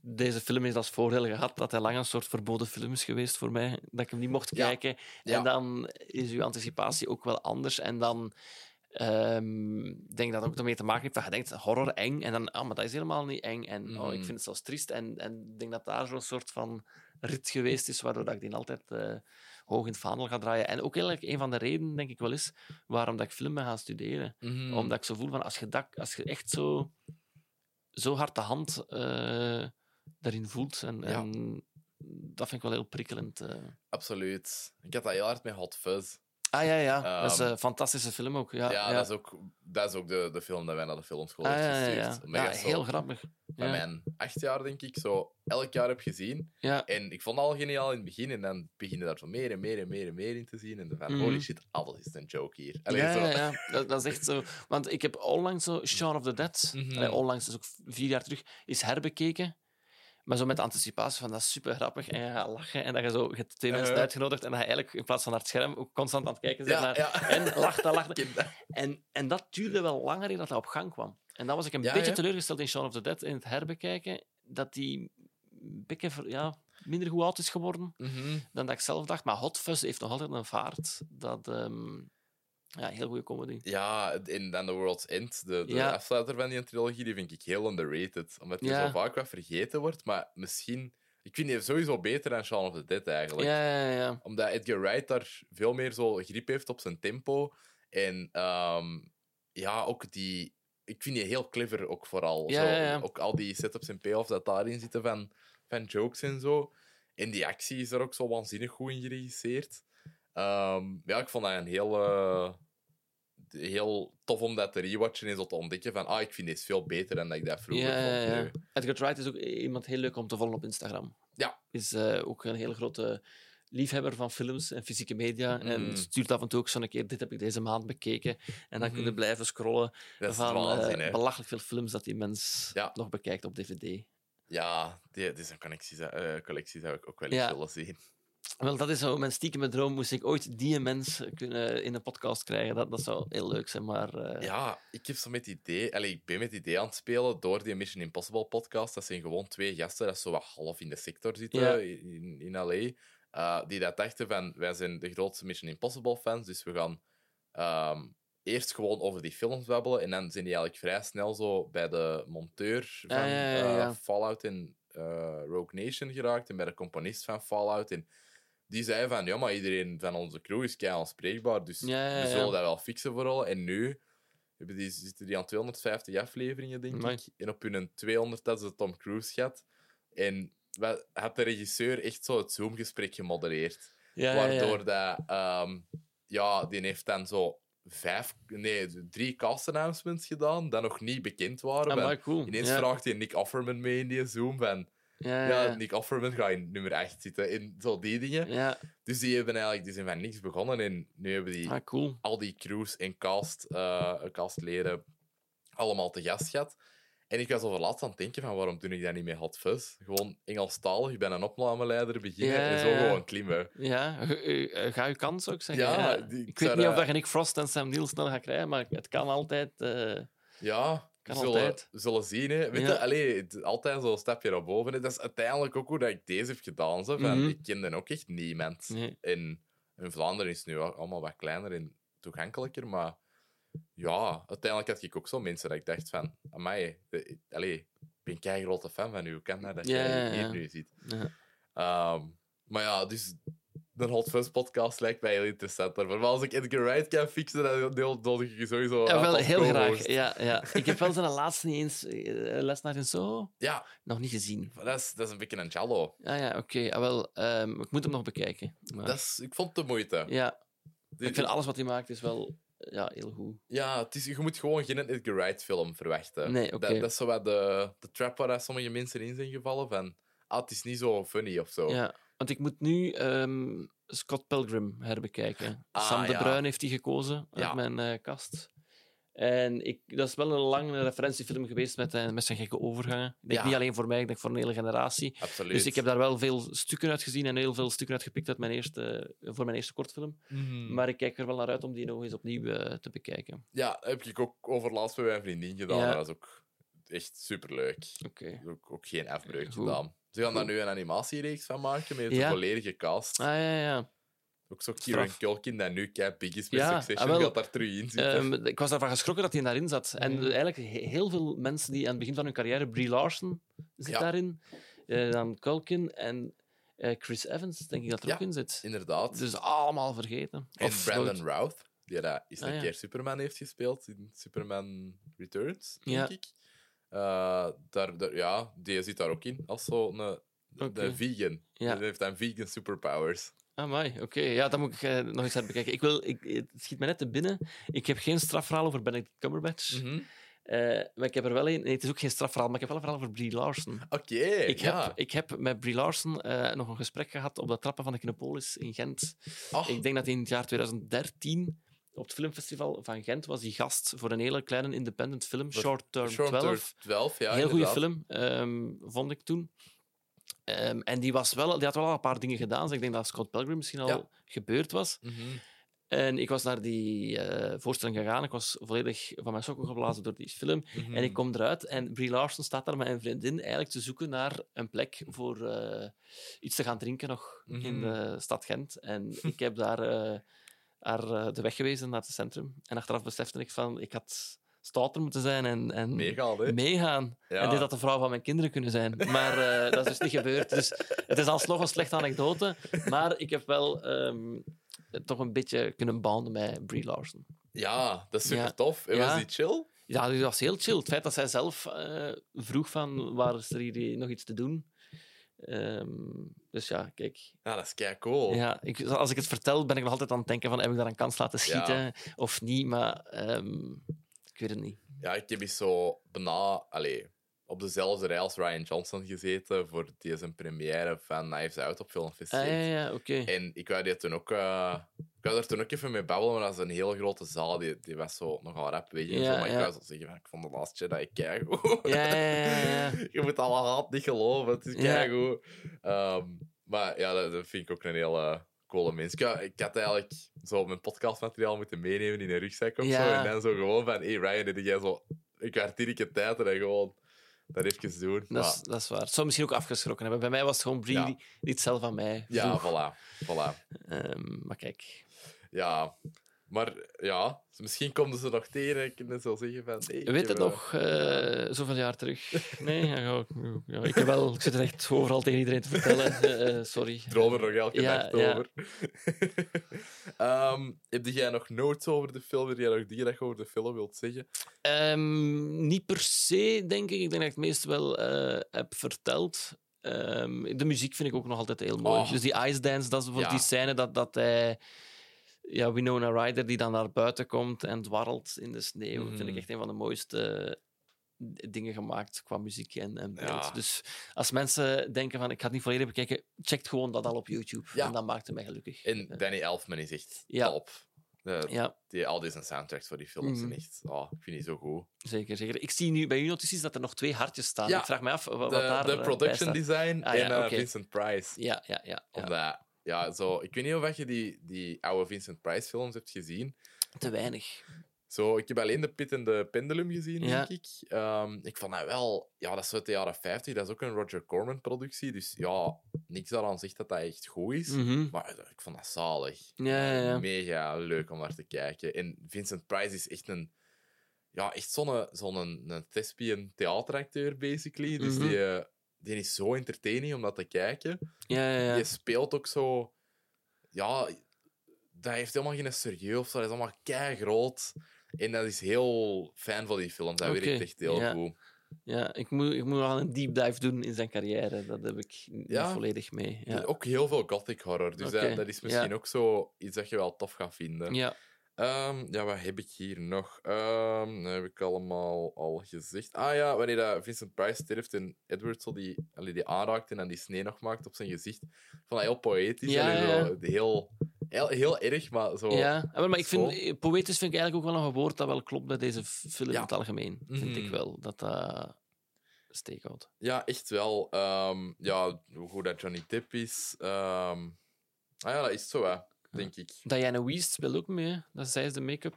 deze film heeft als voordeel gehad dat hij lang een soort verboden film is geweest voor mij. Dat ik hem niet mocht Ja. kijken. Ja. En dan is uw anticipatie ook wel anders. En dan ehm, denk ik dat het ook ermee te maken heeft dat je denkt, horror, eng. En dan, ah, maar dat is helemaal niet eng. En oh, ik Mhm. vind het zelfs triest. En, en ik denk dat daar zo'n soort van rit geweest is, waardoor dat ik die altijd eh, hoog in het vaandel ga draaien. En ook eigenlijk een van de redenen, denk ik wel is, waarom dat ik film ben gaan studeren. Mhm. Omdat ik zo voel van, als je, dat, als je echt zo, zo hard de hand eh daarin voelt, en, Ja. en dat vind ik wel heel prikkelend. eh. Absoluut. Ik had dat heel hard met Hot Fuzz. Ah ja, ja. dat is Ehm, een fantastische film ook. Ja, Ja. Dat, is ook, dat is ook de, de film dat wij naar de filmschool Ah, ja, gestuurd. ja. Ja, heel grappig. Bij mijn acht jaar, denk ik, zo elk jaar heb gezien. Ja. En ik vond het al geniaal in het begin. En dan begin je daar zo meer en meer en meer en meer in te zien. En dan van, Mhm. holy shit, alles is een joke hier. Allee, ja, zo. ja, ja. Dat, dat is echt zo. Want ik heb onlangs zo Shaun of the Dead, Mhm. allee, onlangs, dus ook vier jaar terug, is herbekeken. Maar zo met de anticipatie van dat is super grappig en je gaat lachen en dat je zo je hebt twee mensen Uh-huh. uitgenodigd en dat je eigenlijk in plaats van naar het scherm ook constant aan het kijken bent Ja, naar ja. en lacht en lacht. Ik ken dat. En, en dat duurde wel langer dat dat op gang kwam. En dan was ik een Ja, beetje teleurgesteld in Shaun of the Dead in het herbekijken, dat die een beetje ja, minder goed oud is geworden Mhm. dan dat ik zelf dacht. Maar Hot Fuzz heeft nog altijd een vaart. Dat, ehm, ja, heel goede comedy. Ja, en dan The World's End, de, de Ja. afsluiter van die trilogie, die vind ik heel underrated. Omdat die Ja. zo vaak wat vergeten wordt. Maar misschien... Ik vind die sowieso beter dan Shaun of the Dead, eigenlijk. Ja, ja, ja. Omdat Edgar Wright daar veel meer zo grip heeft op zijn tempo. En ehm, ja, ook die... Ik vind die heel clever ook vooral. Ja, zo. Ook al die setups en payoffs dat daarin zitten van, van jokes en zo. En die actie is er ook zo waanzinnig goed in geregisseerd. Ehm, ja, ik vond dat een heel... eh, heel tof om dat te rewatchen en zo te ontdekken van ah, ik vind dit veel beter dan dat ik dat vroeger Ja, vond. nu. Edgar Wright is ook iemand heel leuk om te volgen op Instagram. Ja. Is eh, ook een hele grote liefhebber van films en fysieke media. En stuurt af en toe ook zo'n keer, dit heb ik deze maand bekeken. En dan kun je Mhm. blijven scrollen Dat is van waanzin, eh, belachelijk veel films dat die mens Ja. nog bekijkt op dvd. Ja, die, die zijn eh, collectie zou ik ook wel Ja. eens willen zien. Wel, dat is zo mijn stiekeme droom. Moest ik ooit die mens kunnen in een podcast krijgen, dat, dat zou heel leuk zijn. Maar eh, Ja, ik heb zo met idee... Allee, ik ben met het idee aan het spelen door die Mission Impossible podcast. Dat zijn gewoon twee gasten dat zo wat half in de sector zitten Ja. in, in L.A. eh, die dat dachten van, wij zijn de grootste Mission Impossible fans, dus we gaan ehm, eerst gewoon over die films babbelen. En dan zijn die eigenlijk vrij snel zo bij de monteur van Ah, ja, ja, ja. eh, Fallout en Rogue Nation geraakt. En bij de componist van Fallout. En die zei van, ja, maar iedereen van onze crew is kei aanspreekbaar, dus Ja, ja, we zullen dat wel fixen vooral. En nu hebben die, zitten die aan 250 afleveringen, denk Amai. ik. En op hun 200 dat ze Tom Cruise gehad. En wat, had de regisseur echt zo het Zoom-gesprek gemodereerd. waardoor dat... ehm, ja, die heeft dan zo vijf... Nee, drie cast announcements gedaan, dat nog niet bekend waren. Ah, Van- maar cool. Ineens ja. vraagt hij Nick Offerman mee in die Zoom van... Ja, Ja, ja. Nick Offerman gaat in nummer 8 zitten. In zo die dingen. ja. Dus die hebben eigenlijk die zijn van niks begonnen. En nu hebben die Ah, cool. al die crews en cast, eh castleden allemaal te gast gehad. En ik was over laatst aan het denken van waarom doe ik dat niet met Hot Fuzz? Gewoon Engelstalig, bij een opnameleider beginnen Ja, en zo gewoon klimmen. Ja, ge- eh, ga je kans ook zeggen. Ja, Ja, die- ik ik weet niet of dat- je Nick Frost en Sam Neill snel gaat krijgen, maar het kan altijd. eh, Ja, Kan zullen, altijd. we zullen zien. Hè. Weet Ja. je, allee, het- altijd zo'n stapje naar boven. hè. Dat is uiteindelijk ook hoe dat ik deze heb gedaan. Zo. Van, Mhm. Ik kende ook echt niemand. Nee. In, in Vlaanderen is het nu al- allemaal wat kleiner en toegankelijker, maar ja, uiteindelijk had ik ook zo mensen dat ik dacht van, amai, de, allee, ik ben kei grote fan van u, hoe kan dat dat Ja, jij hier ja. nu ziet? Ja. Ehm, maar ja, dus de Hot Fuzz podcast lijkt mij heel interessant. daarvoor. Maar als ik Edgar Wright kan fixen, dan deel ik je sowieso Ja, wel heel graag. Ja, ja. Ik heb wel zijn laatste niet eens eh, les naar in Soho Ja, nog niet gezien. dat is, dat is een beetje een cello. Ah ja, oké. Ah, wel, ehm, ik moet hem nog bekijken. Maar, Dat is, ik vond het de moeite. Ja, Die- ik vind alles wat hij maakt is wel ja, heel goed. Ja, het is, je moet gewoon geen Edgar Wright film verwachten. Nee, oké. dat, dat is zo wat de, de trap waar sommige mensen in zijn gevallen. Van, ah, het is niet zo funny of zo. Ja, want ik moet nu ehm, Scott Pilgrim herbekijken. Ah, Sam de ja. Bruin heeft die gekozen uit mijn eh, kast. En ik, dat is wel een lange referentiefilm geweest met, eh, met zijn gekke overgangen. Ik denk Ja. niet alleen voor mij, ik denk voor een hele generatie. Absoluut. Dus ik heb daar wel veel stukken uit gezien en heel veel stukken uit gepikt uit mijn eerste, voor mijn eerste kortfilm. Mhm. Maar ik kijk er wel naar uit om die nog eens opnieuw eh, te bekijken. Ja, dat heb ik ook overlaatst bij mijn vriendin gedaan. Ja. Dat was ook echt superleuk. Oké. Ook, ook geen afbreuk Goed. gedaan. Ze gaan daar nu een animatiereeks van maken met Ja. een volledige cast. Ah ja, ja. Ook zo Kieran. Culkin, dat nu kei big is met Ja, Succession, ah, gaat daar terug in zitten. Ehm, ik was daarvan geschrokken dat hij daarin zat. En eigenlijk he- heel veel mensen die aan het begin van hun carrière... Brie Larson zit Ja. daarin. Eh, dan Culkin en eh, Chris Evans, denk ik dat er Ja. ook in zit. Inderdaad. Dus allemaal vergeten. en Of Brandon nooit. Routh, die dat eens een Ah, ja. keer Superman heeft gespeeld in Superman Returns, denk Ja. ik. Eh, daar, daar, ja, die zit daar ook in als zo'n een, Oké. een vegan. Ja. Die heeft dan vegan superpowers. Amai, oké. Ja, dat moet ik eh, nog eens herbekijken. Ik wil, ik, het schiet me net te binnen. Ik heb geen strafverhaal over Benedict Cumberbatch. Mhm. Eh, maar ik heb er wel een... Nee, het is ook geen strafverhaal, maar ik heb wel een verhaal over Brie Larson. Oké, Ik, ja. heb, ik heb met Brie Larson eh, nog een gesprek gehad op de trappen van de Kinopolis in Gent. Ah, Ik denk dat in het jaar 2013 op het filmfestival van Gent was die gast voor een hele kleine independent film, Short Term Short 12. 12, ja, Heel goede film, ehm, vond ik toen. Ehm, en die, was wel, die had wel al een paar dingen gedaan. Dus ik denk dat Scott Pilgrim misschien al Ja. gebeurd was. Mhm. En ik was naar die eh, voorstelling gegaan. Ik was volledig van mijn sokken geblazen door die film. Mhm. En ik kom eruit en Brie Larson staat daar met een vriendin eigenlijk te zoeken naar een plek voor eh, iets te gaan drinken nog in Mhm. de stad Gent. En ik heb daar eh, haar eh, de weg gewezen naar het centrum. En achteraf besefte ik van, ik had stouter moeten zijn en, en Meegaan, hè? meegaan. Ja. En dit had de vrouw van mijn kinderen kunnen zijn. Maar eh, dat is dus niet gebeurd. Dus het is alsnog een slechte anekdote. Maar ik heb wel ehm, toch een beetje kunnen banden met Brie Larson. Ja, dat is super Ja. tof. En Ja. was die chill? Ja, die was heel chill. Het feit dat zij zelf eh, vroeg van, waar is er hier nog iets te doen? Ehm, dus ja, kijk. Ja, dat is kei cool. Ja, ik, als ik het vertel, ben ik nog altijd aan het denken van, heb ik daar een kans laten schieten of niet? Maar ehm, ik weet het niet. Ja, ik heb zo bijna allee, op dezelfde rij als Ryan Johnson gezeten voor die zijn première van Knives Out op Filmfest. Ah, ja, ja, oké. En ik wou, die toen ook, eh, ik wou daar toen ook even mee babbelen, maar dat is een hele grote zaal. Die, die was zo nogal rap weg en Ja, zo. Maar ja. ik wou zo zeggen, van, ik vond de laatste dat ik kei Ja, ja. Je moet alle haat niet geloven, het is kei goed. maar ja, dat, dat vind ik ook een hele coole mens. Ik had eigenlijk zo mijn podcastmateriaal moeten meenemen in een rugzak of zo. En dan zo gewoon van, hey Ryan, dit jij zo een kwartiertje tijd en dan gewoon dat even doen. Dat is, Maar- dat is waar. Het zou misschien ook afgeschrokken hebben. Bij mij was het gewoon Brie Ja. die die het zelf aan mij ja, voilà. voilà. Ehm, maar kijk. Ja, maar ja, misschien komen ze nog tegen en kunnen ze zeggen van... Hey, ik weet het eh, nog, eh, zoveel jaar terug. Nee, ja, ja, ja, ik, heb wel, ik zit er echt overal tegen iedereen te vertellen. Eh, eh, sorry. droom er nog elke Ja, nacht ja. over. Ehm, heb jij nog notes over de film? Heb jij nog dingen dat je over de film wilt zeggen? Ehm, niet per se, denk ik. Ik denk dat ik het meest wel eh, heb verteld. Ehm, de muziek vind ik ook nog altijd heel mooi. Oh. Dus die Ice Dance, dat is bijvoorbeeld Ja. die scène dat, dat hij... Ja, Winona Ryder die dan naar buiten komt en dwarrelt in de sneeuw. vind ik Mhm. echt een van de mooiste dingen gemaakt qua muziek en, en beeld. Ja. Dus als mensen denken van ik ga het niet volledig bekijken, check gewoon dat al op YouTube. Ja. En dat maakt het mij gelukkig. En Danny Elfman is echt Ja. top. De, Ja, die, al deze soundtracks voor die films zijn Mhm. echt... Oh, ik vind die zo goed. zeker, zeker. Ik zie nu bij uw notities dat er nog twee hartjes staan. Ik vraag me af wat, wat De, daar de eh, production design Ah, en eh. Vincent Price. Ja, ja, ja. ja. Omdat, ja, zo, ik weet niet of je die, die oude Vincent Price films hebt gezien. Te weinig. Zo, ik heb alleen de Pit en de Pendulum gezien, Ja. denk ik. Ehm, ik vond dat wel... Ja, dat is uit de jaren 50. Dat is ook een Roger Corman-productie. Dus ja, niks daaraan zegt dat dat echt goed is. Mhm. Maar eh, ik vond dat zalig. Ja, ja, ja. Mega leuk om naar te kijken. En Vincent Price is echt een... Ja, echt zo'n zo'n een thespian theateracteur, basically. Dus Mhm. die, eh, die is zo entertaining om dat te kijken. Ja, ja, ja. Die speelt ook zo... Ja, dat heeft helemaal geen serieus of zo. Dat is allemaal kei groot. En dat is heel fijn van die film. Dat Oké, werkt echt heel ja. goed. Ja, ik moet, ik moet wel een deep dive doen in zijn carrière. Dat heb ik niet volledig mee. Ja. Ook heel veel gothic horror. Dus dat, dat is misschien ook zo iets dat je wel tof gaat vinden. ja. Ehm, ja, wat heb ik hier nog? Ehm, dat heb ik allemaal al gezegd. Ah ja, wanneer dat Vincent Price sterft en Edward zo die, allee, die aanraakt en dan die snee nog maakt op zijn gezicht. Ik vond dat heel poëtisch. Ja, allee, ja. zo Heel, heel, heel erg, maar zo... ja. Maar ik vind, Zo. poëtisch vind ik eigenlijk ook wel een woord dat wel klopt bij deze film Ja. in het algemeen. Vind ik Mhm. wel. Dat dat steek houdt. Ja, echt wel. Ehm, ja, hoe goed dat Johnny Depp is. Ah ja, dat is zo, hè, denk ik. Diana Wiest speelt ook mee. hè. Dat zij is de make-up.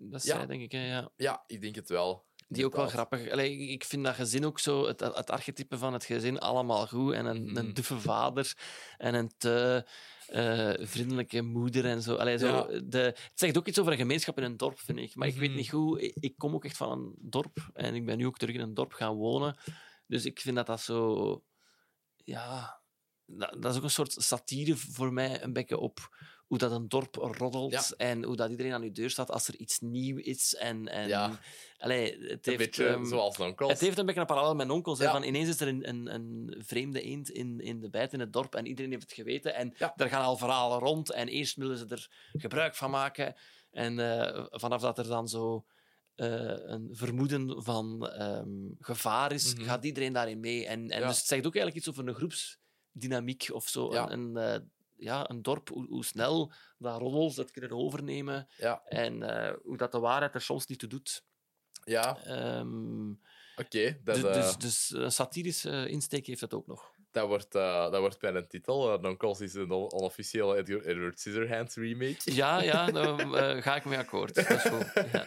Dat is Ja. zij, denk ik. Hè? Ja. Ja, ik denk het wel. Die ook wel grappig. Allee, ik vind dat gezin ook zo, het, het archetype van het gezin, allemaal goed. En een, Mhm. een duffe vader en een te eh, vriendelijke moeder en zo. Allee, zo Ja. de, het zegt ook iets over een gemeenschap in een dorp, vind ik. Maar ik weet Mhm. niet hoe. Ik, ik kom ook echt van een dorp en ik ben nu ook terug in een dorp gaan wonen. Dus ik vind dat dat zo. Ja. Dat, dat is ook een soort satire voor mij, een beetje op hoe dat een dorp roddelt Ja. en hoe dat iedereen aan uw deur staat als er iets nieuw is. En, en, Ja. Allee, het Een heeft, beetje ehm, zoals Nonkels. het heeft een beetje een parallel met onkels. Ja. Van ineens is er een, een, een vreemde eend in, in de bijt in het dorp en iedereen heeft het geweten. En Ja. er gaan al verhalen rond en eerst willen ze er gebruik van maken. En eh, vanaf dat er dan zo eh, een vermoeden van ehm, gevaar is, Mhm. gaat iedereen daarin mee. En, en Ja. dus het zegt ook eigenlijk iets over een groepsdynamiek of zo. Ja. Een, een, eh, ja, een dorp, hoe, hoe snel dat roddels dat kunnen overnemen Ja, en eh, hoe dat de waarheid er soms niet toe doet. ja Ehm, oké. dus, eh, dus, dus een satirische insteek heeft dat ook nog. dat, wordt, eh, dat wordt bij een titel. Uh, Nonkels is een on- onofficiële Edward, Edward Scissorhands remake. Ja, ja, daar eh, ga ik mee akkoord. Dat is goed. Ja.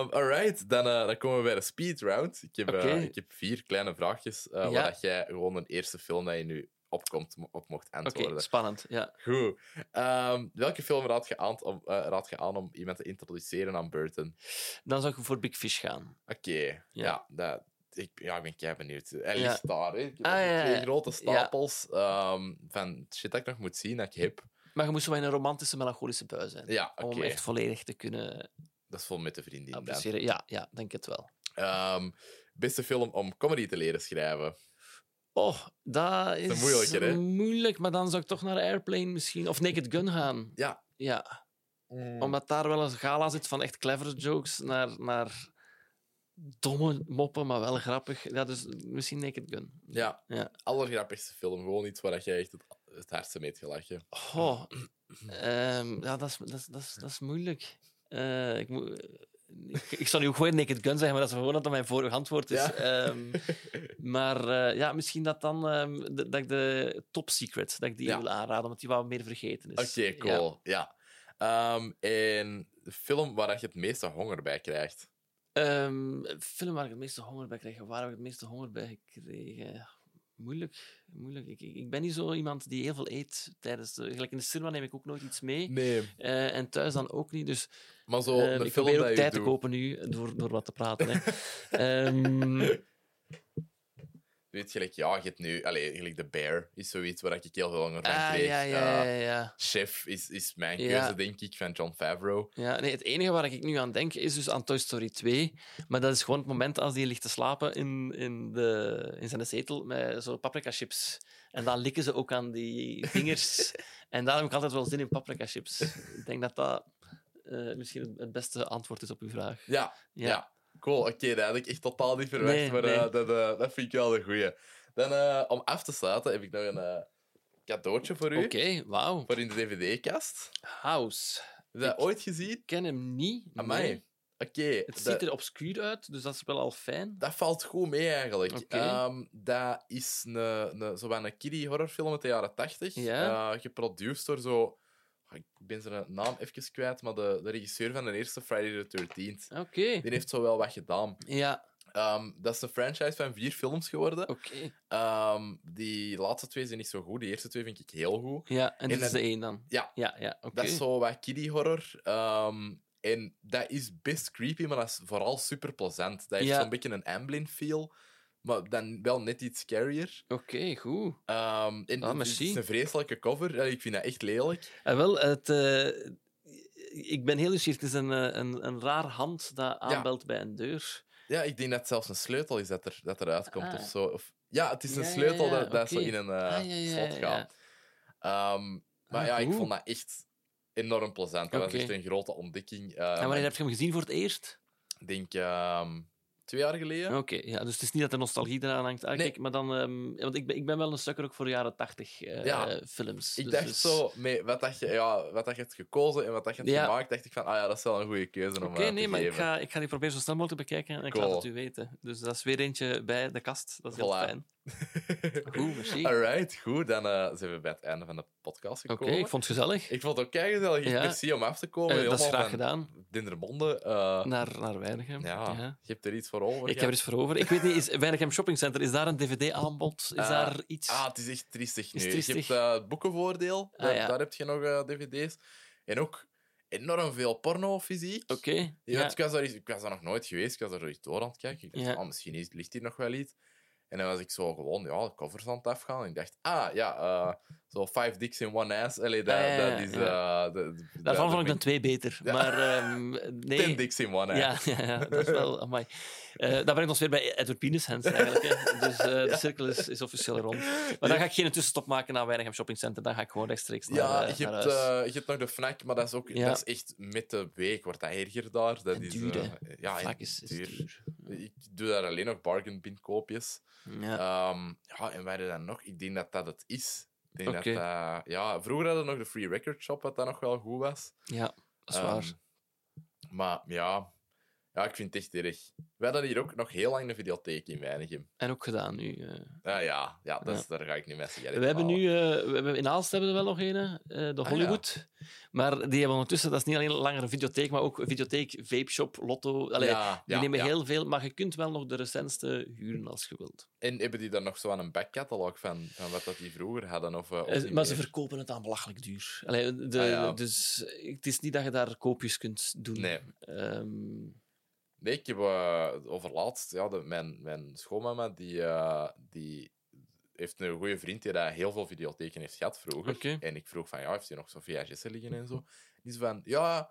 Um, alright, dan, eh, dan komen we bij de speed round. Ik heb, eh, ik heb vier kleine vraagjes Ja. waar dat jij gewoon een eerste film dat je nu opkomt op mocht antwoorden. spannend. Ja. Goed. Ehm, welke film raad je, aan om, eh, raad je aan om iemand te introduceren aan Burton? Dan zou ik voor Big Fish gaan. Oké, ja. dat, ik, ja, ik ben kei benieuwd. Hij Ja. ligt daar. Hè. Ah, twee grote stapels ehm, van shit dat ik nog moet zien, dat ik heb. Maar je moest wel in een romantische, melancholische bui zijn. Ja. Om echt volledig te kunnen Dat is vol met de vriendin. dan. Ja, ja, denk het wel. Ehm, beste film om comedy te leren schrijven. Oh, dat is hè? moeilijk, maar dan zou ik toch naar Airplane misschien. Of Naked Gun gaan. Ja. Ja, Mm. omdat daar wel een gala zit van echt clevere jokes naar, naar domme moppen, maar wel grappig. Ja, dus misschien Naked Gun. Ja, Ja. allergrappigste film. Gewoon iets waar dat jij echt het, het hardste mee hebt gelachen. Oh, ja, dat is, dat is, dat is, dat is moeilijk. Eh, ik, moet, ik, ik zou nu ook gewoon Naked Gun zeggen, maar dat is gewoon dat dat mijn vorige antwoord is. Ja. Ehm, maar eh, ja, misschien dat dan ehm, de- dat ik de Top Secret dat ik die Ja. wil aanraden, omdat die wat meer vergeten is. Oké, cool. Ja. Ehm, en de film waar je het meeste honger bij krijgt. Film waar ik het meeste honger bij krijg, waar heb ik het meeste honger bij gekregen? Moeilijk, moeilijk. Ik, ik ben niet zo iemand die heel veel eet tijdens... De, gelijk in de cinema neem ik ook nooit iets mee. Nee. Eh, en thuis dan ook niet, dus Maar zo een ik film probeer ook tijd te kopen nu door, door wat te praten. Hè. Ehm, Weet je, gelijk, ja, je hebt nu... Allee, gelijk The Bear is zoiets waar ik heel veel honger van ah, kreeg. ja, ja, ja, ja. Chef is, is mijn keuze, denk ik, van John Favreau. ja nee, het enige waar ik nu aan denk is dus aan Toy Story 2. Maar dat is gewoon het moment als hij ligt te slapen in, in, de, in zijn zetel met zo paprika chips. En dan likken ze ook aan die vingers. en daar heb ik altijd wel zin in paprika chips. Ik denk dat dat eh, misschien het- het beste antwoord is op uw vraag. Ja, ja. Ja. Cool, oké, dat had ik echt totaal niet verwacht, Nee, maar nee. eh, dat, eh, dat vind ik wel de goeie. Dan, eh, om af te sluiten, heb ik nog een cadeautje voor u. Oké, wauw. Voor in de dvd-kast. House. Heb je dat ooit gezien? Ik ken hem niet. Amai. nee. Oké, Het dat- ziet er obscuur uit, dus dat is wel al fijn. Dat valt goed mee, eigenlijk. Oké. Ehm, dat is een, een, zo een kiddie horrorfilm uit de jaren 80. Ja. geproduceerd door zo... Ik ben zijn naam even kwijt, maar de, de regisseur van de eerste Friday the 13th. Oké. Die heeft zo wel wat gedaan. Ja, Ehm, dat is een franchise van vier films geworden. oké. Ehm, die laatste twee zijn niet zo goed. Die eerste twee vind ik heel goed. Ja, en dit En is de één dan? Ja. Ja, ja. Dat is zo wat kiddie horror. Ehm, en dat is best creepy, maar dat is vooral super plezant. Dat heeft Ja. zo'n beetje een Amblin feel, maar dan wel net iets scarier. Oké, goed. Ehm, en Ah, het is een vreselijke cover. Ja, ik vind dat echt lelijk. En wel, het, eh, ik ben heel nieuwsgierig. Het is een, eh, een, een raar hand dat aanbelt bij een deur. Ja, ik denk dat het zelfs een sleutel is dat, er, dat eruit komt Ah. of zo. Of, ja, het is een Ja, sleutel dat, dat zo in een eh, Ah, slot gaat. Ehm, maar Ah, ja, ik vond dat echt enorm plezant. Dat was Oké. echt een grote ontdekking. en Uh, wanneer heb je hem gezien voor het eerst? Ik denk ehm, twee jaar geleden. Oké, ja, dus het is niet dat er nostalgie eraan hangt. Ah, Nee. kijk, maar dan, ehm, want ik ben, ik ben wel een sukker ook voor jaren tachtig eh, Ja. films. Ik Dus- dacht dus- zo, met wat, dat je, ja, wat dat je hebt gekozen en wat dat je hebt Ja. gemaakt, dacht ik van, ah ja, dat is wel een goede keuze om Oké, eh, nee, maar ik ga, ik ga die proberen zo snel mogelijk te bekijken en ik Cool. laat het u weten. Dus dat is weer eentje bij de kast. Dat is heel fijn. Goed, merci. Alright, goed. Dan eh, zijn we bij het einde van de podcast Oké, gekomen. ik vond het gezellig. Ik vond het ook gezellig. Ja. Merci om af te komen. Eh, dat is graag gedaan. Dendermonde. eh, Naar, naar Weinigem. ja, Ja. je hebt er iets voor over. Ik heb er iets voor over. Ik weet niet, is Weinigem Shopping Center, is daar een dvd-aanbod? Is Eh, daar iets? Ah, het is echt triestig nu. Je hebt het boekenvoordeel. Ah, daar, daar heb je nog dvd's. En ook enorm veel porno fysiek. Oké. Ja, Ja. Ik, was daar, eens- ik was daar nog nooit geweest. Ik was daar door aan het kijken. Ik dacht, ah, misschien is, ligt hier nog wel iets. En dan was ik zo gewoon ja, de covers aan het afgaan. En ik dacht, ah ja, eh, zo Five Dicks in One Ass. Allee, dat, Ah, ja, ja, dat is... ja. eh, de- de- Daarvan de- vond ik dan twee beter. Ja. Maar ehm, nee. Ten Dicks in One Ass. Ja, ja, ja, dat is wel... Amai. Eh, dat brengt ons weer bij Edward Penis eigenlijk. Hè. Dus eh, de cirkel is, is officieel rond. Maar dan ga ik geen tussenstop maken naar Weinigem Shopping Center. Dan ga ik gewoon rechtstreeks naar, Ja, eh, je naar hebt, huis. eh, je hebt nog de FNAC, maar dat is, ook, Ja. dat is echt met de week wordt dat erger daar. Dat En is, duur, ja, en is, is duur. duur. Ik doe daar alleen nog bargain bin koopjes. Ja. Ehm, ja, en waar dan nog? Ik denk dat dat het is. Ik denk dat- ja, vroeger hadden we nog de Free Record Shop, wat dat nog wel goed was. ja, dat is Ehm, waar. Maar ja, ja, ik vind het echt erg. We hadden hier ook nog heel lang de videotheek in Weinigem. En ook gedaan nu. eh. Ah, ja, ja, dat is, daar ga ik niet met sigaretten We hebben nu, eh, we hebben in Aalst hebben we er wel nog een, eh, de Ah, Hollywood. Maar die hebben ondertussen, dat is niet alleen langer een videotheek, maar ook een videotheek, vape shop, lotto. Allee, ja, die nemen heel veel, maar je kunt wel nog de recentste huren als je wilt. En hebben die daar nog zo aan een backcatalog van, van wat dat die vroeger hadden? Of, maar ze verkopen het aan belachelijk duur. Allee, de, Ah. Dus het is niet dat je daar koopjes kunt doen. Nee. Ehm, Nee, ik heb uh, overlaatst, ja, de, mijn, mijn schoonmama, die, eh, die heeft een goede vriend die daar heel veel videotheken heeft gehad vroeger. En ik vroeg van, ja, heeft hij nog zo'n VHS'en liggen en zo? Die zei van, ja,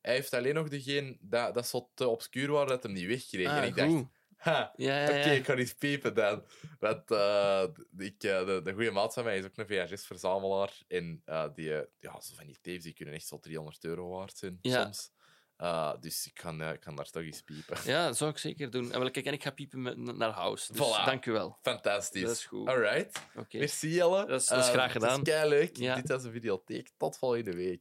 hij heeft alleen nog degene dat, dat zo te obscuur waren dat hem niet wegkreeg. ah, en ik dacht, ha, Ja, ja, oké, ik ga eens piepen dan. Want eh, ik, eh, de, de goede maat van mij is ook een VHS-verzamelaar. En eh, die, eh, ja, zo van die tapes die kunnen echt zo 300 euro waard zijn soms. Eh, dus ik kan, eh, ik kan daar toch eens piepen. Ja, dat zou ik zeker doen. En kijk, en ik ga piepen met, naar House. Dus Voilà. dank u wel. Fantastisch. Dat is goed. Alright. Oké. Merci, Jelle. Dat is- dat is Eh, graag gedaan. Het is leuk. Ja. Dit was de videotheek. Tot volgende week.